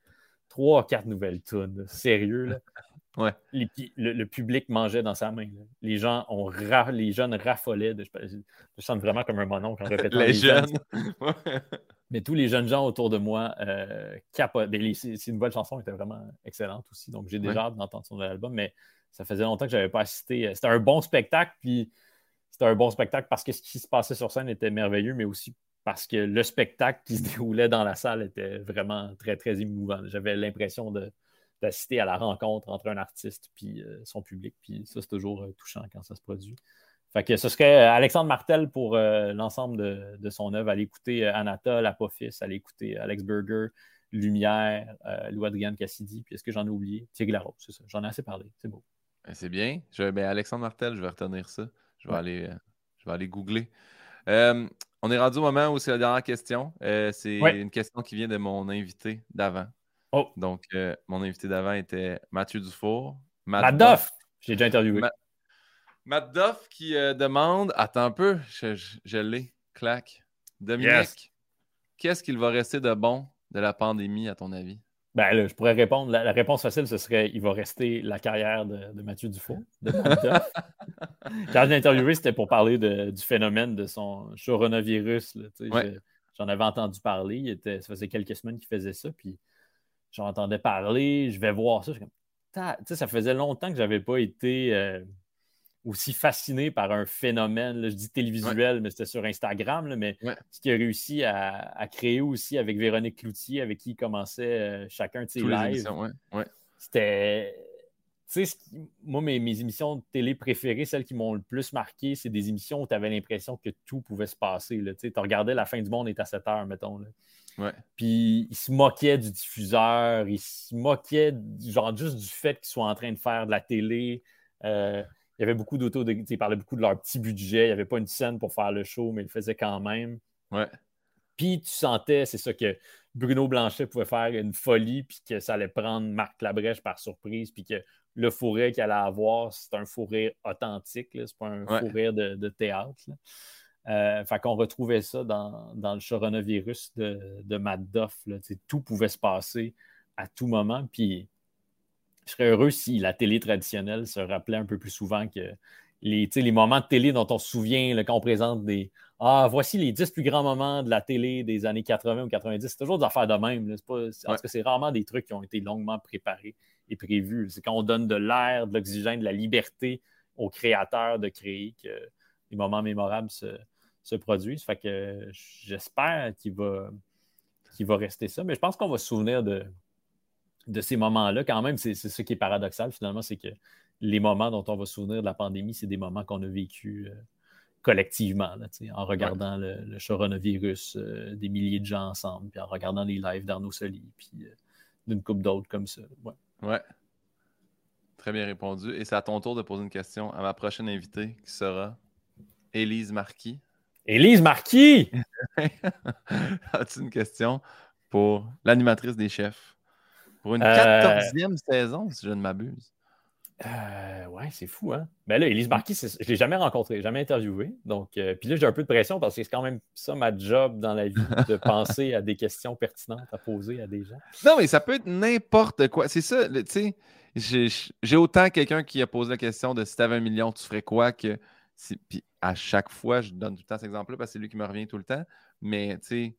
3, 4 nouvelles tunes, sérieux. Là. Ouais. le, public mangeait dans sa main. Les gens ont les jeunes raffolaient. De, je, me sens vraiment comme un monon en répétant. les, jeunes. Mais tous les jeunes gens autour de moi euh, C'est une bonne chanson, elle était vraiment excellente aussi. Donc, j'ai déjà hâte d'entendre son album, mais ça faisait longtemps que je n'avais pas assisté. C'était un bon spectacle, puis c'était un bon spectacle parce que ce qui se passait sur scène était merveilleux, mais aussi parce que le spectacle qui se déroulait dans la salle était vraiment très, très émouvant. J'avais l'impression d'assister à la rencontre entre un artiste et euh, son public, puis ça, c'est toujours euh, touchant quand ça se produit. Fait que ce serait euh, Alexandre Martel pour l'ensemble de, son œuvre. Allez écouter Anatole, Apophis, allez écouter Alex Berger, Lumière, Louis Adrien Cassidy, puis est-ce que j'en ai oublié? Thierry Larose, c'est ça. J'en ai assez parlé, c'est beau. Ben, c'est bien. Ben, Alexandre Martel, je vais retenir ça. Je vais, aller, je vais aller googler. On est rendu au moment où c'est la dernière question. Euh, c'est une question qui vient de mon invité d'avant. Oh. Donc, euh, mon invité d'avant était Mathieu Dufour. Matt, Duff. J'ai déjà interviewé. Matt Duff qui euh, demande Attends un peu, je, l'ai. Clac. Dominique, qu'est-ce qu'il va rester de bon de la pandémie, à ton avis? Ben là, je pourrais répondre. La, réponse facile, ce serait il va rester la carrière de, Mathieu Dufault. Quand je l'ai interviewé, c'était pour parler du phénomène de son coronavirus. J'en avais entendu parler. Il était, ça faisait quelques semaines qu'il faisait ça. Puis j'en entendais parler. Je vais voir ça. ça faisait longtemps que je n'avais pas été. Euh, aussi fasciné par un phénomène, je dis télévisuel, mais c'était sur Instagram, mais ce qu'il a réussi à, créer aussi avec Véronique Cloutier, avec qui il commençait euh, chacun de ses lives. C'était. Tu sais, moi, mes, émissions de télé préférées, celles qui m'ont le plus marqué, c'est des émissions où tu avais l'impression que tout pouvait se passer. Tu regardais La fin du monde est à 7 heures, mettons. Là. Puis il se moquait du diffuseur, il se moquait genre juste du fait qu'ils soient en train de faire de la télé. Euh, il y avait beaucoup d'auto, ils parlaient beaucoup de leur petit budget. Il n'y avait pas une scène pour faire le show, mais ils le faisaient quand même. Ouais. Puis tu sentais, c'est ça que Bruno Blanchet pouvait faire une folie, puis que ça allait prendre Marc Labrèche par surprise, puis que le fourré qu'il allait avoir, c'est un fourré authentique, c'est pas un fourré de, théâtre. Euh, fait qu'on retrouvait ça dans, le coronavirus de, de Matt Duff. Tout pouvait se passer à tout moment. Puis je serais heureux si la télé traditionnelle se rappelait un peu plus souvent que les, les moments de télé dont on se souvient quand on présente des Ah, voici les 10 plus grands moments de la télé des années 80 ou 90. C'est toujours des affaires de même. Parce que c'est rarement des trucs qui ont été longuement préparés et prévus. C'est quand on donne de l'air, de l'oxygène, de la liberté aux créateurs de créer que les moments mémorables se, produisent. Fait que j'espère qu'il va, qu'il va rester ça. Mais je pense qu'on va se souvenir de, de ces moments-là, quand même, c'est ce qui est paradoxal finalement, c'est que les moments dont on va se souvenir de la pandémie, c'est des moments qu'on a vécu euh, collectivement, en regardant le, coronavirus, euh, des milliers de gens ensemble, puis en regardant les lives d'Arnaud Soli, puis euh, d'une coupe d'autres comme ça. Ouais. ouais. Très bien répondu. Et c'est à ton tour de poser une question à ma prochaine invitée qui sera Élise Marquis. Élise Marquis! As-tu une question pour l'animatrice des chefs? Pour une euh, quatorzième saison, si je ne m'abuse. Euh, ouais, c'est fou, hein? Mais ben là, Elise Marquis, je ne l'ai jamais rencontrée, jamais interviewée. Donc, euh, puis là, j'ai un peu de pression parce que c'est quand même ça ma job dans la vie, de penser à des questions pertinentes à poser à des gens. Non, mais ça peut être n'importe quoi. C'est ça, tu sais, j'ai autant quelqu'un qui a posé la question de si tu avais un million, tu ferais quoi que. Puis à chaque fois, je donne tout le temps cet exemple-là parce que c'est lui qui me revient tout le temps. Mais, tu sais,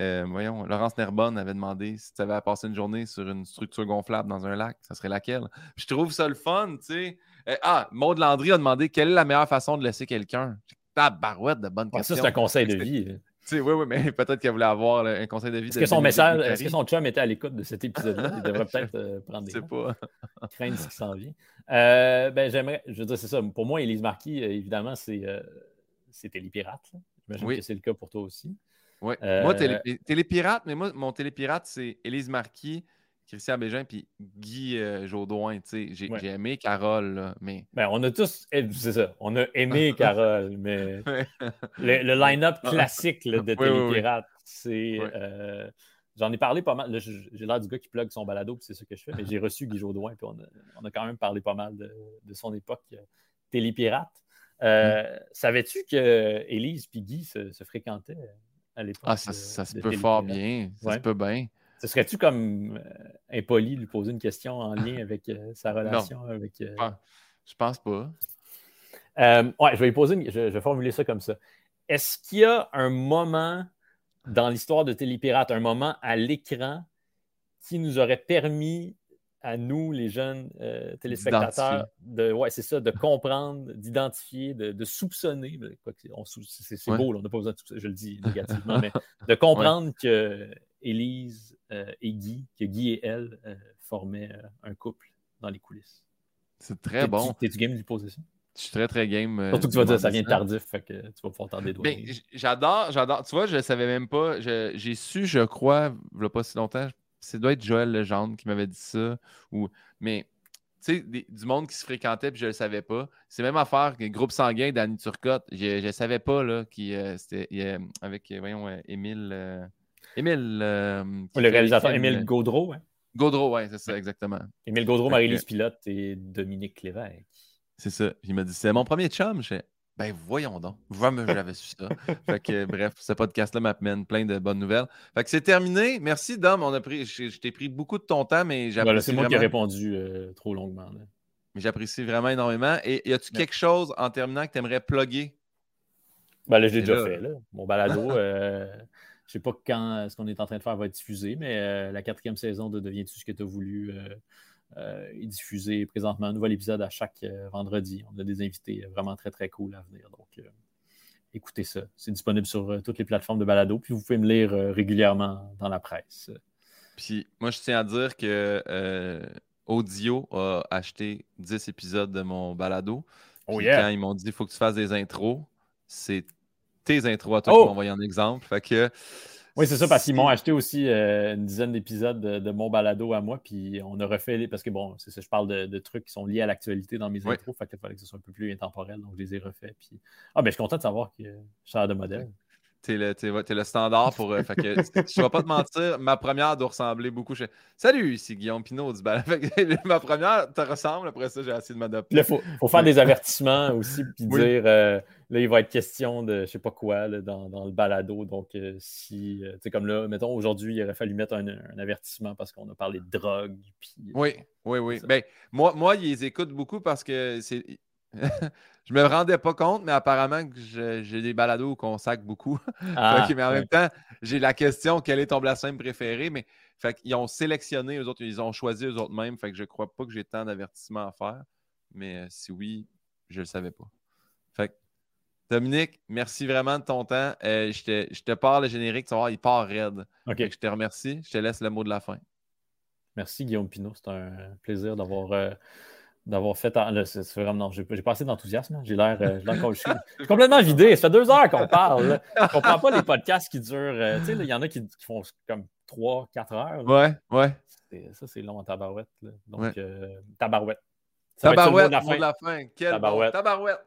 euh, voyons, Laurence Nerbonne avait demandé si tu avais à passer une journée sur une structure gonflable dans un lac, ça serait laquelle? Je trouve ça le fun, tu sais. Euh, ah, Maud Landry a demandé quelle est la meilleure façon de laisser quelqu'un. barouette de bonne question. Ça, c'est un conseil de vie. Oui, oui, mais peut-être qu'elle voulait avoir un conseil de vie. Est-ce que son message, est-ce que son chum était à l'écoute de cet épisode-là? Il devrait peut-être euh, prendre des. Je sais pas. craindre ce qui s'en vient. ben, j'aimerais, je veux dire, c'est ça. Pour moi, Élise Marquis, évidemment, c'est, c'est Télépirate. J'imagine que c'est le cas pour toi aussi. Oui. Moi, euh, Télépirate, mais moi, mon Télépirate, c'est Élise Marquis, Christian Bégin puis Guy euh, Jodoin. J'ai aimé Carole, mais. Ben, on a tous. C'est ça. On a aimé Carole, mais le, line-up ah. classique de Télépirate, c'est. Euh, j'en ai parlé pas mal. J'ai l'air du gars qui plug son balado, puis c'est ça que je fais. Mais j'ai reçu Guy Jodoin, puis on a, quand même parlé pas mal de, son époque Télépirate. Mm. Savais-tu que Élise et Guy se fréquentaient ah, ça, se peut fort bien. Ça se peut bien. Ce serait-tu comme euh, impoli de lui poser une question en lien avec euh, sa relation avec. Euh, je pense pas. ouais, je vais lui poser je, vais formuler ça comme ça. Est-ce qu'il y a un moment dans l'histoire de Télépirate, un moment à l'écran qui nous aurait permis à nous, les jeunes euh, téléspectateurs, de, ouais, c'est ça, de comprendre, d'identifier, de, soupçonner. C'est beau, on n'a pas besoin de je le dis négativement, mais de comprendre que Élise euh, et Guy, que Guy et elle euh, formaient un couple dans les coulisses. C'est très bon. T'es-tu game de lui poser ça? Je suis très, très game. Surtout que tu vas dire ça vient tardif, fait que tu vas pouvoir t'en des ben, j'adore, j'adore. Tu vois, je ne savais même pas. J'ai su, je crois, il n'y a pas si longtemps, ça doit être Joël Legendre qui m'avait dit ça. Ou... Mais tu sais, du monde qui se fréquentait, puis je ne le savais pas. C'est même affaire que groupe sanguin d'Annie Turcotte. Je ne savais pas, là, qui euh, c'était avec, voyons, euh, Émile. Euh, Émile. le réalisateur Émile Gaudreau, hein? Gaudreau, oui, c'est ça, exactement. Émile Gaudreau, Marie-Lise Pilote et Dominique Lévesque. C'est ça. Il m'a dit, c'est mon premier chum. Je ben voyons donc. Vraiment, j'avais su ça. fait que bref, ce podcast-là m'amène plein de bonnes nouvelles. Fait que c'est terminé. Merci, Dom. On a pris, je, t'ai pris beaucoup de ton temps, mais j'apprécie. c'est moi qui ai répondu euh, trop longuement. Mais j'apprécie vraiment énormément. Et y a-tu quelque chose en terminant que tu aimerais plugger? Ben là, je l'ai déjà fait. Là. Mon balado, euh, je sais pas quand ce qu'on est en train de faire va être diffusé, mais euh, la quatrième saison de Deviens-tu ce que tu as voulu est diffusé présentement un nouvel épisode à chaque euh, vendredi. On a des invités vraiment très, très cool à venir. Donc, euh, écoutez ça. C'est disponible sur toutes les plateformes de balado. Puis vous pouvez me lire régulièrement dans la presse. Puis moi, je tiens à dire que Audio a acheté 10 épisodes de mon balado. Oh yeah. Quand ils m'ont dit il faut que tu fasses des intros, c'est tes intros à toi oh! qui m'ont envoyé un exemple. Fait que oui, c'est ça, parce qu'ils m'ont acheté aussi euh, une dizaine d'épisodes de, mon balado à moi, puis on a refait, parce que bon, c'est ça, je parle de, trucs qui sont liés à l'actualité dans mes intros, fait qu'il fallait que ce soit un peu plus intemporel, donc je les ai refaits. Puis... Ah, ben je suis content de savoir que je sers de modèle. T'es le, es, le standard pour. Euh, fait que, je vais pas te mentir, ma première doit ressembler beaucoup. Salut, ici Guillaume Pinot du balado. ma première te ressemble, après ça, j'ai essayé de m'adapter. Il faut, faut, faire des avertissements aussi, puis dire euh, là, il va être question de je sais pas quoi là, dans, dans, le balado. Donc, euh, si, tu sais, comme là, mettons, aujourd'hui, il aurait fallu mettre un, avertissement parce qu'on a parlé de drogue. Puis, oui, oui, oui. Ben, moi, moi, ils écoutent beaucoup parce que c'est je me rendais pas compte, mais apparemment que j'ai des balados qu'on sac beaucoup. Ah, mais en même temps, j'ai la question quel est ton blasphème préféré? Mais fait ils ont sélectionné eux autres, ils ont choisi eux autres mêmes. Fait que je crois pas que j'ai tant d'avertissements à faire. Mais euh, si oui, je le savais pas. Fait Dominique, merci vraiment de ton temps. Euh, je, te, je, te, parle le générique, tu vas voir, il part raide. je te remercie. Je te laisse le mot de la fin. Merci Guillaume Pinot. C'est un plaisir d'avoir. Euh, d'avoir fait. c'est vraiment. J'ai pas assez d'enthousiasme. J'ai l'air. Euh, je suis complètement vidé. Ça fait deux heures qu'on parle. Je comprends pas les podcasts qui durent. Euh, tu sais, il y en a qui, font comme trois, quatre heures. Ouais, ouais. Ça, c'est long en tabarouette. Donc, euh, tabarouette. tabarouette, mot de la fin. De la fin. Quel tabarouette. tabarouette.